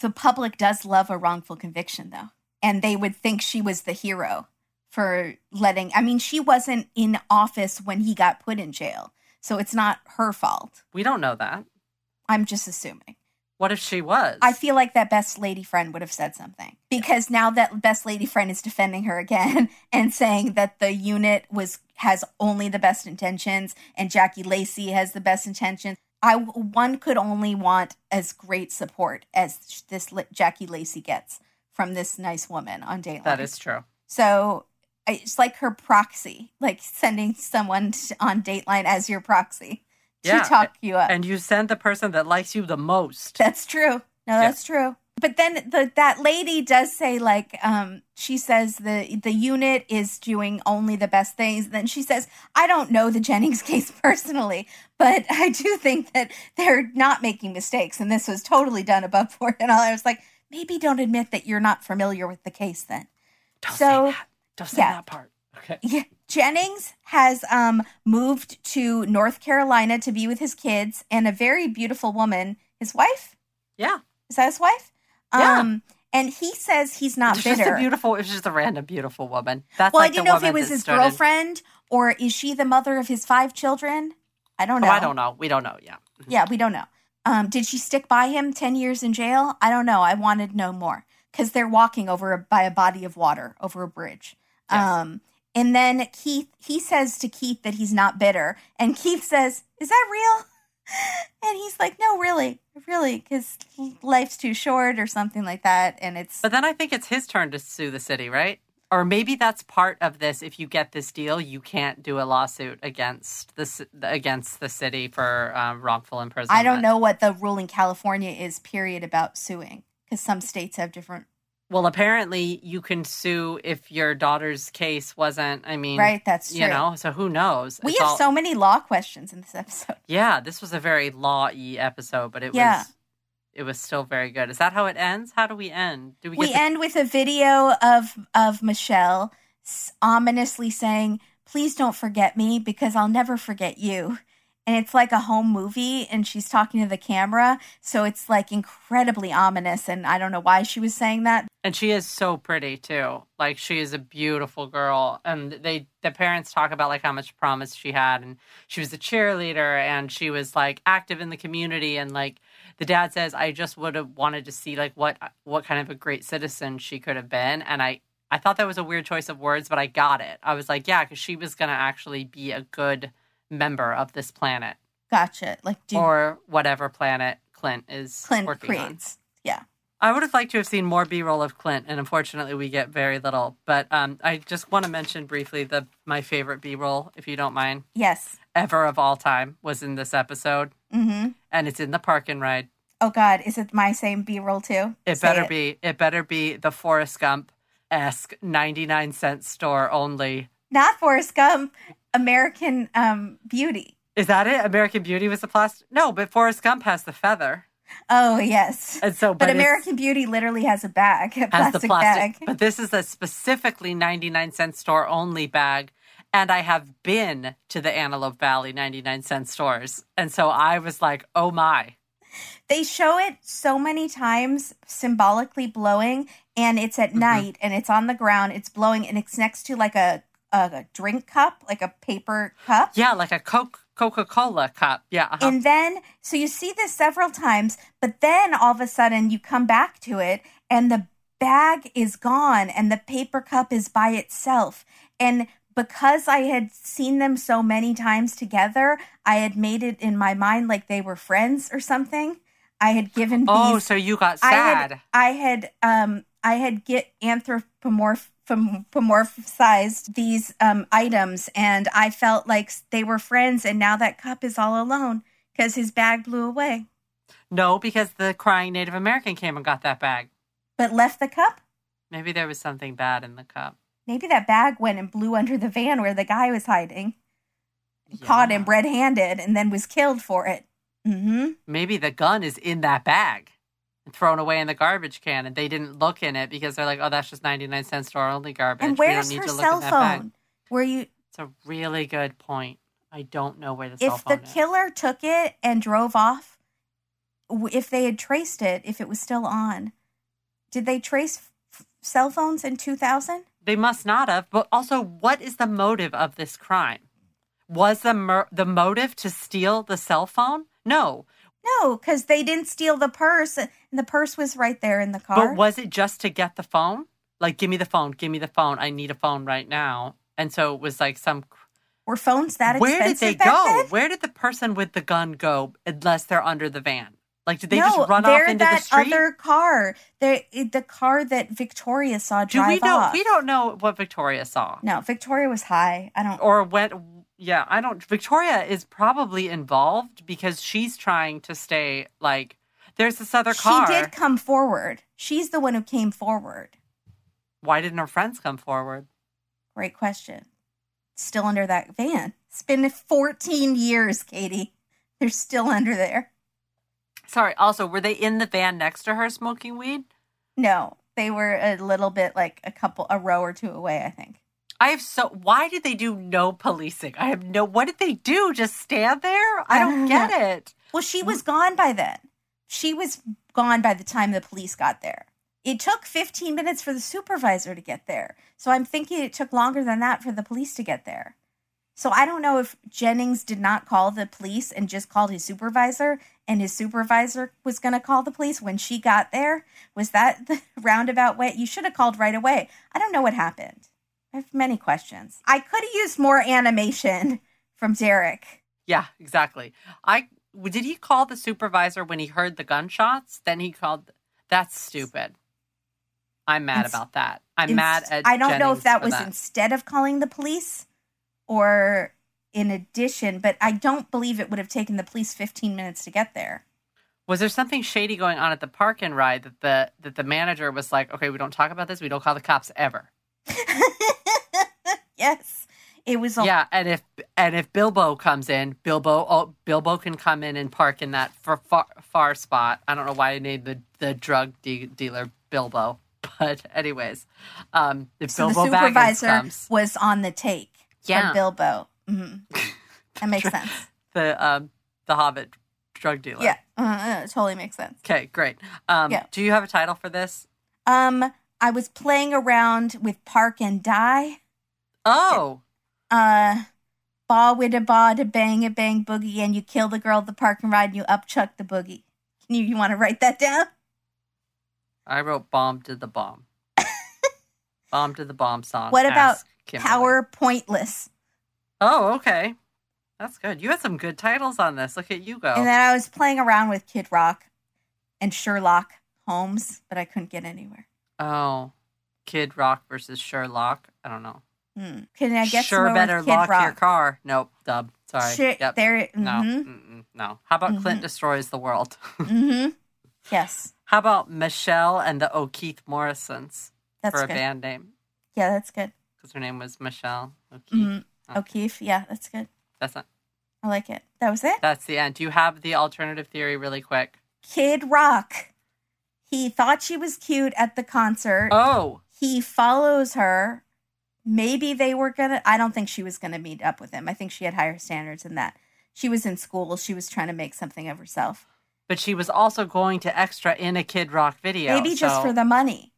[SPEAKER 1] the public does love a wrongful conviction, though. And they would think she was the hero for letting, I mean, she wasn't in office when he got put in jail. So it's not her fault.
[SPEAKER 2] we don't know that.
[SPEAKER 1] I'm just assuming.
[SPEAKER 2] What if she was?
[SPEAKER 1] I feel like that best lady friend would have said something because now that best lady friend is defending her again and saying that the unit was has only the best intentions and Jackie Lacey has the best intentions. I one could only want as great support as this Jackie Lacey gets from this nice woman on Dateline.
[SPEAKER 2] that is true.
[SPEAKER 1] so. It's like her proxy, like sending someone on Dateline as your proxy to
[SPEAKER 2] Yeah,
[SPEAKER 1] talk you up.
[SPEAKER 2] And you send the person that likes you the most.
[SPEAKER 1] That's true. No, that's true. But then the that lady does say like um she says the the unit is doing only the best things. Then she says, I don't know the Jennings case personally, but I do think that they're not making mistakes and this was totally done above board and all. I was like, maybe don't admit that you're not familiar with the case then.
[SPEAKER 2] Don't
[SPEAKER 1] So,
[SPEAKER 2] say that. Don't say
[SPEAKER 1] yeah.
[SPEAKER 2] that part. Okay.
[SPEAKER 1] Yeah, Jennings has um moved to North Carolina to be with his kids and a very beautiful woman, his wife.
[SPEAKER 2] Yeah.
[SPEAKER 1] Is that his wife?
[SPEAKER 2] Yeah.
[SPEAKER 1] Um, and he says he's not
[SPEAKER 2] It's just
[SPEAKER 1] bitter.
[SPEAKER 2] a beautiful. It's just a random beautiful woman. That's
[SPEAKER 1] well,
[SPEAKER 2] like
[SPEAKER 1] I didn't know if it was his
[SPEAKER 2] started-
[SPEAKER 1] girlfriend or is she the mother of his five children? I don't know.
[SPEAKER 2] Oh, I don't know. We don't know. Yeah.
[SPEAKER 1] Yeah, we don't know. Um, did she stick by him ten years in jail? I don't know. I wanted no more because they're walking over a, by a body of water over a bridge.
[SPEAKER 2] Yes.
[SPEAKER 1] Um, and then Keith, he says to Keith that he's not bitter, and Keith says, "Is that real?" And he's like, no, really, really, because life's too short or something like that. And it's.
[SPEAKER 2] But then I think it's his turn to sue the city, right? Or maybe that's part of this. If you get this deal, you can't do a lawsuit against this against the city for um, wrongful imprisonment.
[SPEAKER 1] I don't know what the rule in California is, period, about suing, because some states have different.
[SPEAKER 2] Well, apparently you can sue if your daughter's case wasn't. I mean,
[SPEAKER 1] Right, that's true.
[SPEAKER 2] You know, so who knows?
[SPEAKER 1] we
[SPEAKER 2] It's
[SPEAKER 1] have
[SPEAKER 2] all-
[SPEAKER 1] so many law questions in this episode.
[SPEAKER 2] Yeah, this was a very law-y episode, but it
[SPEAKER 1] Yeah.
[SPEAKER 2] was it was still very good. Is that how it ends? How do we end? Do we,
[SPEAKER 1] We
[SPEAKER 2] the-
[SPEAKER 1] end with a video of of Michelle ominously saying, "Please don't forget me because I'll never forget you." And it's like a home movie and she's talking to the camera, so it's like incredibly ominous and I don't know why she was saying that.
[SPEAKER 2] And she is so pretty too. Like she is a beautiful girl. And they the parents talk about like how much promise she had and she was a cheerleader and she was like active in the community and like the dad says I just would have wanted to see like what what kind of a great citizen she could have been and I I thought that was a weird choice of words but I got it. I was like, yeah, cuz she was to actually be a good member of this planet
[SPEAKER 1] Gotcha. Like do
[SPEAKER 2] or whatever planet Clint is
[SPEAKER 1] Clint
[SPEAKER 2] working on.
[SPEAKER 1] creates. Yeah.
[SPEAKER 2] I would have liked to have seen more B-roll of Clint, and unfortunately, we get very little. But um, I just want to mention briefly the my favorite B-roll, if you don't mind,
[SPEAKER 1] Yes.
[SPEAKER 2] ever of all time, was in this episode,
[SPEAKER 1] mm-hmm.
[SPEAKER 2] and it's in the park and ride.
[SPEAKER 1] Oh god, is it my same B-roll too?
[SPEAKER 2] It
[SPEAKER 1] Say
[SPEAKER 2] better be. It better be the Forrest Gump esque ninety nine cent store only.
[SPEAKER 1] Not Forrest Gump, American um Beauty.
[SPEAKER 2] Is that it? American Beauty was the plastic. No, but Forrest Gump has the feather,
[SPEAKER 1] Oh, yes.
[SPEAKER 2] and so
[SPEAKER 1] But
[SPEAKER 2] it's-
[SPEAKER 1] American Beauty literally has a bag, a
[SPEAKER 2] has
[SPEAKER 1] plastic,
[SPEAKER 2] the plastic.
[SPEAKER 1] bag.
[SPEAKER 2] But this is a specifically 99 cent store only bag. And I have been to the Antelope Valley 99 cent stores. And so I was like, oh my.
[SPEAKER 1] They show it so many times symbolically blowing, and it's
[SPEAKER 2] Mm-hmm.
[SPEAKER 1] at night and it's on the ground, it's blowing, and it's next to like a, a drink cup, like a paper cup.
[SPEAKER 2] Yeah, like a Coke Coca Cola cup. Yeah. uh-huh.
[SPEAKER 1] And then, so you see this several times, but then all of a sudden you come back to it and the bag is gone and the paper cup is by itself. And because I had seen them so many times together, I had made it in my mind like they were friends or something. I had given
[SPEAKER 2] oh, so you got
[SPEAKER 1] I
[SPEAKER 2] sad.
[SPEAKER 1] had I had um I had get anthropomorph anthropomorphized these um items. And I felt like they were friends. And now that cup is all alone because his bag blew away.
[SPEAKER 2] No, because the crying Native American came and got that bag.
[SPEAKER 1] but left the cup?
[SPEAKER 2] Maybe there was something bad in the cup.
[SPEAKER 1] maybe that bag went and blew under the van where the guy was hiding. Caught him red-handed and then was killed for it. Mhm
[SPEAKER 2] Maybe the gun is in that bag and thrown away in the garbage can, and they didn't look in it because they're like, "Oh, that's just ninety nine cent store only garbage."
[SPEAKER 1] and
[SPEAKER 2] We don't
[SPEAKER 1] where's
[SPEAKER 2] need
[SPEAKER 1] her
[SPEAKER 2] to look
[SPEAKER 1] cell
[SPEAKER 2] that bag."
[SPEAKER 1] phone where you
[SPEAKER 2] It's a really good point. I don't know where the cell
[SPEAKER 1] if the
[SPEAKER 2] is.
[SPEAKER 1] killer took it and drove off if they had traced it if it was still on did they trace f- cell phones in 2000
[SPEAKER 2] They must not have. But also, what is the motive of this crime? Was the mur- the motive to steal the cell phone? No.
[SPEAKER 1] No because they didn't steal the purse and the purse was right there in the car
[SPEAKER 2] But was it just to get the phone? Like, give me the phone. Give me the phone. I need a phone right now. And so it was like some.
[SPEAKER 1] were phones that expensive?
[SPEAKER 2] Where did they go?
[SPEAKER 1] then?
[SPEAKER 2] Where did the person with the gun go? Unless they're under the van. Like, did they
[SPEAKER 1] no,
[SPEAKER 2] just run off into
[SPEAKER 1] that
[SPEAKER 2] the street?
[SPEAKER 1] other car the the car that victoria saw
[SPEAKER 2] Do
[SPEAKER 1] drive
[SPEAKER 2] we know?
[SPEAKER 1] off
[SPEAKER 2] We don't know what Victoria saw.
[SPEAKER 1] no victoria was high i don't
[SPEAKER 2] or went yeah i don't victoria is probably involved because she's trying to stay like there's this other car
[SPEAKER 1] she did come forward she's the one who came forward
[SPEAKER 2] why didn't her friends come forward
[SPEAKER 1] Great question. Still under that van. It's been 14 years, Katie. They're still under there.
[SPEAKER 2] sorry also were they in the van next to her smoking weed
[SPEAKER 1] No, they were a little bit like a couple, a row or two away, I think.
[SPEAKER 2] I have so why did they do no policing i have no what did they do just stand there i don't get it
[SPEAKER 1] Well, she was gone by then. She was gone by the time the police got there. It took 15 minutes for the supervisor to get there. So I'm thinking it took longer than that for the police to get there. So I don't know if Jennings did not call the police and just called his supervisor, and his supervisor was going to call the police when she got there. Was that the roundabout way? You should have called right away. I don't know what happened. I have many questions. I could have used more animation from Derek.
[SPEAKER 2] yeah exactly i did he call the supervisor when he heard the gunshots? Then he called. That's stupid. I'm mad
[SPEAKER 1] Inst-
[SPEAKER 2] about that. I'm mad at.
[SPEAKER 1] I don't know if that was instead of calling the police or in addition, but I don't believe it would have taken the police 15 minutes to get there.
[SPEAKER 2] Was there something shady going on at the park and ride that the that the manager was like, okay, we don't talk about this. We don't call the cops ever.
[SPEAKER 1] yes. It was a
[SPEAKER 2] Yeah, and if and if Bilbo comes in, Bilbo oh, Bilbo can come in and park in that far, far, far spot. I don't know why I named the the drug de- dealer Bilbo, but anyways, um, if
[SPEAKER 1] so
[SPEAKER 2] Bilbo
[SPEAKER 1] the supervisor
[SPEAKER 2] comes,
[SPEAKER 1] was on the take
[SPEAKER 2] Yeah.
[SPEAKER 1] Bilbo. hmm That makes sense.
[SPEAKER 2] the um the Hobbit drug dealer.
[SPEAKER 1] Yeah, uh, it totally makes sense.
[SPEAKER 2] Okay, great. Um,
[SPEAKER 1] Yeah.
[SPEAKER 2] do you have a title for this?
[SPEAKER 1] Um, I was playing around with Park and Die.
[SPEAKER 2] Oh,
[SPEAKER 1] Uh, ba with a ba to bang a bang boogie, and you kill the girl at the park and ride, and you upchuck the boogie. Can you you want to write that down?
[SPEAKER 2] I wrote "Bomb to the Bomb." bomb to the Bomb song.
[SPEAKER 1] What about
[SPEAKER 2] Kimberly.
[SPEAKER 1] Power pointless.
[SPEAKER 2] Oh, okay. That's good. You had some good titles on this. Look at you go.
[SPEAKER 1] And then I was playing around with Kid Rock and Sherlock Holmes, but I couldn't get anywhere.
[SPEAKER 2] oh, Kid Rock versus Sherlock. I don't know.
[SPEAKER 1] Hmm. Can I get
[SPEAKER 2] sure better lock
[SPEAKER 1] Rock?
[SPEAKER 2] your car. Nope, dub. Sorry.
[SPEAKER 1] Shit,
[SPEAKER 2] yep.
[SPEAKER 1] there.
[SPEAKER 2] No,
[SPEAKER 1] Mm-hmm.
[SPEAKER 2] mm-mm, no. How about Clint
[SPEAKER 1] Mhm.
[SPEAKER 2] destroys the world?
[SPEAKER 1] mm-hmm. Yes,
[SPEAKER 2] How about Michelle and the O'Keefe Morrisons
[SPEAKER 1] that's
[SPEAKER 2] for a
[SPEAKER 1] good.
[SPEAKER 2] band name?
[SPEAKER 1] Yeah, that's good.
[SPEAKER 2] Because her name was Michelle O'Keefe.
[SPEAKER 1] Mhm.
[SPEAKER 2] Okay.
[SPEAKER 1] O'Keefe. Yeah, that's good.
[SPEAKER 2] That's not.
[SPEAKER 1] I like it. That was it.
[SPEAKER 2] That's the end. Do you have the alternative theory really quick?
[SPEAKER 1] Kid Rock. He thought she was cute at the concert.
[SPEAKER 2] Oh,
[SPEAKER 1] He follows her. Maybe they were gonna. I don't think she was gonna meet up with him. I think she had higher standards than that. She was in school. She was trying to make something of herself.
[SPEAKER 2] but she was also going to extra in a Kid Rock video.
[SPEAKER 1] Maybe just for the money.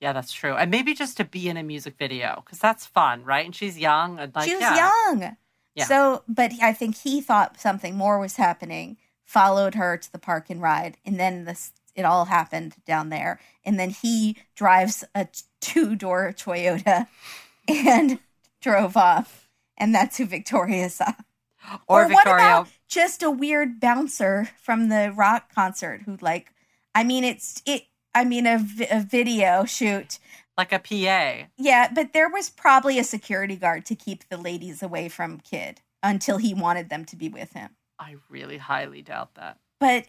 [SPEAKER 2] Yeah, that's true. And maybe just to be in a music video because that's fun, right? And she's young. And like,
[SPEAKER 1] she was
[SPEAKER 2] yeah.
[SPEAKER 1] young.
[SPEAKER 2] Yeah.
[SPEAKER 1] So, but I think he thought something more was happening, followed her to the park and ride, and then this it all happened down there. And then he drives a two door Toyota and drove off. And that's who Victoria saw.
[SPEAKER 2] Or,
[SPEAKER 1] what
[SPEAKER 2] Victoria.
[SPEAKER 1] about just a weird bouncer from the rock concert who, like, I mean, it's it. I mean, a, a video shoot.
[SPEAKER 2] like a PA.
[SPEAKER 1] Yeah, but there was probably a security guard to keep the ladies away from Kid until he wanted them to be with him.
[SPEAKER 2] I really highly doubt that.
[SPEAKER 1] But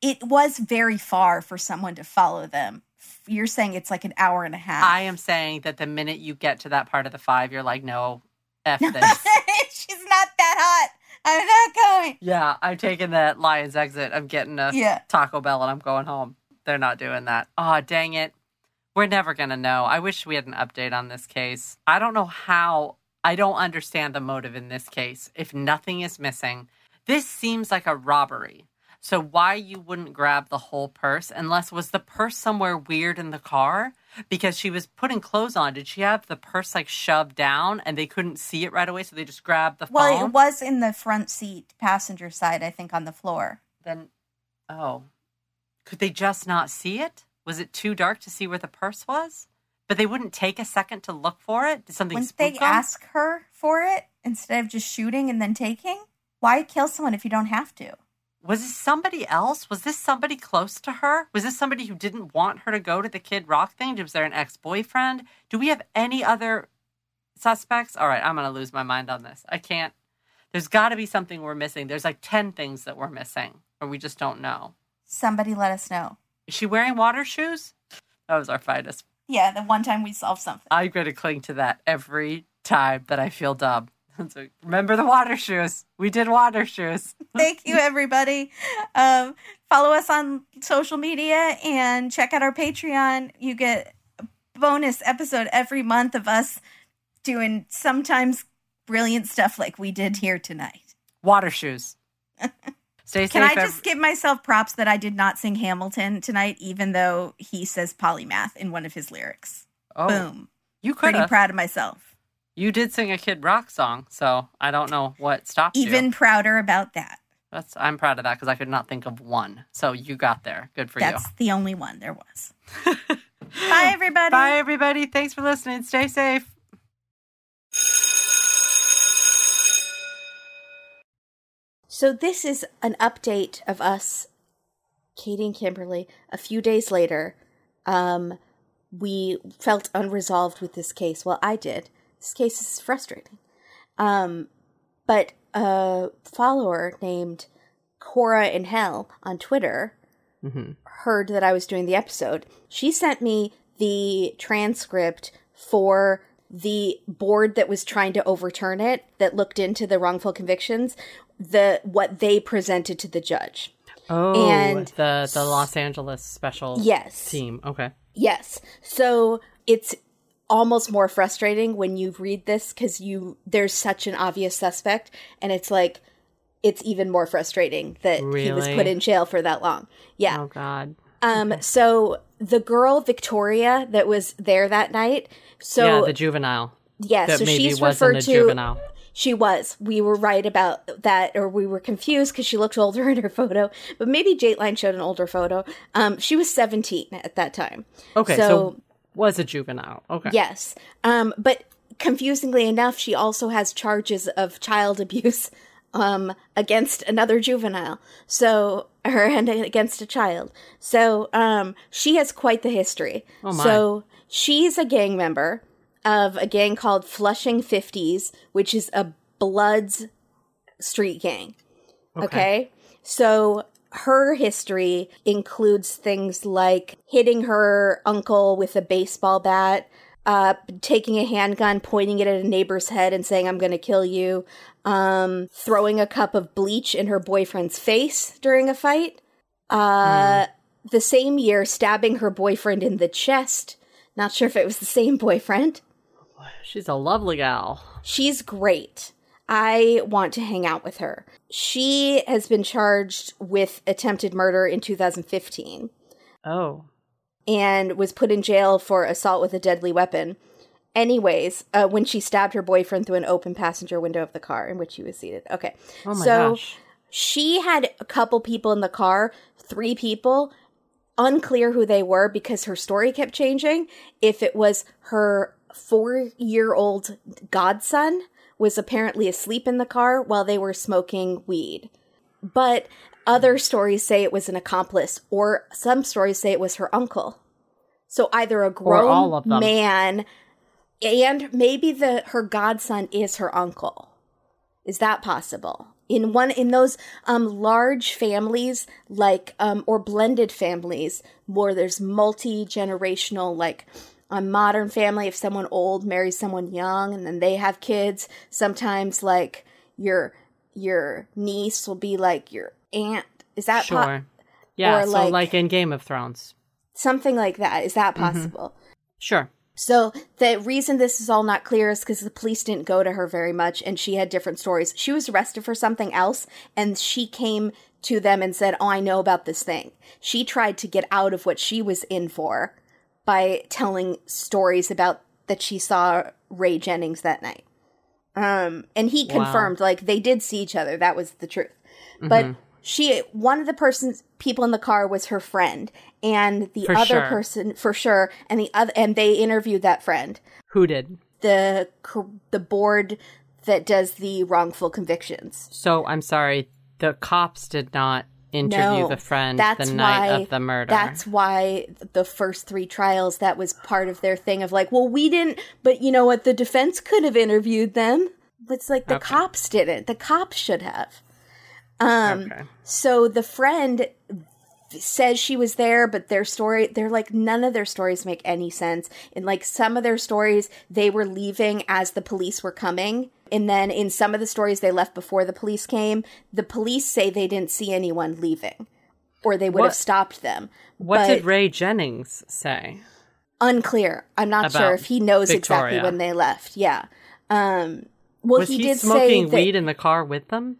[SPEAKER 1] it was very far for someone to follow them. You're saying it's like an hour and a half.
[SPEAKER 2] I am saying that the minute you get to that part of the five, you're like, no, F this.
[SPEAKER 1] She's not that hot. I'm not going.
[SPEAKER 2] yeah, I'm taking that Lyons exit. I'm getting a
[SPEAKER 1] Yeah.
[SPEAKER 2] Taco Bell and I'm going home. They're not doing that. Oh, dang it. We're never going to know. I wish we had an update on this case. I don't know how. I don't understand the motive in this case. If nothing is missing, this seems like a robbery. So why you wouldn't grab the whole purse unless was the purse somewhere weird in the car? Because she was putting clothes on. Did she have the purse like shoved down and they couldn't see it right away, so they just grabbed the
[SPEAKER 1] Well,
[SPEAKER 2] phone?
[SPEAKER 1] it was in the front seat, passenger side, I think, on the floor.
[SPEAKER 2] then oh could they just not see it was it too dark to see where the purse was but they wouldn't take a second to look for it did something
[SPEAKER 1] Wouldn't they
[SPEAKER 2] 'em?
[SPEAKER 1] ask her for it instead of just shooting and then taking? Why kill someone if you don't have to?
[SPEAKER 2] Was this somebody else? Was this somebody close to her? Was this somebody who didn't want her to go to the kid rock thing? Was there an ex-boyfriend? Do we have any other suspects? All right i'm gonna lose my mind on this. I can't. There's got to be something we're missing. There's like 10 things that we're missing or we just don't know.
[SPEAKER 1] Somebody let us know.
[SPEAKER 2] is she wearing water shoes? That was our finest.
[SPEAKER 1] Yeah, the one time we solved something.
[SPEAKER 2] I'm going to cling to that every time that I feel dumb. So remember the water shoes. We did water shoes.
[SPEAKER 1] Thank you, everybody. Um, follow us on social media and check out our Patreon. You get a bonus episode every month of us doing sometimes brilliant stuff like we did here tonight.
[SPEAKER 2] Water shoes. Stay safe.
[SPEAKER 1] Can I just give myself props that I did not sing Hamilton tonight, even though he says polymath in one of his lyrics?
[SPEAKER 2] oh,
[SPEAKER 1] Boom.
[SPEAKER 2] You could
[SPEAKER 1] Pretty proud of myself.
[SPEAKER 2] You did sing a Kid Rock song, so I don't know what stopped
[SPEAKER 1] Even
[SPEAKER 2] you.
[SPEAKER 1] Even prouder about that.
[SPEAKER 2] That's I'm proud of that because I could not think of one. So you got there. Good for you.
[SPEAKER 1] That's the only one there was. Bye, everybody.
[SPEAKER 2] Bye, everybody. Thanks for listening. Stay safe.
[SPEAKER 1] So this is an update of us, Katie and Kimberly. A few days later, um, we felt unresolved with this case. Well, I did. This case is frustrating. Um, but a follower named Cora in Hell on Twitter heard that I was doing the episode. She sent me the transcript for the board that was trying to overturn it that looked into the wrongful convictions the what they presented to the judge
[SPEAKER 2] Oh,
[SPEAKER 1] And-
[SPEAKER 2] the the Los Angeles special
[SPEAKER 1] Yes.
[SPEAKER 2] team. Okay.
[SPEAKER 1] Yes. So it's almost more frustrating when you read this because you there's such an obvious suspect, and it's like it's even more frustrating that he was put in jail for that long. Yeah.
[SPEAKER 2] Oh God.
[SPEAKER 1] Um. So the girl Victoria that was there that night. So
[SPEAKER 2] yeah, the juvenile.
[SPEAKER 1] yeah.
[SPEAKER 2] That
[SPEAKER 1] so she's referred to.
[SPEAKER 2] juvenile.
[SPEAKER 1] She was. We were right about that, or we were confused because she looked older in her photo. But maybe Dateline showed an older photo. Um, she was seventeen at that time.
[SPEAKER 2] Okay,
[SPEAKER 1] So,
[SPEAKER 2] so, was a juvenile. Okay.
[SPEAKER 1] yes. Um, but confusingly enough, she also has charges of child abuse um, against another juvenile. So, her and against a child. So, um, she has quite the history.
[SPEAKER 2] Oh, my.
[SPEAKER 1] So, she's a gang member of a gang called Flushing 50s, which is a Bloods street gang. Okay. So her history includes things like hitting her uncle with a baseball bat, uh, taking a handgun, pointing it at a neighbor's head and saying, I'm going to kill you, um, throwing a cup of bleach in her boyfriend's face during a fight. Uh, The same year, stabbing her boyfriend in the chest. Not sure if it was the same boyfriend.
[SPEAKER 2] She's a lovely gal.
[SPEAKER 1] She's great. I want to hang out with her. She has been charged with attempted murder in 2015
[SPEAKER 2] Oh.
[SPEAKER 1] and was put in jail for assault with a deadly weapon. Anyways, uh, when she stabbed her boyfriend through an open passenger window of the car in which he was seated. Okay.
[SPEAKER 2] Oh my
[SPEAKER 1] so
[SPEAKER 2] gosh.
[SPEAKER 1] she had a couple people in the car, three people, unclear who they were because her story kept changing. If it was her four year old godson was apparently asleep in the car while they were smoking weed. But other stories say it was an accomplice, or some stories say it was her uncle. So either a grown man and maybe the her godson is her uncle. Is that possible? In one in those um large families like um or blended families where there's multi-generational like a modern family if someone old marries someone young and then they have kids, sometimes like your your niece will be like your aunt. Is that po-
[SPEAKER 2] Sure. Yeah,
[SPEAKER 1] or
[SPEAKER 2] so
[SPEAKER 1] like-
[SPEAKER 2] like, in Game of Thrones.
[SPEAKER 1] something like that? Is that mm-hmm. possible?
[SPEAKER 2] Sure.
[SPEAKER 1] So the reason this is all not clear is because the police didn't go to her very much, and she had different stories. She was arrested for something else, and she came to them and said, "Oh, I know about this thing." She tried to get out of what she was in for by telling stories about that she saw Ray Jennings that night. Um, and he
[SPEAKER 2] Wow.
[SPEAKER 1] confirmed like they did see each other. That was the truth. But she, one of the persons, people in the car was her friend, and the
[SPEAKER 2] For
[SPEAKER 1] other
[SPEAKER 2] sure.
[SPEAKER 1] person for sure, and the other, and they interviewed that friend.
[SPEAKER 2] Who did?
[SPEAKER 1] The the board that does the wrongful convictions.
[SPEAKER 2] So I'm sorry, the cops did not interview
[SPEAKER 1] No,
[SPEAKER 2] the friend
[SPEAKER 1] that's
[SPEAKER 2] the night
[SPEAKER 1] why-
[SPEAKER 2] of the murder.
[SPEAKER 1] That's why the first three trials that was part of their thing of like, well, we didn't, but you know what? The defense could have interviewed them. It's like the
[SPEAKER 2] Okay.
[SPEAKER 1] cops didn't. The cops should have. Um,
[SPEAKER 2] okay.
[SPEAKER 1] So the friend says she was there, but their story, they're like, none of their stories make any sense. And like some of their stories, they were leaving as the police were coming. And then in some of the stories, they left before the police came. The police say they didn't see anyone leaving or they would have stopped them.
[SPEAKER 2] What
[SPEAKER 1] but-
[SPEAKER 2] did Ray Jennings say?
[SPEAKER 1] Unclear. I'm not sure if he knows exactly when they left. Yeah. Um, well,
[SPEAKER 2] Was
[SPEAKER 1] he,
[SPEAKER 2] he,
[SPEAKER 1] did
[SPEAKER 2] smoking
[SPEAKER 1] say that,
[SPEAKER 2] weed in the car with them?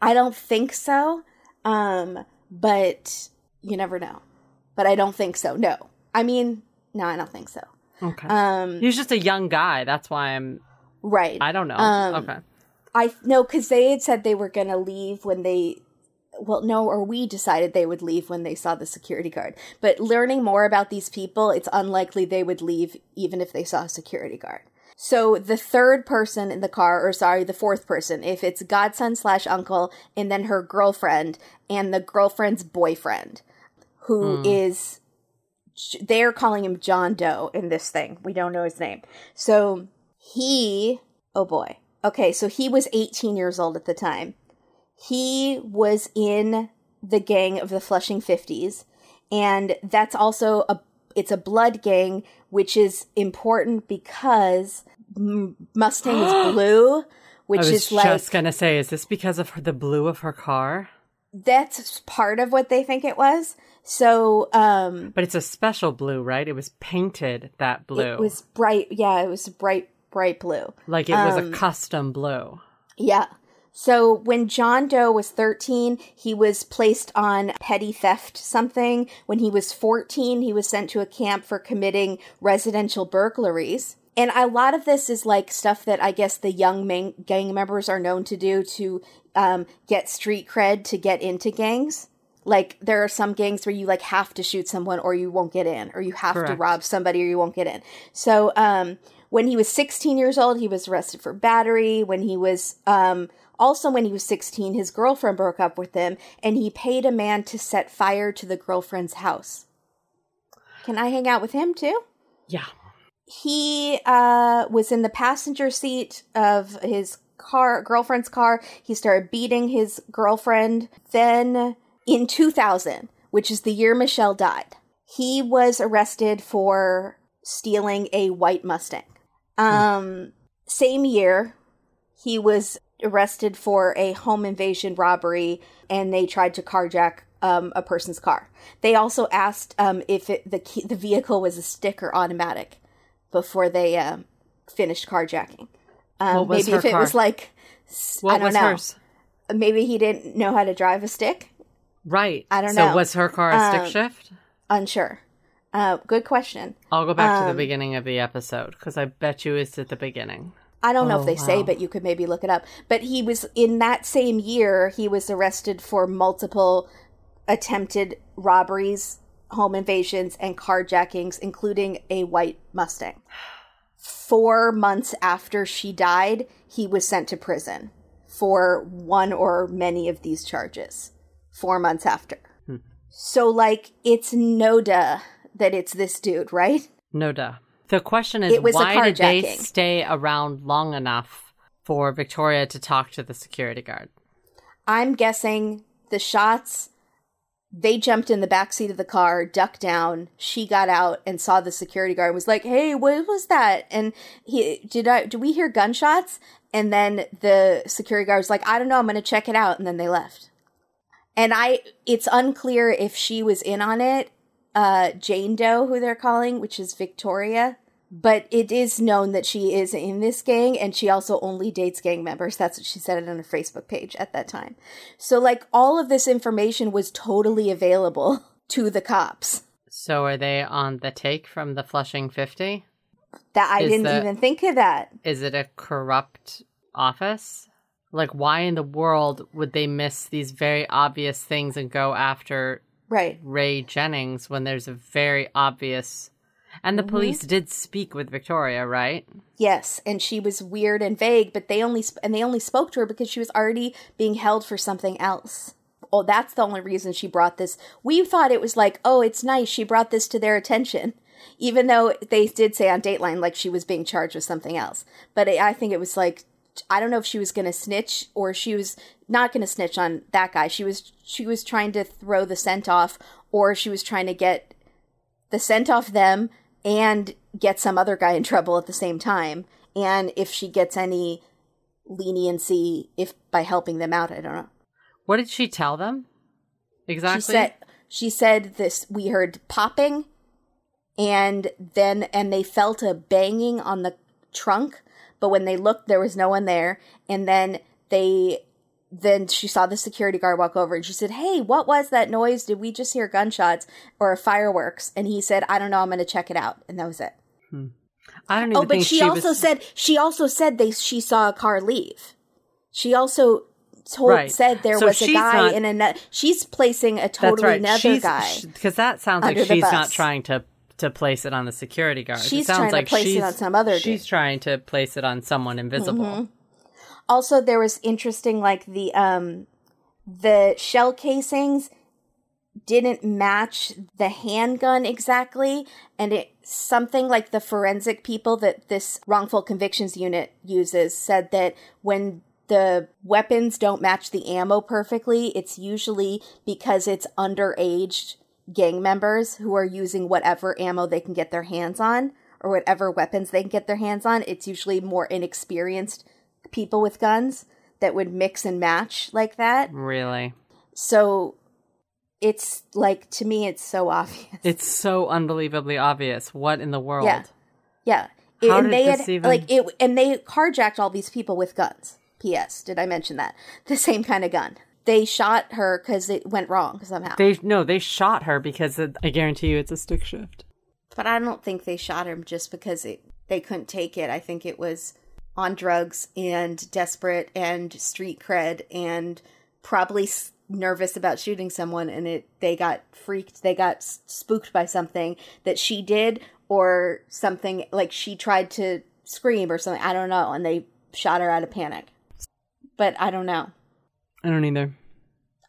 [SPEAKER 1] I don't think so. Um, but you never know. But I don't think so. No. I mean, no, I don't think so.
[SPEAKER 2] Okay.
[SPEAKER 1] Um,
[SPEAKER 2] He's just a young guy. That's why I'm.
[SPEAKER 1] Right.
[SPEAKER 2] I don't know.
[SPEAKER 1] Um,
[SPEAKER 2] okay.
[SPEAKER 1] I no, because they had said they were going to leave when they. Well, no, or we decided they would leave when they saw the security guard. But learning more about these people, it's unlikely they would leave even if they saw a security guard. So the third person in the car, or sorry, the fourth person, if it's godson slash uncle, and then her girlfriend and the girlfriend's boyfriend, who is they're calling him John Doe in this thing. We don't know his name. So he, oh boy. Okay, so he was 18 years old at the time. He was in the gang of the Flushing 50s, and that's also a it's a blood gang, which is important because Mustang is blue, which is like.
[SPEAKER 2] I was
[SPEAKER 1] is like
[SPEAKER 2] just gonna say, is this because of her, the blue of her car?
[SPEAKER 1] that's part of what they think it was. So, um,
[SPEAKER 2] But it's a special blue, right? It was painted that blue,
[SPEAKER 1] it was bright. Yeah, it was bright, bright blue.
[SPEAKER 2] like it was
[SPEAKER 1] um,
[SPEAKER 2] a custom blue.
[SPEAKER 1] Yeah. So when John Doe was 13, he was placed on petty theft something. When he was 14, he was sent to a camp for committing residential burglaries. And a lot of this is like stuff that I guess the young man- gang members are known to do to um, get street cred to get into gangs. Like there are some gangs where you like have to shoot someone or you won't get in, or you have to rob somebody or you won't get in. So um, when he was 16 years old, he was arrested for battery. When he was um, also when he was 16, his girlfriend broke up with him, and he paid a man to set fire to the girlfriend's house. Can I hang out with him too?
[SPEAKER 2] Yeah.
[SPEAKER 1] he uh, was in the passenger seat of his car girlfriend's car he started beating his girlfriend then in 2000 which is the year michelle died he was arrested for stealing a white mustang um same year he was arrested for a home invasion robbery and they tried to carjack um, a person's car they also asked um, if it, the key, the vehicle was a stick or automatic before they um, finished carjacking. Um,
[SPEAKER 2] What was
[SPEAKER 1] maybe if it
[SPEAKER 2] car?
[SPEAKER 1] was like,
[SPEAKER 2] What
[SPEAKER 1] I don't know.
[SPEAKER 2] hers?
[SPEAKER 1] Maybe he didn't know how to drive a stick.
[SPEAKER 2] Right.
[SPEAKER 1] I don't
[SPEAKER 2] so
[SPEAKER 1] know.
[SPEAKER 2] So was her car a stick
[SPEAKER 1] Um,
[SPEAKER 2] shift?
[SPEAKER 1] Unsure. Uh, good question.
[SPEAKER 2] I'll go back to the
[SPEAKER 1] um,
[SPEAKER 2] beginning of the episode because I bet you it's at the beginning.
[SPEAKER 1] I don't know
[SPEAKER 2] Oh,
[SPEAKER 1] if they say, but you could maybe look it up. But he was in that same year. He was arrested for multiple attempted robberies, home invasions, and carjackings, including a white Mustang. Four months after she died, he was sent to prison for one or many of these charges. Four months after. So, like, it's no duh that it's this dude, right?
[SPEAKER 2] No duh. The question is,
[SPEAKER 1] It was a
[SPEAKER 2] why did they stay around long enough for Victoria to talk to the security guard?
[SPEAKER 1] I'm guessing the shots they jumped in the back seat of the car, ducked down. She got out and saw the security guard and was like, "Hey, what was that?" And he did I do we hear gunshots? And then the security guard was like, "I don't know, I'm going to check it out." And then they left. And I it's unclear if she was in on it. Uh Jane Doe, who they're calling, which is Victoria, but it is known that she is in this gang and she also only dates gang members. That's what she said it on her Facebook page at that time. So, like, all of this information was totally available to the cops.
[SPEAKER 2] So are they on the take from the Flushing 50?
[SPEAKER 1] That I
[SPEAKER 2] Is
[SPEAKER 1] didn't
[SPEAKER 2] that-
[SPEAKER 1] even think of that.
[SPEAKER 2] Is it a corrupt office? Like, why in the world would they miss these very obvious things and go after
[SPEAKER 1] Right.
[SPEAKER 2] Ray Jennings when there's a very obvious. And the mm-hmm. police did speak with Victoria, right?
[SPEAKER 1] Yes, and she was weird and vague, but they only sp- and they only spoke to her because she was already being held for something else. Oh, that's the only reason she brought this. We thought it was like, oh, it's nice she brought this to their attention, even though they did say on Dateline like she was being charged with something else. But I think it was like, I don't know if she was going to snitch or she was not going to snitch on that guy. She was she was trying to throw the scent off, or she was trying to get the scent off them and get some other guy in trouble at the same time. And if she gets any leniency if by helping them out, I don't know.
[SPEAKER 2] What did she tell them? Exactly.
[SPEAKER 1] She said she said this we heard popping and then and they felt a banging on the trunk, but when they looked there was no one there and then they then she saw the security guard walk over and she said, "Hey, what was that noise? Did we just hear gunshots or fireworks?" And he said, "I don't know. I'm going to check it out." And that was it. Hmm.
[SPEAKER 2] I don't oh, even
[SPEAKER 1] Oh, but she,
[SPEAKER 2] she
[SPEAKER 1] also
[SPEAKER 2] was...
[SPEAKER 1] said she also said they she saw a car leave. She also told
[SPEAKER 2] Right.
[SPEAKER 1] said there
[SPEAKER 2] So
[SPEAKER 1] was a guy
[SPEAKER 2] not-
[SPEAKER 1] in another. She's placing a totally
[SPEAKER 2] right.
[SPEAKER 1] another
[SPEAKER 2] She's,
[SPEAKER 1] guy.
[SPEAKER 2] Because that sounds like she's not trying to to place it on the security guard.
[SPEAKER 1] She's
[SPEAKER 2] it sounds
[SPEAKER 1] trying to
[SPEAKER 2] like
[SPEAKER 1] place it
[SPEAKER 2] she's,
[SPEAKER 1] on some other
[SPEAKER 2] She's
[SPEAKER 1] dude.
[SPEAKER 2] trying to place it on someone invisible.
[SPEAKER 1] Also, there was interesting, like the um, the shell casings didn't match the handgun exactly, and it something like the forensic people that this wrongful convictions unit uses said that when the weapons don't match the ammo perfectly, it's usually because it's underage gang members who are using whatever ammo they can get their hands on or whatever weapons they can get their hands on. It's usually more inexperienced people with guns that would mix and match like that.
[SPEAKER 2] Really.
[SPEAKER 1] So it's like to me it's so obvious.
[SPEAKER 2] It's so unbelievably obvious. What in the world?
[SPEAKER 1] Yeah. Yeah.
[SPEAKER 2] How
[SPEAKER 1] and
[SPEAKER 2] did
[SPEAKER 1] they
[SPEAKER 2] this
[SPEAKER 1] had
[SPEAKER 2] even-
[SPEAKER 1] like it and they carjacked all these people with guns. PS, did I mention that? The same kind of gun. They shot her cuz it went wrong somehow.
[SPEAKER 2] They no, they shot her because it, I guarantee you it's a stick shift.
[SPEAKER 1] but I don't think they shot him just because it, they couldn't take it. I think it was on drugs and desperate and street cred and probably s- nervous about shooting someone and it they got freaked they got s- spooked by something that she did or something like she tried to scream or something I don't know and they shot her out of panic but I don't know
[SPEAKER 2] I don't either.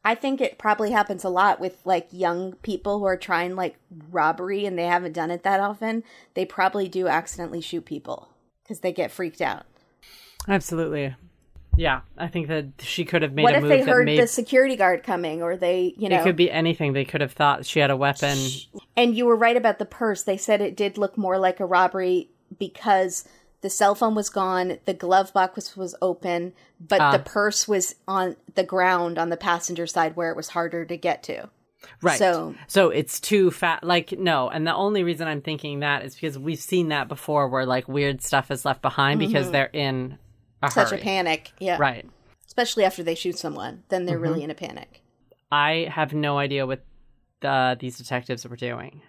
[SPEAKER 1] I think it probably happens a lot with like young people who are trying like robbery and they haven't done it that often. They probably do accidentally shoot people because they get freaked out.
[SPEAKER 2] Absolutely. Yeah, I think that she could have made
[SPEAKER 1] what if they heard
[SPEAKER 2] made
[SPEAKER 1] the security guard coming or they, you know,
[SPEAKER 2] it could be anything. They could have thought she had a weapon.
[SPEAKER 1] and you were right about the purse. They said it did look more like a robbery because the cell phone was gone, the glove box was, was open, but
[SPEAKER 2] Ah.
[SPEAKER 1] the purse was on the ground on the passenger side where it was harder to get to.
[SPEAKER 2] Right.
[SPEAKER 1] So-
[SPEAKER 2] so it's too fat. Like no, and the only reason I'm thinking that is because we've seen that before, where like weird stuff is left behind because they're in a
[SPEAKER 1] Mm-hmm. Such
[SPEAKER 2] hurry.
[SPEAKER 1] a panic. Yeah.
[SPEAKER 2] Right.
[SPEAKER 1] Especially after they shoot someone. Then they're
[SPEAKER 2] Mm-hmm.
[SPEAKER 1] really in a panic.
[SPEAKER 2] I have no idea what uh, these detectives were doing.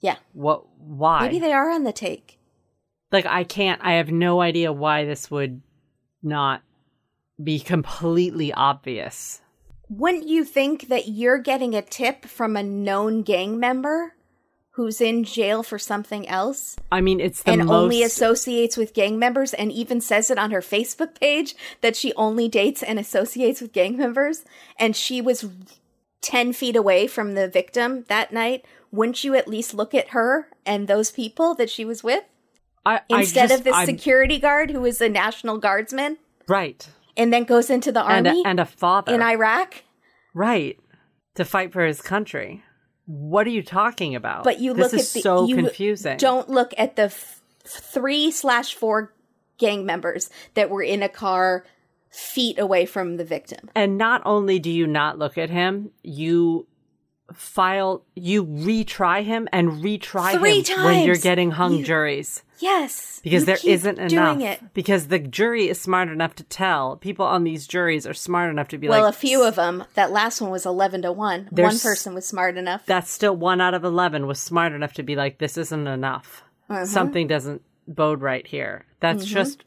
[SPEAKER 1] Yeah.
[SPEAKER 2] What? Why?
[SPEAKER 1] Maybe they are on the take.
[SPEAKER 2] Like I can't. I have no idea why this would not be completely obvious.
[SPEAKER 1] Wouldn't you think that you're getting a tip from a known gang member who's in jail for something else
[SPEAKER 2] I mean, it's the
[SPEAKER 1] and
[SPEAKER 2] most.
[SPEAKER 1] only associates with gang members and even says it on her Facebook page that she only dates and associates with gang members and she was 10 feet away from the victim that night? Wouldn't you at least look at her and those people that she was with
[SPEAKER 2] I, I
[SPEAKER 1] instead
[SPEAKER 2] just-
[SPEAKER 1] of the
[SPEAKER 2] I'm-
[SPEAKER 1] security guard who is a National Guardsman
[SPEAKER 2] right
[SPEAKER 1] and then goes into the
[SPEAKER 2] and
[SPEAKER 1] army
[SPEAKER 2] a, and a father
[SPEAKER 1] in Iraq?
[SPEAKER 2] right to fight for his country. What are you talking about?
[SPEAKER 1] But you
[SPEAKER 2] this
[SPEAKER 1] look
[SPEAKER 2] is
[SPEAKER 1] at the
[SPEAKER 2] so
[SPEAKER 1] you
[SPEAKER 2] confusing.
[SPEAKER 1] Don't look at the f- three slash four gang members that were in a car feet away from the victim.
[SPEAKER 2] And not only do you not look at him, you file you retry him and retry
[SPEAKER 1] Three
[SPEAKER 2] him when you're getting hung
[SPEAKER 1] You-
[SPEAKER 2] juries
[SPEAKER 1] Yes,
[SPEAKER 2] because there isn't enough
[SPEAKER 1] it.
[SPEAKER 2] because the jury is smart enough to tell people on these juries are smart enough to be
[SPEAKER 1] Well,
[SPEAKER 2] like Well,
[SPEAKER 1] a few of them. That last one was eleven to one. One person was smart enough.
[SPEAKER 2] that's still one out of 11 was smart enough to be like this isn't enough
[SPEAKER 1] Uh-huh.
[SPEAKER 2] something doesn't bode right here that's
[SPEAKER 1] Mm-hmm.
[SPEAKER 2] just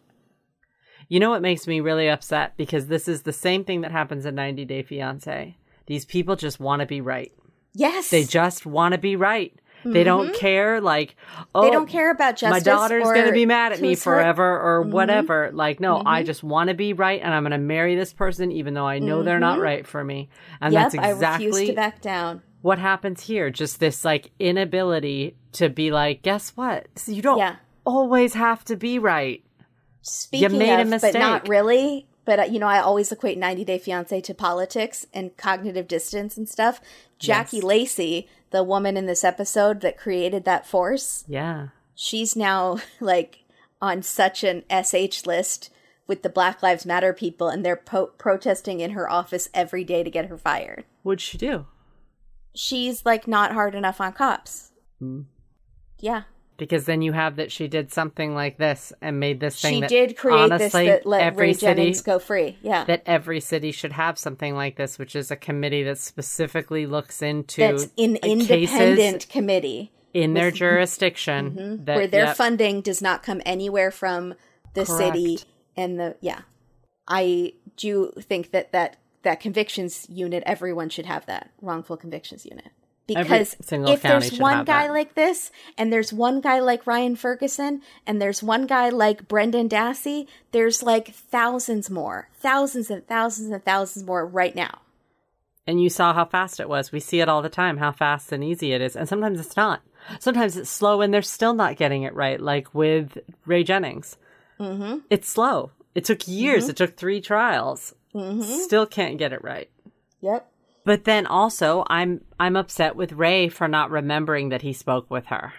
[SPEAKER 2] you know what makes me really upset because this is the same thing that happens in 90 day fiance these people just want to be right
[SPEAKER 1] yes,
[SPEAKER 2] they just want to be right they don't care like oh
[SPEAKER 1] Mm-hmm. They don't care about justice.
[SPEAKER 2] my
[SPEAKER 1] daughter's
[SPEAKER 2] going to be mad at me
[SPEAKER 1] who's hurt.
[SPEAKER 2] forever or
[SPEAKER 1] Mm-hmm.
[SPEAKER 2] whatever like no i just want to be right and i'm going to marry this person even though i know they're not right for me and
[SPEAKER 1] Mm-hmm. Yep,
[SPEAKER 2] that's exactly
[SPEAKER 1] I refuse to back down.
[SPEAKER 2] what happens here just this like inability to be like guess what you don't
[SPEAKER 1] Yeah.
[SPEAKER 2] always have to be right
[SPEAKER 1] Speaking
[SPEAKER 2] made a
[SPEAKER 1] mistake. but not really. But uh, you know, I always equate 90 Day Fiance to politics and cognitive distance and stuff. Jackie
[SPEAKER 2] Yes.
[SPEAKER 1] Lacey, the woman in this episode that created that force,
[SPEAKER 2] yeah
[SPEAKER 1] she's now like on such an SH list with the Black Lives Matter people, and they're po- protesting in her office every day to get her fired.
[SPEAKER 2] what'd she do
[SPEAKER 1] She's like not hard enough on cops.
[SPEAKER 2] Hmm.
[SPEAKER 1] Yeah.
[SPEAKER 2] Because then you have that she did something like this and made this thing
[SPEAKER 1] She
[SPEAKER 2] that
[SPEAKER 1] did create this
[SPEAKER 2] honestly
[SPEAKER 1] that let
[SPEAKER 2] every
[SPEAKER 1] Ray
[SPEAKER 2] city
[SPEAKER 1] Jennings go free. Yeah.
[SPEAKER 2] that every city should have something like this which is a committee that specifically looks into
[SPEAKER 1] That's an independent committee.
[SPEAKER 2] in their jurisdiction
[SPEAKER 1] Mm-hmm. where their
[SPEAKER 2] yep,
[SPEAKER 1] funding does not come anywhere from the city and the yeah i do think that that that convictions unit everyone should have that wrongful convictions unit because if there's one guy
[SPEAKER 2] that.
[SPEAKER 1] like this and there's one guy like Ryan Ferguson and there's one guy like Brendan Dassey, there's like thousands more, thousands and thousands and thousands more right now.
[SPEAKER 2] And you saw how fast it was. We see it all the time, how fast and easy it is. And sometimes it's not. Sometimes it's slow and they're still not getting it right, like with Ray Jennings. Mm-hmm. It's slow. It took years. It took three trials. Still can't get it right.
[SPEAKER 1] Yep.
[SPEAKER 2] But then also, I'm I'm upset with Ray for not remembering that he spoke with her.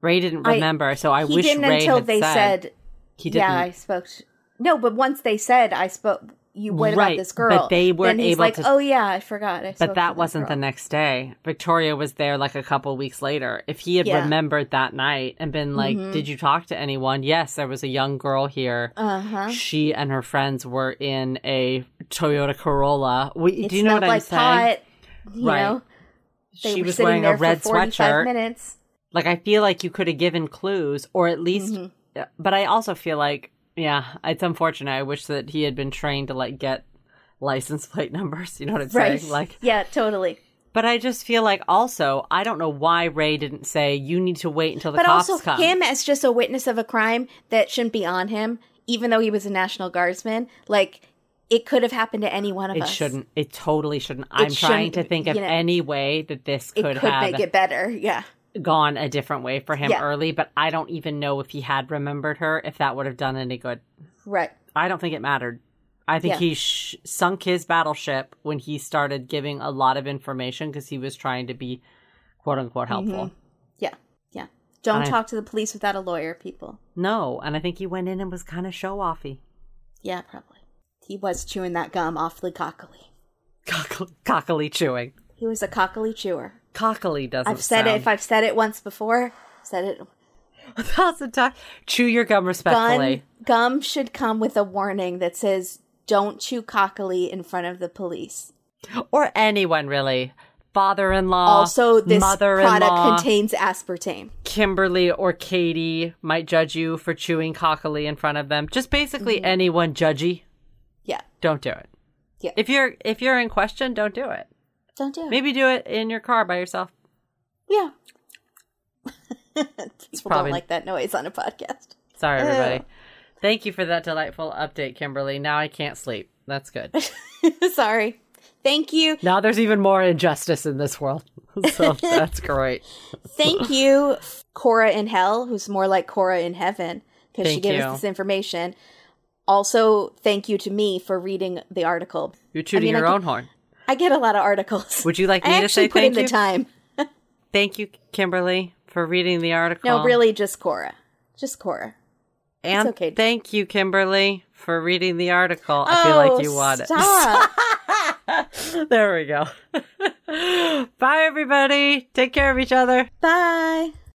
[SPEAKER 2] Ray didn't
[SPEAKER 1] I-
[SPEAKER 2] remember, so I
[SPEAKER 1] he
[SPEAKER 2] wish
[SPEAKER 1] didn't
[SPEAKER 2] Ray
[SPEAKER 1] until
[SPEAKER 2] had
[SPEAKER 1] they
[SPEAKER 2] said,
[SPEAKER 1] said,
[SPEAKER 2] he didn't.
[SPEAKER 1] "Yeah, I spoke." To... No, but once they said, "I spoke," you what
[SPEAKER 2] Right,
[SPEAKER 1] about this girl?
[SPEAKER 2] but they weren't able
[SPEAKER 1] like,
[SPEAKER 2] to-
[SPEAKER 1] "Oh yeah, I forgot." I
[SPEAKER 2] But that wasn't the next day. Victoria was there like a couple weeks later. If he had
[SPEAKER 1] Yeah.
[SPEAKER 2] remembered that night and been like, "Did you talk to anyone?" Yes, there was a young girl here.
[SPEAKER 1] Uh huh.
[SPEAKER 2] She and her friends were in a Toyota Corolla. We, do you know what I'm saying?
[SPEAKER 1] pot. You
[SPEAKER 2] Right.
[SPEAKER 1] know,
[SPEAKER 2] she was wearing a red sweatshirt.
[SPEAKER 1] minutes.
[SPEAKER 2] Like I feel like you could have given clues, or at least.
[SPEAKER 1] Mm-hmm.
[SPEAKER 2] But I also feel like, yeah, it's unfortunate. I wish that he had been trained to like get license plate numbers. You know what I'm
[SPEAKER 1] Right.
[SPEAKER 2] saying? Like,
[SPEAKER 1] yeah, totally.
[SPEAKER 2] but I just feel like also I don't know why Ray didn't say you need to wait until the
[SPEAKER 1] But
[SPEAKER 2] cops
[SPEAKER 1] also,
[SPEAKER 2] come.
[SPEAKER 1] him as just a witness of a crime that shouldn't be on him, even though he was a National Guardsman, like, it could have happened to any one of
[SPEAKER 2] it
[SPEAKER 1] us.
[SPEAKER 2] It shouldn't. It totally shouldn't. I'm trying to think of
[SPEAKER 1] you know.
[SPEAKER 2] any way that this
[SPEAKER 1] It
[SPEAKER 2] could,
[SPEAKER 1] could,
[SPEAKER 2] have
[SPEAKER 1] make it better. Yeah.
[SPEAKER 2] Gone a different way for him
[SPEAKER 1] Yeah.
[SPEAKER 2] early. But I don't even know if he had remembered her, if that would have done any good.
[SPEAKER 1] Right.
[SPEAKER 2] I don't think it mattered. I think
[SPEAKER 1] Yeah.
[SPEAKER 2] he sh- sunk his battleship when he started giving a lot of information because he was trying to be quote unquote mm-hmm. helpful.
[SPEAKER 1] Yeah. Yeah. Don't
[SPEAKER 2] I-
[SPEAKER 1] talk to the police without a lawyer, people.
[SPEAKER 2] No, and I think he went in and was kind of show offy.
[SPEAKER 1] Yeah, probably. He was chewing that gum awfully cockily.
[SPEAKER 2] Cockle- cockily chewing.
[SPEAKER 1] He was a cockily chewer.
[SPEAKER 2] Cockily doesn't.
[SPEAKER 1] I've said it. If I've said it once before, said it.
[SPEAKER 2] a thousand times. Chew your gum respectfully.
[SPEAKER 1] Gun, gum should come with a warning that says, "Don't chew cockily in front of the police."
[SPEAKER 2] or anyone really. Father-in-law,
[SPEAKER 1] also, this
[SPEAKER 2] mother-in-law,
[SPEAKER 1] product contains aspartame.
[SPEAKER 2] Kimberly or Katie might judge you for chewing cockily in front of them. Just basically
[SPEAKER 1] Mm-hmm.
[SPEAKER 2] anyone judgy,
[SPEAKER 1] Yeah,
[SPEAKER 2] don't do it.
[SPEAKER 1] Yeah.
[SPEAKER 2] If you're if you're in question, don't do it.
[SPEAKER 1] Don't do it.
[SPEAKER 2] Maybe do it in your car by yourself.
[SPEAKER 1] Yeah. People
[SPEAKER 2] probably-
[SPEAKER 1] don't like that noise on a podcast.
[SPEAKER 2] Sorry,
[SPEAKER 1] Ew.
[SPEAKER 2] everybody. Thank you for that delightful update, Kimberly. Now I can't sleep. That's good.
[SPEAKER 1] Sorry. Thank you.
[SPEAKER 2] now there's even more injustice in this world. so that's great.
[SPEAKER 1] Thank you, Cora in Hell, who's more like Cora in Heaven, because she gave
[SPEAKER 2] you.
[SPEAKER 1] us this information. Also, thank you to me for reading the article.
[SPEAKER 2] You're tooting
[SPEAKER 1] mean,
[SPEAKER 2] your
[SPEAKER 1] could-
[SPEAKER 2] own horn.
[SPEAKER 1] I get a lot of articles.
[SPEAKER 2] Would you like
[SPEAKER 1] I
[SPEAKER 2] me to
[SPEAKER 1] actually
[SPEAKER 2] say
[SPEAKER 1] put
[SPEAKER 2] thank
[SPEAKER 1] in
[SPEAKER 2] you?
[SPEAKER 1] the time.
[SPEAKER 2] Thank you, Kimberly, for reading the article.
[SPEAKER 1] No, really, just Cora. Just Cora.
[SPEAKER 2] And
[SPEAKER 1] okay.
[SPEAKER 2] thank you, Kimberly, for reading the article. I feel like you want
[SPEAKER 1] Oh, stop.
[SPEAKER 2] it. there we go. Bye, everybody. Take care of each other.
[SPEAKER 1] Bye.